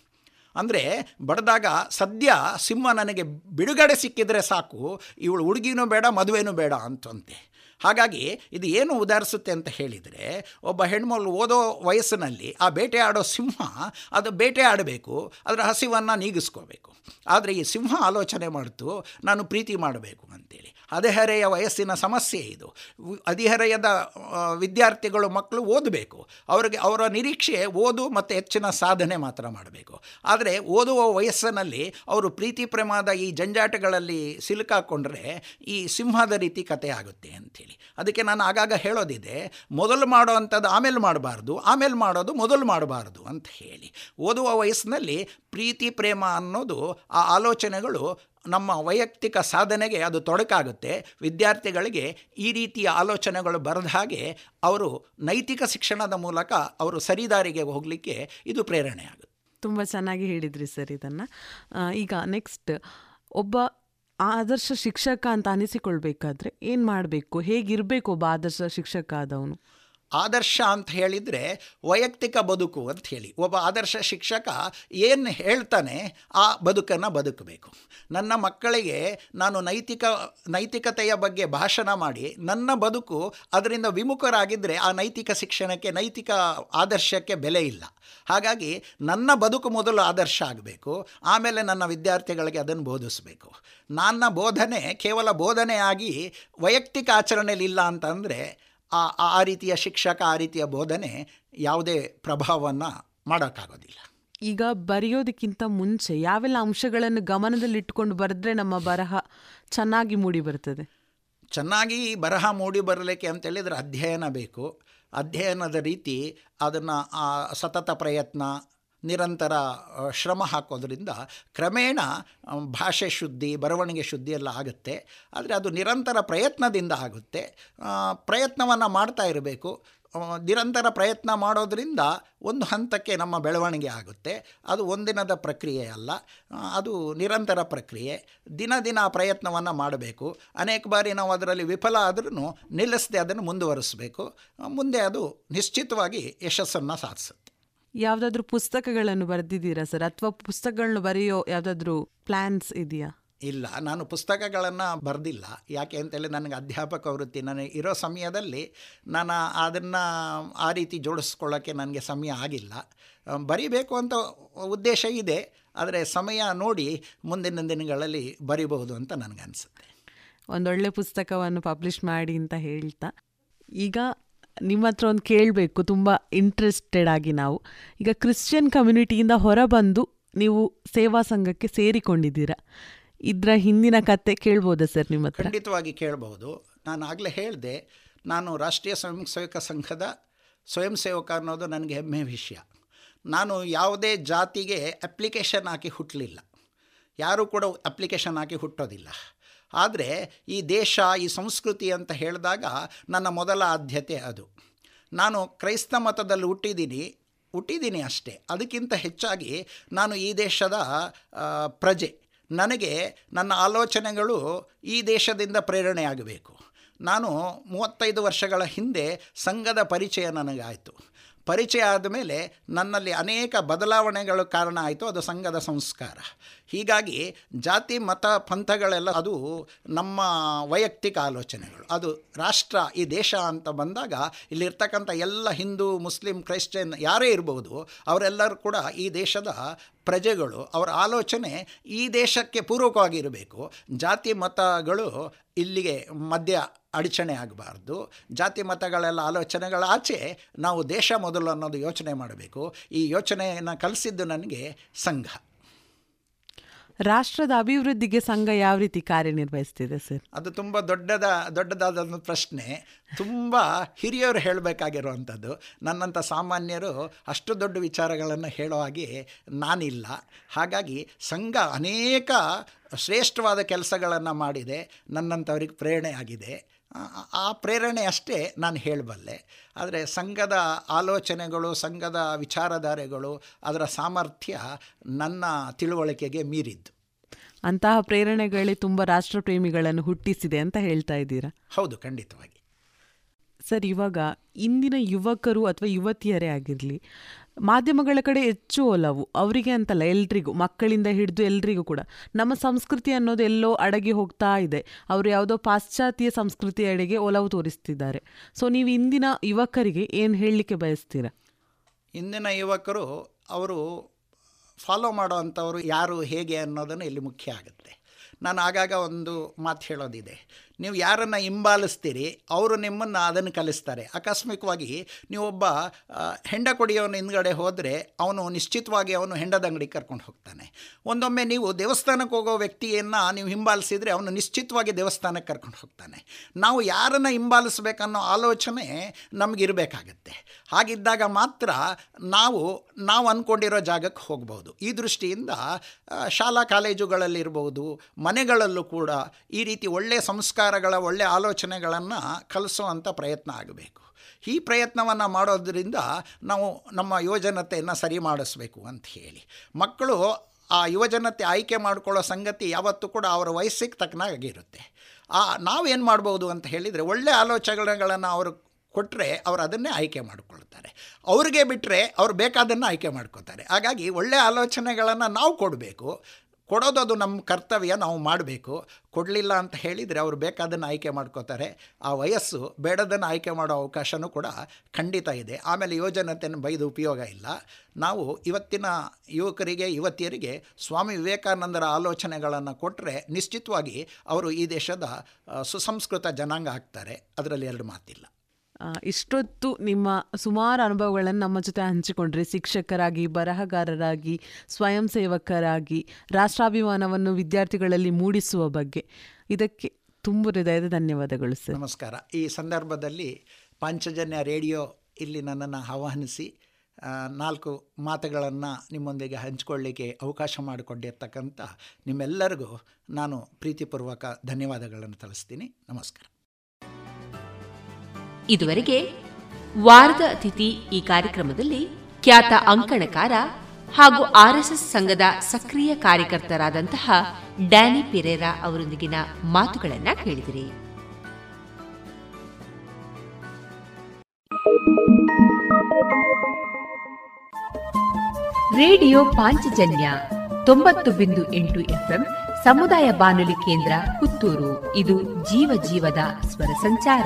ಅಂದರೆ ಬಡದಾಗ ಸದ್ಯ ಸಿಂಹ ನನಗೆ ಬಿಡುಗಡೆ ಸಿಕ್ಕಿದರೆ ಸಾಕು, ಇವಳು ಹುಡುಗಿನೂ ಬೇಡ, ಮದುವೆನೂ ಬೇಡ ಅಂತಂತೆ. ಹಾಗಾಗಿ ಇದು ಏನು ಉದಾಹರಿಸುತ್ತೆ ಅಂತ ಹೇಳಿದರೆ, ಒಬ್ಬ ಹೆಣ್ಮಗಳು ಓದೋ ವಯಸ್ಸಿನಲ್ಲಿ ಆ ಬೇಟೆ ಆಡೋ ಸಿಂಹ, ಅದು ಬೇಟೆ ಆಡಬೇಕು, ಅದರ ಹಸಿವನ್ನು ನೀಗಿಸ್ಕೋಬೇಕು. ಆದರೆ ಈ ಸಿಂಹ ಆಲೋಚನೆ ಮಾಡ್ತು, ನಾನು ಪ್ರೀತಿ ಮಾಡಬೇಕು ಹದಿಹರೆಯ ವಯಸ್ಸಿನ ಸಮಸ್ಯೆ ಇದು. ಹದಿಹರೆಯದ ವಿದ್ಯಾರ್ಥಿಗಳು ಮಕ್ಕಳು ಓದಬೇಕು. ಅವರಿಗೆ ಅವರ ನಿರೀಕ್ಷೆ ಓದು ಮತ್ತು ಹೆಚ್ಚಿನ ಸಾಧನೆ ಮಾತ್ರ ಮಾಡಬೇಕು. ಆದರೆ ಓದುವ ವಯಸ್ಸಿನಲ್ಲಿ ಅವರು ಪ್ರೀತಿ ಪ್ರೇಮದ ಈ ಜಂಜಾಟಗಳಲ್ಲಿ ಸಿಲುಕಾಕೊಂಡ್ರೆ ಈ ಸಿಂಹದ ರೀತಿ ಕತೆ ಆಗುತ್ತೆ ಅಂಥೇಳಿ. ಅದಕ್ಕೆ ನಾನು ಆಗಾಗ ಹೇಳೋದಿದೆ, ಮೊದಲು ಮಾಡೋ ಅಂಥದ್ದು ಆಮೇಲೆ ಮಾಡಬಾರ್ದು, ಆಮೇಲೆ ಮಾಡೋದು ಮೊದಲು ಮಾಡಬಾರ್ದು ಅಂತ ಹೇಳಿ. ಓದುವ ವಯಸ್ಸಿನಲ್ಲಿ ಪ್ರೀತಿ, ಪ್ರೇಮ ಅನ್ನೋದು ಆ ಆಲೋಚನೆಗಳು ನಮ್ಮ ವೈಯಕ್ತಿಕ ಸಾಧನೆಗೆ ಅದು ತೊಡಕಾಗುತ್ತೆ. ವಿದ್ಯಾರ್ಥಿಗಳಿಗೆ ಈ ರೀತಿಯ ಆಲೋಚನೆಗಳು ಬರದ ಹಾಗೆ ಅವರು ನೈತಿಕ ಶಿಕ್ಷಣದ ಮೂಲಕ ಅವರು ಸರಿದಾರಿಗೆ ಹೋಗಲಿಕ್ಕೆ ಇದು ಪ್ರೇರಣೆ ಆಗುತ್ತೆ ತುಂಬ ಚೆನ್ನಾಗಿ ಹೇಳಿದ್ರಿ ಸರ್ ಇದನ್ನು. ಈಗ ನೆಕ್ಸ್ಟ್ ಒಬ್ಬ ಆದರ್ಶ ಶಿಕ್ಷಕ ಅಂತ ಅನಿಸಿಕೊಳ್ಬೇಕಾದ್ರೆ ಏನು ಮಾಡಬೇಕು? ಹೇಗಿರಬೇಕು ಒಬ್ಬ ಆದರ್ಶ ಶಿಕ್ಷಕ ಆದವನು? ಆದರ್ಶ ಅಂತ ಹೇಳಿದರೆ ವೈಯಕ್ತಿಕ ಬದುಕು ಅಂತ ಹೇಳಿ. ಒಬ್ಬ ಆದರ್ಶ ಶಿಕ್ಷಕ ಏನು ಹೇಳ್ತಾನೆ ಆ ಬದುಕನ್ನು ಬದುಕಬೇಕು. ನನ್ನ ಮಕ್ಕಳಿಗೆ ನಾನು ನೈತಿಕ, ನೈತಿಕತೆಯ ಬಗ್ಗೆ ಭಾಷಣ ಮಾಡಿ ನನ್ನ ಬದುಕು ಅದರಿಂದ ವಿಮುಖರಾಗಿದ್ದರೆ ಆ ನೈತಿಕ ಶಿಕ್ಷಣಕ್ಕೆ, ನೈತಿಕ ಆದರ್ಶಕ್ಕೆ ಬೆಲೆ ಇಲ್ಲ. ಹಾಗಾಗಿ ನನ್ನ ಬದುಕು ಮೊದಲು ಆದರ್ಶ ಆಗಬೇಕು. ಆಮೇಲೆ ನನ್ನ ವಿದ್ಯಾರ್ಥಿಗಳಿಗೆ ಅದನ್ನು ಬೋಧಿಸಬೇಕು. ನನ್ನ ಬೋಧನೆ ಕೇವಲ ಬೋಧನೆಯಾಗಿ ವೈಯಕ್ತಿಕ ಆಚರಣೆಯಲ್ಲಿ ಇಲ್ಲ ಅಂತಂದರೆ ಆ ಆ ರೀತಿಯ ಶಿಕ್ಷಕ ಆ ರೀತಿಯ ಬೋಧನೆ ಯಾವುದೇ ಪ್ರಭಾವವನ್ನು ಮಾಡೋಕ್ಕಾಗೋದಿಲ್ಲ. ಈಗ ಬರೆಯೋದಕ್ಕಿಂತ ಮುಂಚೆ ಯಾವೆಲ್ಲ ಅಂಶಗಳನ್ನು ಗಮನದಲ್ಲಿಟ್ಟುಕೊಂಡು ಬರೆದ್ರೆ ನಮ್ಮ ಬರಹ ಚೆನ್ನಾಗಿ ಮೂಡಿ ಬರ್ತದೆ? ಚೆನ್ನಾಗಿ ಬರಹ ಮೂಡಿ ಬರಲಿಕ್ಕೆ ಅಂತೇಳಿದರೆ ಅಧ್ಯಯನ ಬೇಕು. ಅಧ್ಯಯನದ ರೀತಿ ಅದನ್ನು ಸತತ ಪ್ರಯತ್ನ ನಿರಂತರ ಶ್ರಮ ಹಾಕೋದ್ರಿಂದ ಕ್ರಮೇಣ ಭಾಷೆ ಶುದ್ಧಿ, ಬರವಣಿಗೆ ಶುದ್ಧಿ ಎಲ್ಲ ಆಗುತ್ತೆ. ಆದರೆ ಅದು ನಿರಂತರ ಪ್ರಯತ್ನದಿಂದ ಆಗುತ್ತೆ. ಪ್ರಯತ್ನವನ್ನು ಮಾಡ್ತಾ ಇರಬೇಕು. ನಿರಂತರ ಪ್ರಯತ್ನ ಮಾಡೋದರಿಂದ ಒಂದು ಹಂತಕ್ಕೆ ನಮ್ಮ ಬೆಳವಣಿಗೆ ಆಗುತ್ತೆ. ಅದು ಒಂದಿನದ ಪ್ರಕ್ರಿಯೆ ಅಲ್ಲ. ಅದು ನಿರಂತರ ಪ್ರಕ್ರಿಯೆ. ದಿನ ದಿನ ಪ್ರಯತ್ನವನ್ನು ಮಾಡಬೇಕು. ಅನೇಕ ಬಾರಿ ನಾವು ಅದರಲ್ಲಿ ವಿಫಲ ಆದ್ರೂ ನಿಲ್ಲಿಸದೆ ಅದನ್ನು ಮುಂದುವರಿಸಬೇಕು. ಮುಂದೆ ಅದು ನಿಶ್ಚಿತವಾಗಿ ಯಶಸ್ಸನ್ನು ಸಾಧಿಸುತ್ತೆ. ಯಾವುದಾದ್ರೂ ಪುಸ್ತಕಗಳನ್ನು ಬರೆದಿದ್ದೀರಾ ಸರ್? ಅಥವಾ ಪುಸ್ತಕಗಳನ್ನು ಬರೆಯೋ ಯಾವುದಾದ್ರೂ ಪ್ಲಾನ್ಸ್ ಇದೆಯಾ? ಇಲ್ಲ ನಾನು ಪುಸ್ತಕಗಳನ್ನು ಬರೆದಿಲ್ಲ. ಯಾಕೆ ಅಂತೇಳಿ ನನಗೆ ಅಧ್ಯಾಪಕ ವೃತ್ತಿ ನನಗೆ ಇರೋ ಸಮಯದಲ್ಲಿ ನಾನು ಅದನ್ನು ಆ ರೀತಿ ಜೋಡಿಸ್ಕೊಳ್ಳೋಕ್ಕೆ ನನಗೆ ಸಮಯ ಆಗಿಲ್ಲ. ಬರಿಬೇಕು ಅಂತ ಉದ್ದೇಶ ಇದೆ. ಆದರೆ ಸಮಯ ನೋಡಿ ಮುಂದಿನ ದಿನಗಳಲ್ಲಿ ಬರಿಬಹುದು ಅಂತ ನನಗನ್ಸುತ್ತೆ. ಒಂದೊಳ್ಳೆ ಪುಸ್ತಕವನ್ನು ಪಬ್ಲಿಷ್ ಮಾಡಿ ಅಂತ ಹೇಳ್ತಾ. ಈಗ ನಿಮ್ಮ ಹತ್ರ ಒಂದು ಕೇಳಬೇಕು, ತುಂಬ ಇಂಟ್ರೆಸ್ಟೆಡ್ ಆಗಿ ನಾವು. ಈಗ ಕ್ರಿಶ್ಚಿಯನ್ ಕಮ್ಯುನಿಟಿಯಿಂದ ಹೊರಬಂದು ನೀವು ಸೇವಾ ಸಂಘಕ್ಕೆ ಸೇರಿಕೊಂಡಿದ್ದೀರಾ? ಇದರ ಹಿಂದಿನ ಕತೆ ಕೇಳ್ಬೋದಾ ಸರ್ ನಿಮ್ಮ ಹತ್ರ ಖಂಡಿತವಾಗಿ ಕೇಳಬಹುದು. ನಾನು ಆಗಲೇ ಹೇಳಿದೆ, ನಾನು ರಾಷ್ಟ್ರೀಯ ಸ್ವಯಂ ಸೇವಕ ಸಂಘದ ಸ್ವಯಂ ಸೇವಕ ಅನ್ನೋದು ನನಗೆ ಹೆಮ್ಮೆ ವಿಷಯ. ನಾನು ಯಾವುದೇ ಜಾತಿಗೆ ಅಪ್ಲಿಕೇಶನ್ ಹಾಕಿ ಹುಟ್ಟಲಿಲ್ಲ ಯಾರೂ ಕೂಡ ಅಪ್ಲಿಕೇಶನ್ ಹಾಕಿ ಹುಟ್ಟೋದಿಲ್ಲ. ಆದರೆ ಈ ದೇಶ, ಈ ಸಂಸ್ಕೃತಿ ಅಂತ ಹೇಳಿದಾಗ ನನ್ನ ಮೊದಲ ಆದ್ಯತೆ ಅದು. ನಾನು ಕ್ರೈಸ್ತ ಮತದಲ್ಲಿ ಹುಟ್ಟಿದ್ದೀನಿ ಹುಟ್ಟಿದ್ದೀನಿ ಅಷ್ಟೇ. ಅದಕ್ಕಿಂತ ಹೆಚ್ಚಾಗಿ ನಾನು ಈ ದೇಶದ ಪ್ರಜೆ. ನನಗೆ ನನ್ನ ಆಲೋಚನೆಗಳು ಈ ದೇಶದಿಂದ ಪ್ರೇರಣೆಯಾಗಬೇಕು. ನಾನು ಮೂವತ್ತೈದು ವರ್ಷಗಳ ಹಿಂದೆ ಸಂಘದ ಪರಿಚಯ ನನಗಾಯಿತು. ಪರಿಚಯ ಆದಮೇಲೆ ನನ್ನಲ್ಲಿ ಅನೇಕ ಬದಲಾವಣೆಗಳು ಕಾರಣ ಆಯಿತು, ಅದು ಸಂಘದ ಸಂಸ್ಕಾರ. ಹೀಗಾಗಿ ಜಾತಿ, ಮತ, ಪಂಥಗಳೆಲ್ಲ ಅದು ನಮ್ಮ ವೈಯಕ್ತಿಕ ಆಲೋಚನೆಗಳು. ಅದು ರಾಷ್ಟ್ರ, ಈ ದೇಶ ಅಂತ ಬಂದಾಗ ಇಲ್ಲಿರ್ತಕ್ಕಂಥ ಎಲ್ಲ ಹಿಂದೂ, ಮುಸ್ಲಿಂ, ಕ್ರೈಶ್ಚಿಯನ್ ಯಾರೇ ಇರ್ಬೋದು, ಅವರೆಲ್ಲರೂ ಕೂಡ ಈ ದೇಶದ ಪ್ರಜೆಗಳು ಅವರ ಆಲೋಚನೆ ಈ ದೇಶಕ್ಕೆ ಪೂರ್ವಕವಾಗಿರಬೇಕು ಜಾತಿ ಮತಗಳು ಇಲ್ಲಿಗೆ ಮಧ್ಯ ಅಡಚಣೆ ಆಗಬಾರ್ದು. ಜಾತಿ ಮತಗಳೆಲ್ಲ ಆಲೋಚನೆಗಳ ಆಚೆ ನಾವು ದೇಶ ಮೊದಲು ಅನ್ನೋದು ಯೋಚನೆ ಮಾಡಬೇಕು. ಈ ಯೋಚನೆಯನ್ನು ಕಲಿಸಿದ್ದು ನನಗೆ ಸಂಘ. ರಾಷ್ಟ್ರದ ಅಭಿವೃದ್ಧಿಗೆ ಸಂಘ ಯಾವ ರೀತಿ ಕಾರ್ಯನಿರ್ವಹಿಸ್ತಿದೆ ಸರ್? ಅದು ತುಂಬ ದೊಡ್ಡದ ದೊಡ್ಡದಾದ ಪ್ರಶ್ನೆ. ತುಂಬ ಹಿರಿಯವರು ಹೇಳಬೇಕಾಗಿರುವಂಥದ್ದು, ನನ್ನಂಥ ಸಾಮಾನ್ಯರು ಅಷ್ಟು ದೊಡ್ಡ ವಿಚಾರಗಳನ್ನು ಹೇಳೋ ಹಾಗೆ ನಾನಿಲ್ಲ. ಹಾಗಾಗಿ ಸಂಘ ಅನೇಕ ಶ್ರೇಷ್ಠವಾದ ಕೆಲಸಗಳನ್ನು ಮಾಡಿದೆ, ನನ್ನಂಥವ್ರಿಗೆ ಪ್ರೇರಣೆ ಆಗಿದೆ. ಆ ಪ್ರೇರಣೆ ಅಷ್ಟೇ ನಾನು ಹೇಳಬಲ್ಲೆ. ಆದರೆ ಸಂಘದ ಆಲೋಚನೆಗಳು ಸಂಘದ ವಿಚಾರಧಾರೆಗಳು ಅದರ ಸಾಮರ್ಥ್ಯ ನನ್ನ ತಿಳುವಳಿಕೆಗೆ ಮೀರಿದ್ದು. ಅಂತಹ ಪ್ರೇರಣೆಗಳೇ ತುಂಬ ರಾಷ್ಟ್ರಪ್ರೇಮಿಗಳನ್ನು ಹುಟ್ಟಿಸಿದೆ ಅಂತ ಹೇಳ್ತಾ ಇದ್ದೀರಾ? ಹೌದು ಖಂಡಿತವಾಗಿ. ಸರ್ ಇವಾಗ ಇಂದಿನ ಯುವಕರು ಅಥವಾ ಯುವತಿಯರೇ ಆಗಿರಲಿ ಮಾಧ್ಯಮಗಳ ಕಡೆ ಹೆಚ್ಚು ಒಲವು, ಅವರಿಗೆ ಅಂತಲ್ಲ, ಎಲ್ರಿಗೂ, ಮಕ್ಕಳಿಂದ ಹಿಡಿದು ಎಲ್ರಿಗೂ ಕೂಡ. ನಮ್ಮ ಸಂಸ್ಕೃತಿ ಅನ್ನೋದು ಎಲ್ಲೋ ಅಡಗಿ ಹೋಗ್ತಾ ಇದೆ. ಅವರು ಯಾವುದೋ ಪಾಶ್ಚಾತ್ಯ ಸಂಸ್ಕೃತಿಯೆಡೆಗೆ ಒಲವು ತೋರಿಸ್ತಿದ್ದಾರೆ. ಸೊ ನೀವು ಇಂದಿನ ಯುವಕರಿಗೆ ಏನು ಹೇಳಲಿಕ್ಕೆ ಬಯಸ್ತೀರಾ? ಇಂದಿನ ಯುವಕರು, ಅವರು ಫಾಲೋ ಮಾಡೋ ಅಂಥವರು ಯಾರು, ಹೇಗೆ ಅನ್ನೋದನ್ನು ಇಲ್ಲಿ ಮುಖ್ಯ ಆಗುತ್ತೆ. ನಾನು ಆಗಾಗ ಒಂದು ಮಾತು ಹೇಳೋದಿದೆ. ನೀವು ಯಾರನ್ನು ಹಿಂಬಾಲಿಸ್ತೀರಿ, ಅವರು ನಿಮ್ಮನ್ನು ಅದನ್ನು ಕಲಿಸ್ತಾರೆ. ಆಕಸ್ಮಿಕವಾಗಿ ನೀವೊಬ್ಬ ಹೆಂಡ ಕೊಡಿಯವನ ಹಿಂದ್ಗಡೆ ಹೋದರೆ ಅವನು ನಿಶ್ಚಿತವಾಗಿ ಅವನು ಹೆಂಡದ ಅಂಗಡಿಗೆ ಕರ್ಕೊಂಡು ಹೋಗ್ತಾನೆ. ಒಂದೊಮ್ಮೆ ನೀವು ದೇವಸ್ಥಾನಕ್ಕೆ ಹೋಗೋ ವ್ಯಕ್ತಿಯನ್ನು ನೀವು ಹಿಂಬಾಲಿಸಿದರೆ ಅವನು ನಿಶ್ಚಿತವಾಗಿ ದೇವಸ್ಥಾನಕ್ಕೆ ಕರ್ಕೊಂಡು ಹೋಗ್ತಾನೆ. ನಾವು ಯಾರನ್ನು ಹಿಂಬಾಲಿಸ್ಬೇಕನ್ನೋ ಆಲೋಚನೆ ನಮಗಿರಬೇಕಾಗತ್ತೆ ಹಾಗಿದ್ದಾಗ ಮಾತ್ರ ನಾವು ನಾವು ಅಂದ್ಕೊಂಡಿರೋ ಜಾಗಕ್ಕೆ ಹೋಗ್ಬೋದು. ಈ ದೃಷ್ಟಿಯಿಂದ ಶಾಲಾ ಕಾಲೇಜುಗಳಲ್ಲಿರ್ಬೋದು, ಮನೆಗಳಲ್ಲೂ ಕೂಡ ಈ ರೀತಿ ಒಳ್ಳೆಯ ಸಂಸ್ಕಾರಗಳ ಒಳ್ಳೆಯ ಆಲೋಚನೆಗಳನ್ನು ಕಲಿಸುವಂಥ ಪ್ರಯತ್ನ ಆಗಬೇಕು. ಈ ಪ್ರಯತ್ನವನ್ನು ಮಾಡೋದರಿಂದ ನಾವು ನಮ್ಮ ಯುವಜನತೆಯನ್ನು ಸರಿ ಮಾಡಿಸ್ಬೇಕು ಅಂತ ಹೇಳಿ. ಮಕ್ಕಳು ಆ ಯುವಜನತೆ ಆಯ್ಕೆ ಮಾಡಿಕೊಳ್ಳೋ ಸಂಗತಿ ಯಾವತ್ತೂ ಕೂಡ ಅವರ ವಯಸ್ಸಿಗೆ ತಕ್ಕನಾಗಿರುತ್ತೆ. ಆ ನಾವೇನು ಮಾಡ್ಬೋದು ಅಂತ ಹೇಳಿದರೆ ಒಳ್ಳೆಯ ಆಲೋಚನೆಗಳನ್ನು ಅವರು ಕೊಟ್ಟರೆ ಅವರು ಅದನ್ನೇ ಆಯ್ಕೆ ಮಾಡಿಕೊಳ್ತಾರೆ. ಅವ್ರಿಗೆ ಬಿಟ್ಟರೆ ಅವ್ರು ಬೇಕಾದನ್ನು ಆಯ್ಕೆ ಮಾಡ್ಕೋತಾರೆ. ಹಾಗಾಗಿ ಒಳ್ಳೆಯ ಆಲೋಚನೆಗಳನ್ನು ನಾವು ಕೊಡಬೇಕು. ಕೊಡೋದು ಅದು ನಮ್ಮ ಕರ್ತವ್ಯ, ನಾವು ಮಾಡಬೇಕು. ಕೊಡಲಿಲ್ಲ ಅಂತ ಹೇಳಿದರೆ ಅವರು ಬೇಕಾದನ್ನು ಆಯ್ಕೆ ಮಾಡ್ಕೋತಾರೆ. ಆ ವಯಸ್ಸು ಬೇಡದನ್ನು ಆಯ್ಕೆ ಮಾಡೋ ಅವಕಾಶವೂ ಕೂಡ ಖಂಡಿತ ಇದೆ. ಆಮೇಲೆ ಯೋಜನತೆಯನ್ನು ಬೈದು ಉಪಯೋಗ ಇಲ್ಲ. ನಾವು ಇವತ್ತಿನ ಯುವಕರಿಗೆ, ಯುವತಿಯರಿಗೆ ಸ್ವಾಮಿ ವಿವೇಕಾನಂದರ ಆಲೋಚನೆಗಳನ್ನು ಕೊಟ್ಟರೆ ನಿಶ್ಚಿತವಾಗಿ ಅವರು ಈ ದೇಶದ ಸುಸಂಸ್ಕೃತ ಜನಾಂಗ ಆಗ್ತಾರೆ. ಅದರಲ್ಲಿ ಎರಡು ಮಾತಿಲ್ಲ. ಇಷ್ಟೊತ್ತು ನಿಮ್ಮ ಸುಮಾರು ಅನುಭವಗಳನ್ನು ನಮ್ಮ ಜೊತೆ ಹಂಚಿಕೊಂಡ್ರೆ. ಶಿಕ್ಷಕರಾಗಿ, ಬರಹಗಾರರಾಗಿ, ಸ್ವಯಂ ಸೇವಕರಾಗಿ, ರಾಷ್ಟ್ರಾಭಿಮಾನವನ್ನು ವಿದ್ಯಾರ್ಥಿಗಳಲ್ಲಿ ಮೂಡಿಸುವ ಬಗ್ಗೆ. ಇದಕ್ಕೆ ತುಂಬ ಹೃದಯದ ಧನ್ಯವಾದಗಳು ಸರ್. ನಮಸ್ಕಾರ. ಈ ಸಂದರ್ಭದಲ್ಲಿ ಪಂಚಜನ್ಯ ರೇಡಿಯೋ ಇಲ್ಲಿ ನನ್ನನ್ನು ಆಹ್ವಾನಿಸಿ ನಾಲ್ಕು ಮಾತುಗಳನ್ನು ನಿಮ್ಮೊಂದಿಗೆ ಹಂಚಿಕೊಳ್ಳಿಕ್ಕೆ ಅವಕಾಶ ಮಾಡಿಕೊಂಡಿರ್ತಕ್ಕಂಥ ನಿಮ್ಮೆಲ್ಲರಿಗೂ ನಾನು ಪ್ರೀತಿಪೂರ್ವಕ ಧನ್ಯವಾದಗಳನ್ನು ತಿಳಿಸ್ತೀನಿ. ನಮಸ್ಕಾರ. ಇದುವರೆಗೆ ವಾರದ ಅತಿಥಿ ಈ ಕಾರ್ಯಕ್ರಮದಲ್ಲಿ ಖ್ಯಾತ ಅಂಕಣಕಾರ ಹಾಗೂ ಆರ್ಎಸ್ಎಸ್ ಸಂಘದ ಸಕ್ರಿಯ ಕಾರ್ಯಕರ್ತರಾದಂತಹ ಡ್ಯಾನಿ ಪೆರೇರಾ ಅವರೊಂದಿಗಿನ ಮಾತುಗಳನ್ನ ಕೇಳಿದಿರಿ. ರೇಡಿಯೋ ಪಾಂಚಜನ್ಯ ತೊಂಬತ್ತು ಬಿಂದು ಎಂಟು ಎಫ್ಎಂ ಸಮುದಾಯ ಬಾನುಲಿ ಕೇಂದ್ರ ಪುತ್ತೂರು. ಇದು ಜೀವ ಜೀವದ ಸ್ವರ ಸಂಚಾರ.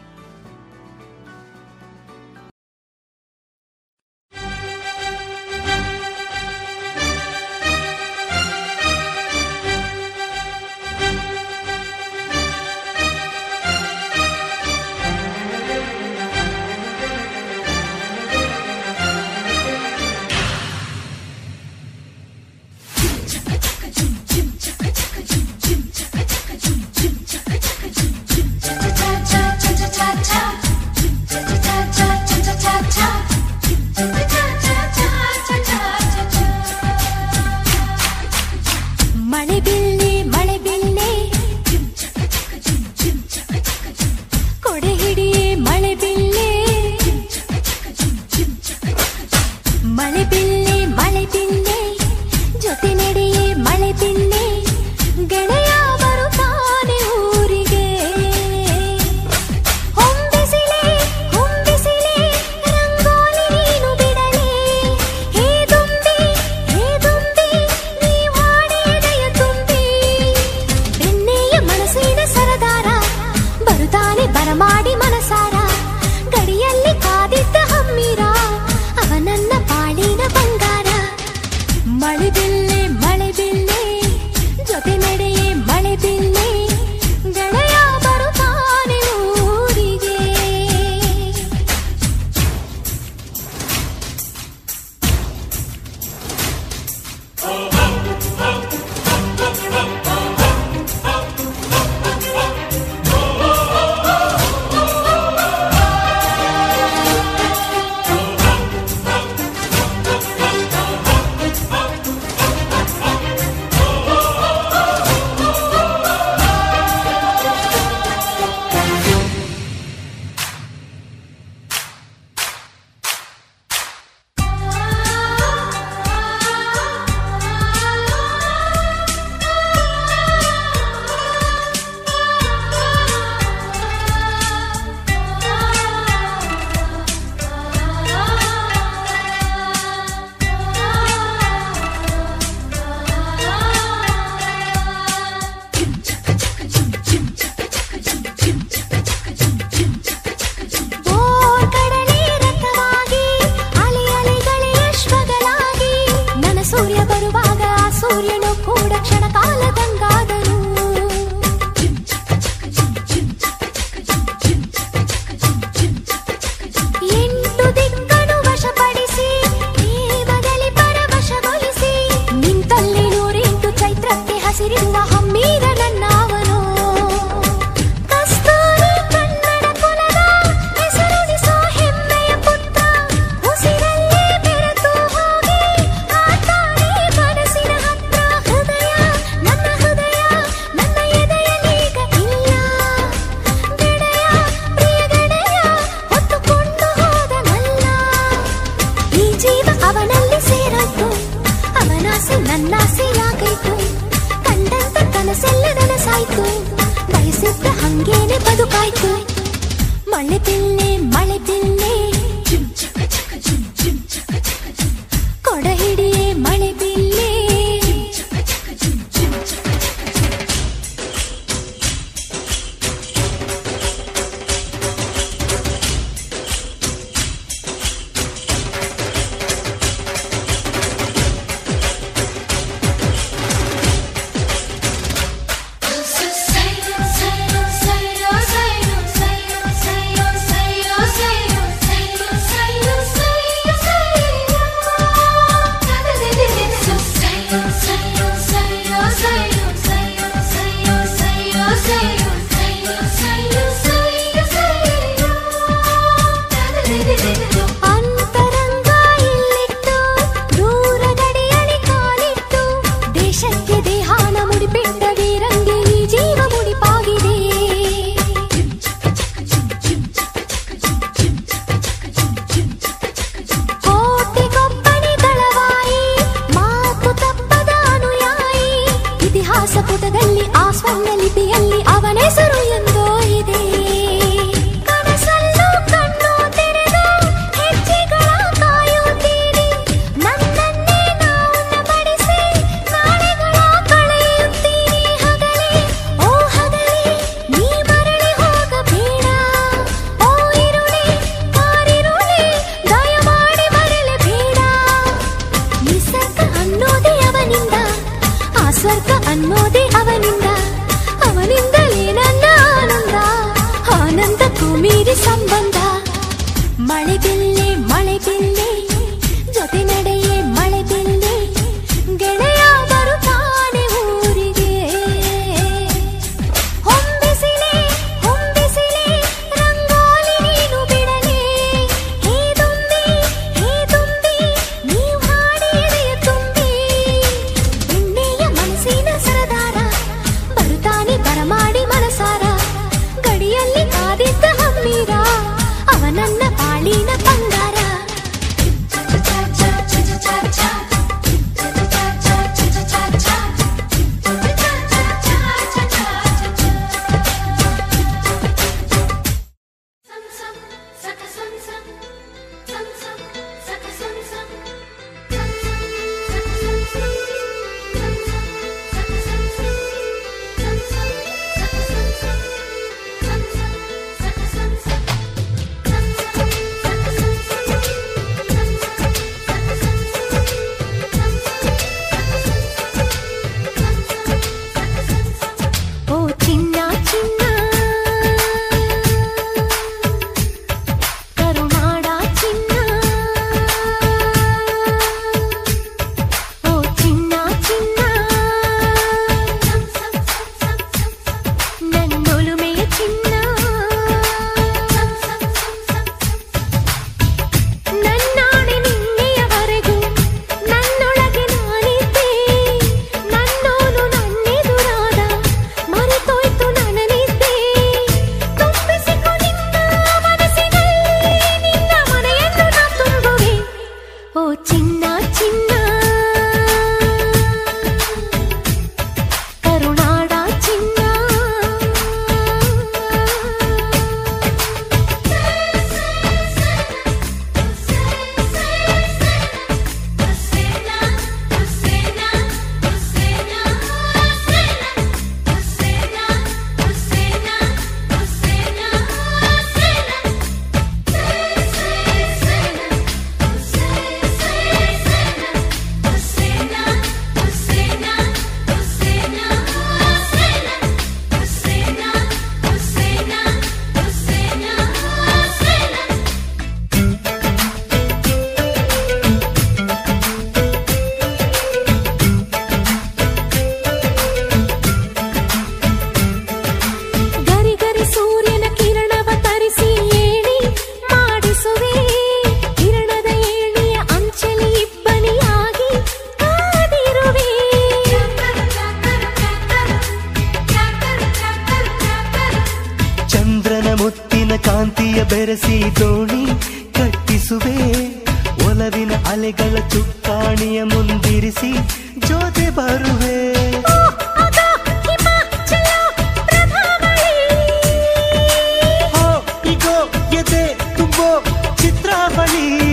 ಬಲಿ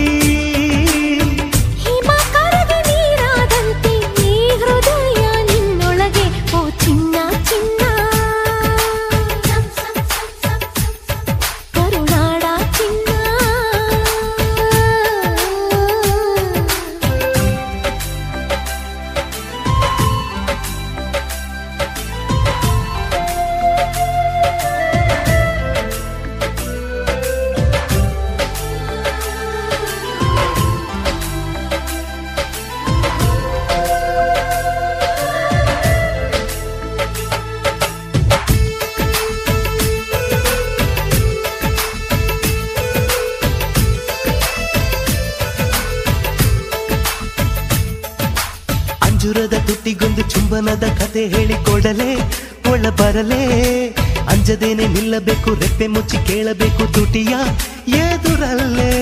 ಅಂಜದೇನೆ ನಿಲ್ಲಬೇಕು ರೆಪ್ಪೆ ಮುಚ್ಚಿ ಕೇಳಬೇಕು ತುಟಿಯ ಎದುರಲ್ಲೇ.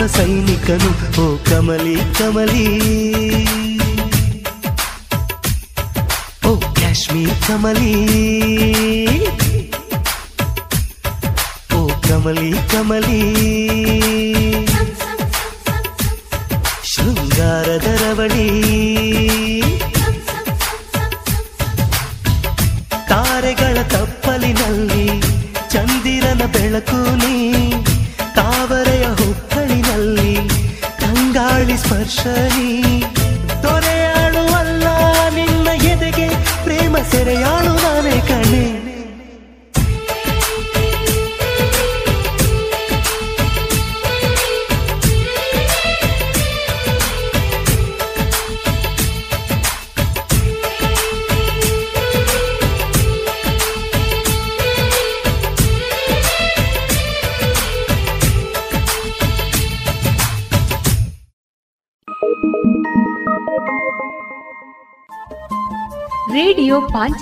పాద సైనికను ఓ కమలి కమలి. ఓ కాశ్మీర్ కమలి. ఓ కమలి కమలీ.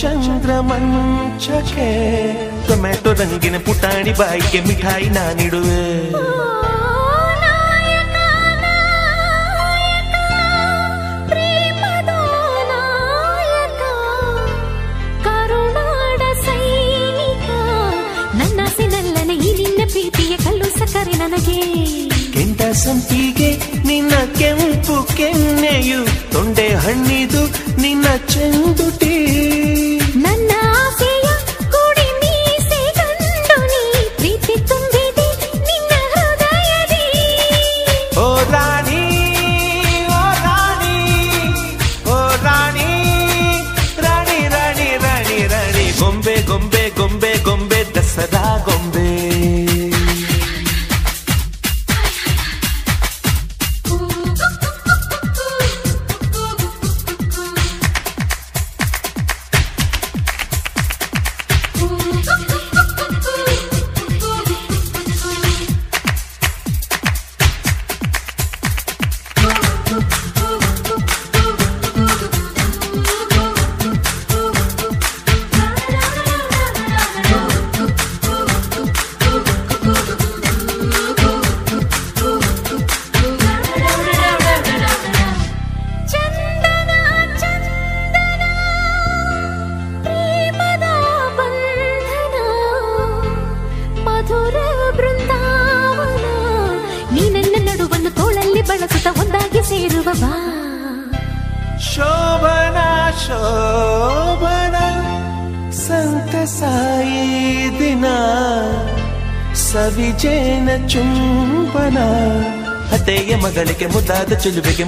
ಚಂದ್ರ ಮಂಚಕ್ಕೆ ಟೊಮ್ಯಾಟೊ ರಂಗಿನ ಪುಟಾಣಿ ಬಾಯಿಗೆ ಮಿಠಾಯಿ ನಾನಿಡುವೆ. ಕೆಂಡ ಸಂಪಿಗೆ ನಿನ್ನ ಕೆಂಪು ಕೆನ್ನೆಯು, ತೊಂಡೆ ಹಣ್ಣಿದು ನಿನ್ನ ಚೆನ್ನ Bütün bugün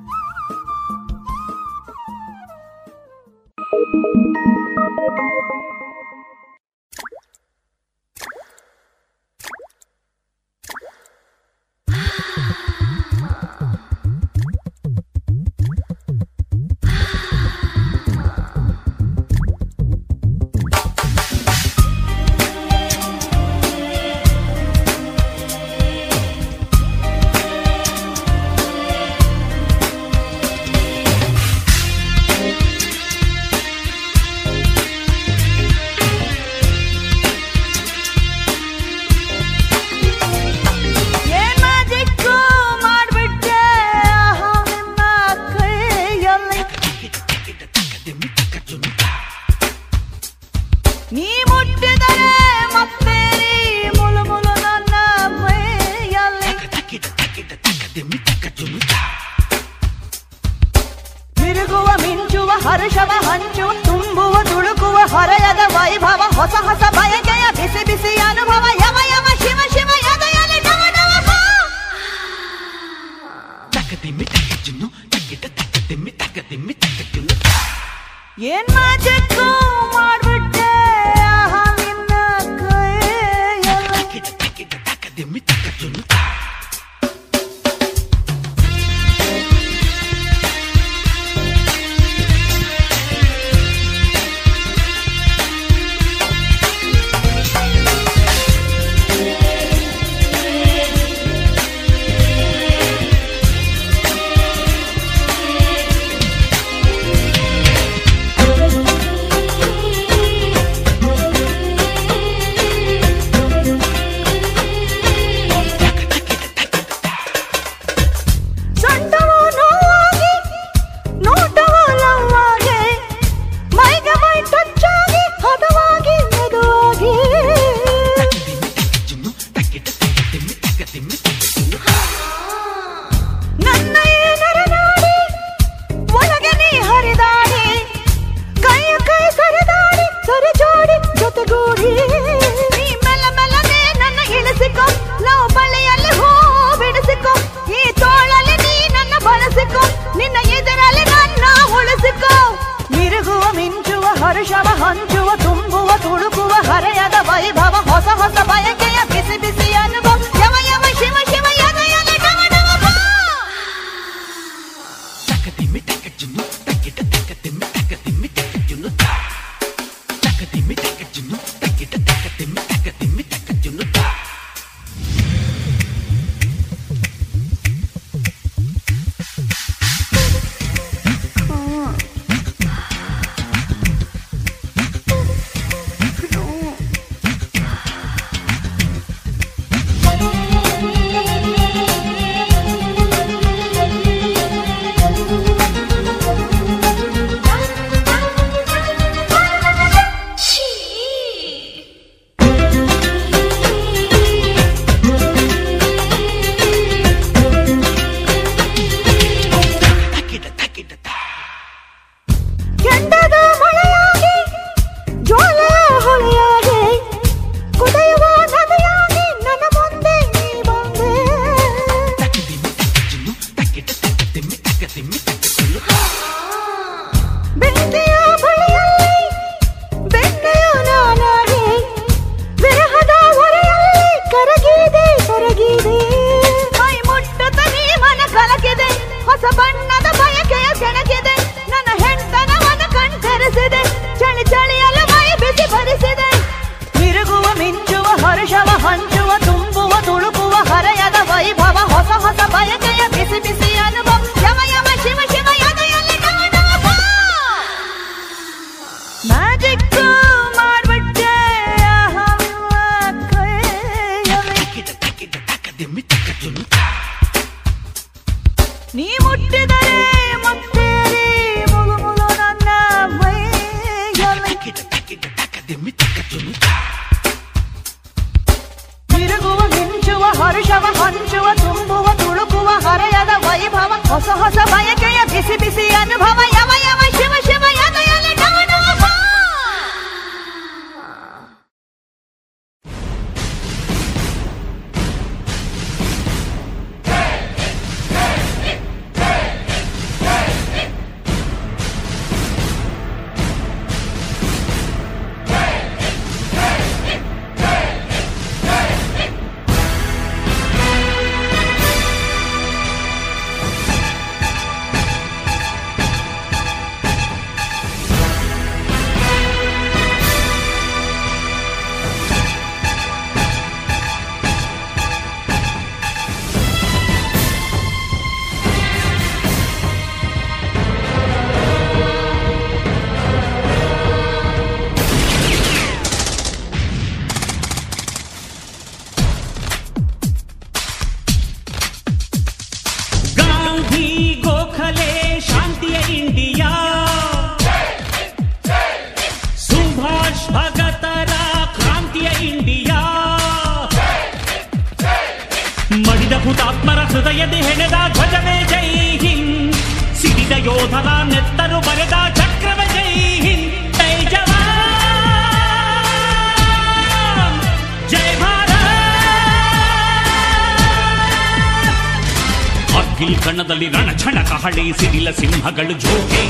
ಕಹಳೆ ಸಿಡಿಲ ಸಿಂಹಗಳು ಜೋಕೆ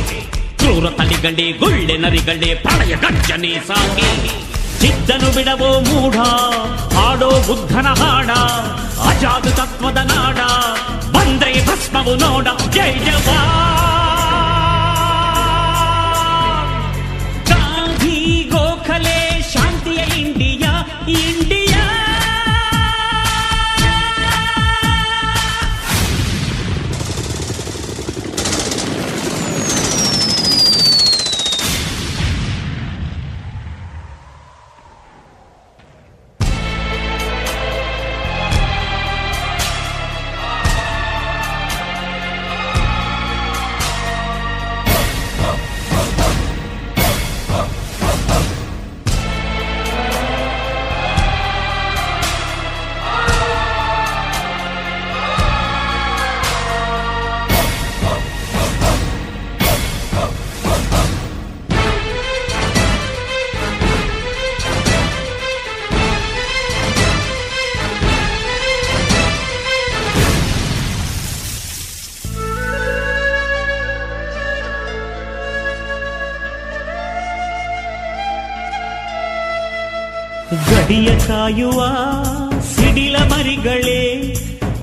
ಕ್ರೂರ ತಳಿಗಳೇ ಗುಳ್ಳೆ ನರಿಗಳೆ ಪ್ರಳಯ ಗರ್ಜನೆ ಸಾಕೆ ಚಿದ್ದನು ಬಿಡವೋ ಮೂಢ ಹಾಡೋ ಬುದ್ಧನ ಹಾಡ ಅಜಾದು ತತ್ವದ ನಾಡ ಬಂದ್ರೆ ಭಸ್ಮವು ನೋಡ ಜೈ ಜವಾ ಕಾಯುವ ಸಿಡಿಲ ಮರಿಗಳೇ,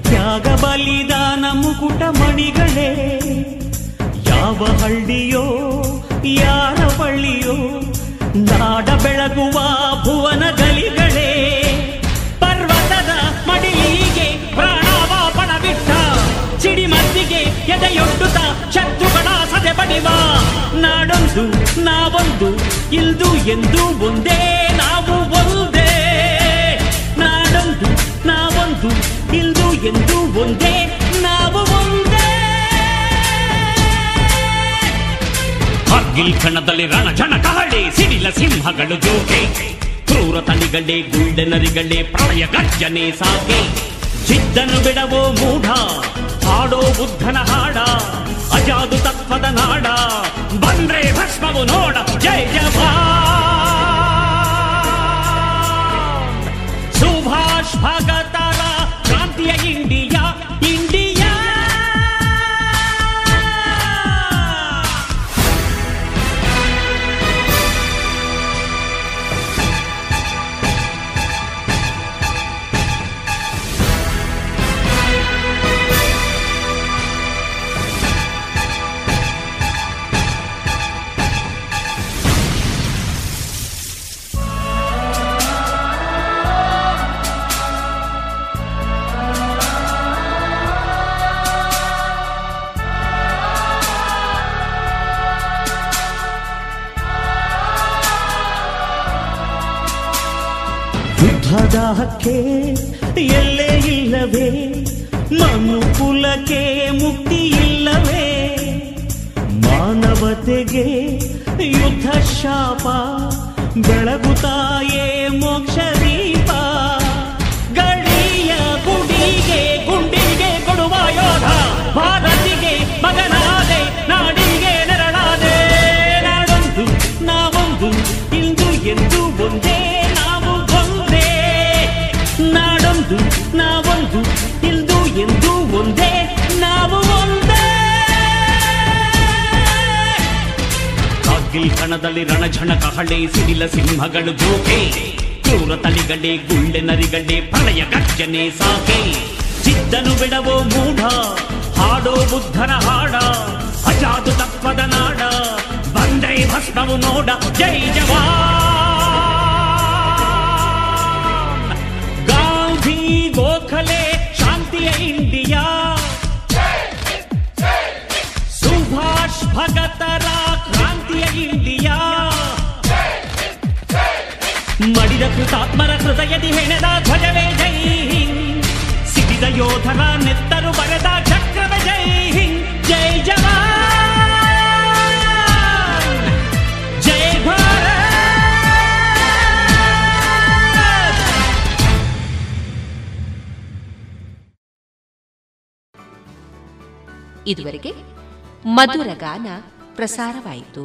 ತ್ಯಾಗ ಬಲಿದಾನ ಮುಕುಟ ಮಣಿಗಳೇ. ಯಾವ ಹಳ್ಳಿಯೋ, ಯಾರ ಬಳ್ಳಿಯೋ, ನಾಡ ಬೆಳಗುವ ಭುವನ ಗಲಿಗಳೇ. ಪರ್ವತದ ಮಡಿಲಿಗೆ ಪ್ರಾಣಾವಾಪಣ ಬಿಟ್ಟ ಸಿಡಿಮದ್ದಿಗೆ ಎದೆಯೊಡ್ಡುತ್ತ ಶತ್ರುಗಳ ಸದೆ ಬಡಿವ. ನಾಡೊಂದು, ನಾವೊಂದು, ಇಲ್ದು ಎಂದು ಒಂದೇ, ನಾವು ಒಂದೇ. ಎಂದು ಒಂದೇ, ನಾವು ಒಂದೇ. ಕಣದಲ್ಲಿ ರಣ ಜನ ಕಹಳೆ, ಸಿಡಿಲ ಸಿಂಹಗಳು ಜೋಗೆ ಕ್ರೂರ ತಳಿಗಳೇ ಗುಳ್ಳೆನರಿಗಳೇ ಪ್ರಳಯ ಗರ್ಜನೆ ಸಾಕೆ. ಚಿದ್ದನು ಬಿಡವೋ ಮೂಢ, ಹಾಡೋ ಬುದ್ಧನ ಹಾಡ, ಅಜಾದು ತತ್ವದ ನಾಡ. ಬಂದ್ರೆ ಭಸ್ಮವು ನೋಡ, ಜಯ ಜವಾ ಸುಭಾಷ್ ಭಗತರ జాతీయ ఇండియా ఇండియా. ಹಕ್ಕೆ ಎಲ್ಲೇ ಇಲ್ಲವೇ? ಮನುಕುಲಕ್ಕೆ ಮುಕ್ತಿ ಇಲ್ಲವೇ? ಮಾನವತೆಗೆ ಯುದ್ಧ ಶಾಪ ಬೆಳಗುತ್ತಾಯೇ ಕಾರ್ಗಿಲ್ ಕಣದಲ್ಲಿ ರಣಝಣ ಕಹಳೆ, ಸಿಡಿಲ ಸಿಂಹಗಳು ಜೋಕೆ. ಕ್ರೂರ ತಳಿಗಳೇ ಗುಳ್ಳೆ ನರಿಗಳೇ ಪ್ರಳಯ ಗರ್ಜನೆ ಸಾಕೆ. ಚಿದ್ದನು ಬಿಡವೋ ಮೂಢ, ಹಾಡೋ ಬುದ್ಧನ ಹಾಡ, ಅಜಾದು ತತ್ವದ ನಾಡ. ಬಂದ್ರೆ ಭಸ್ಮವು ನೋಡ ಜೈ ಜವಾನ್ ಗಾಂಧಿ ಗೋಖಲೆ, ಶಾಂತಿಯ ಇಂಡಿಯಾ. ಸುಭಾಷ್ ಭಗತರ ಕ್ರಾಂತಿಯ ಇಂಡಿಯಾ ಮಡಿದ ಕೃತಾತ್ಮರ ಹೃದಯದಿ ಹೆಣೆದ ಧ್ವಜವೇ ಜೈ ಹಿಂದ್ ಸಿಡಿದ ಯೋಧರ ನೆತ್ತರು ಬರೆದ ಚಕ್ರವೇ ಜೈ ಹಿಂದ್ ಜೈ ಜವಾನ್ ಜೈ ಭಾರತ್ ಇದುವರೆಗೆ ಮಧುರ ಗಾನ ಪ್ರಸಾರವಾಯಿತು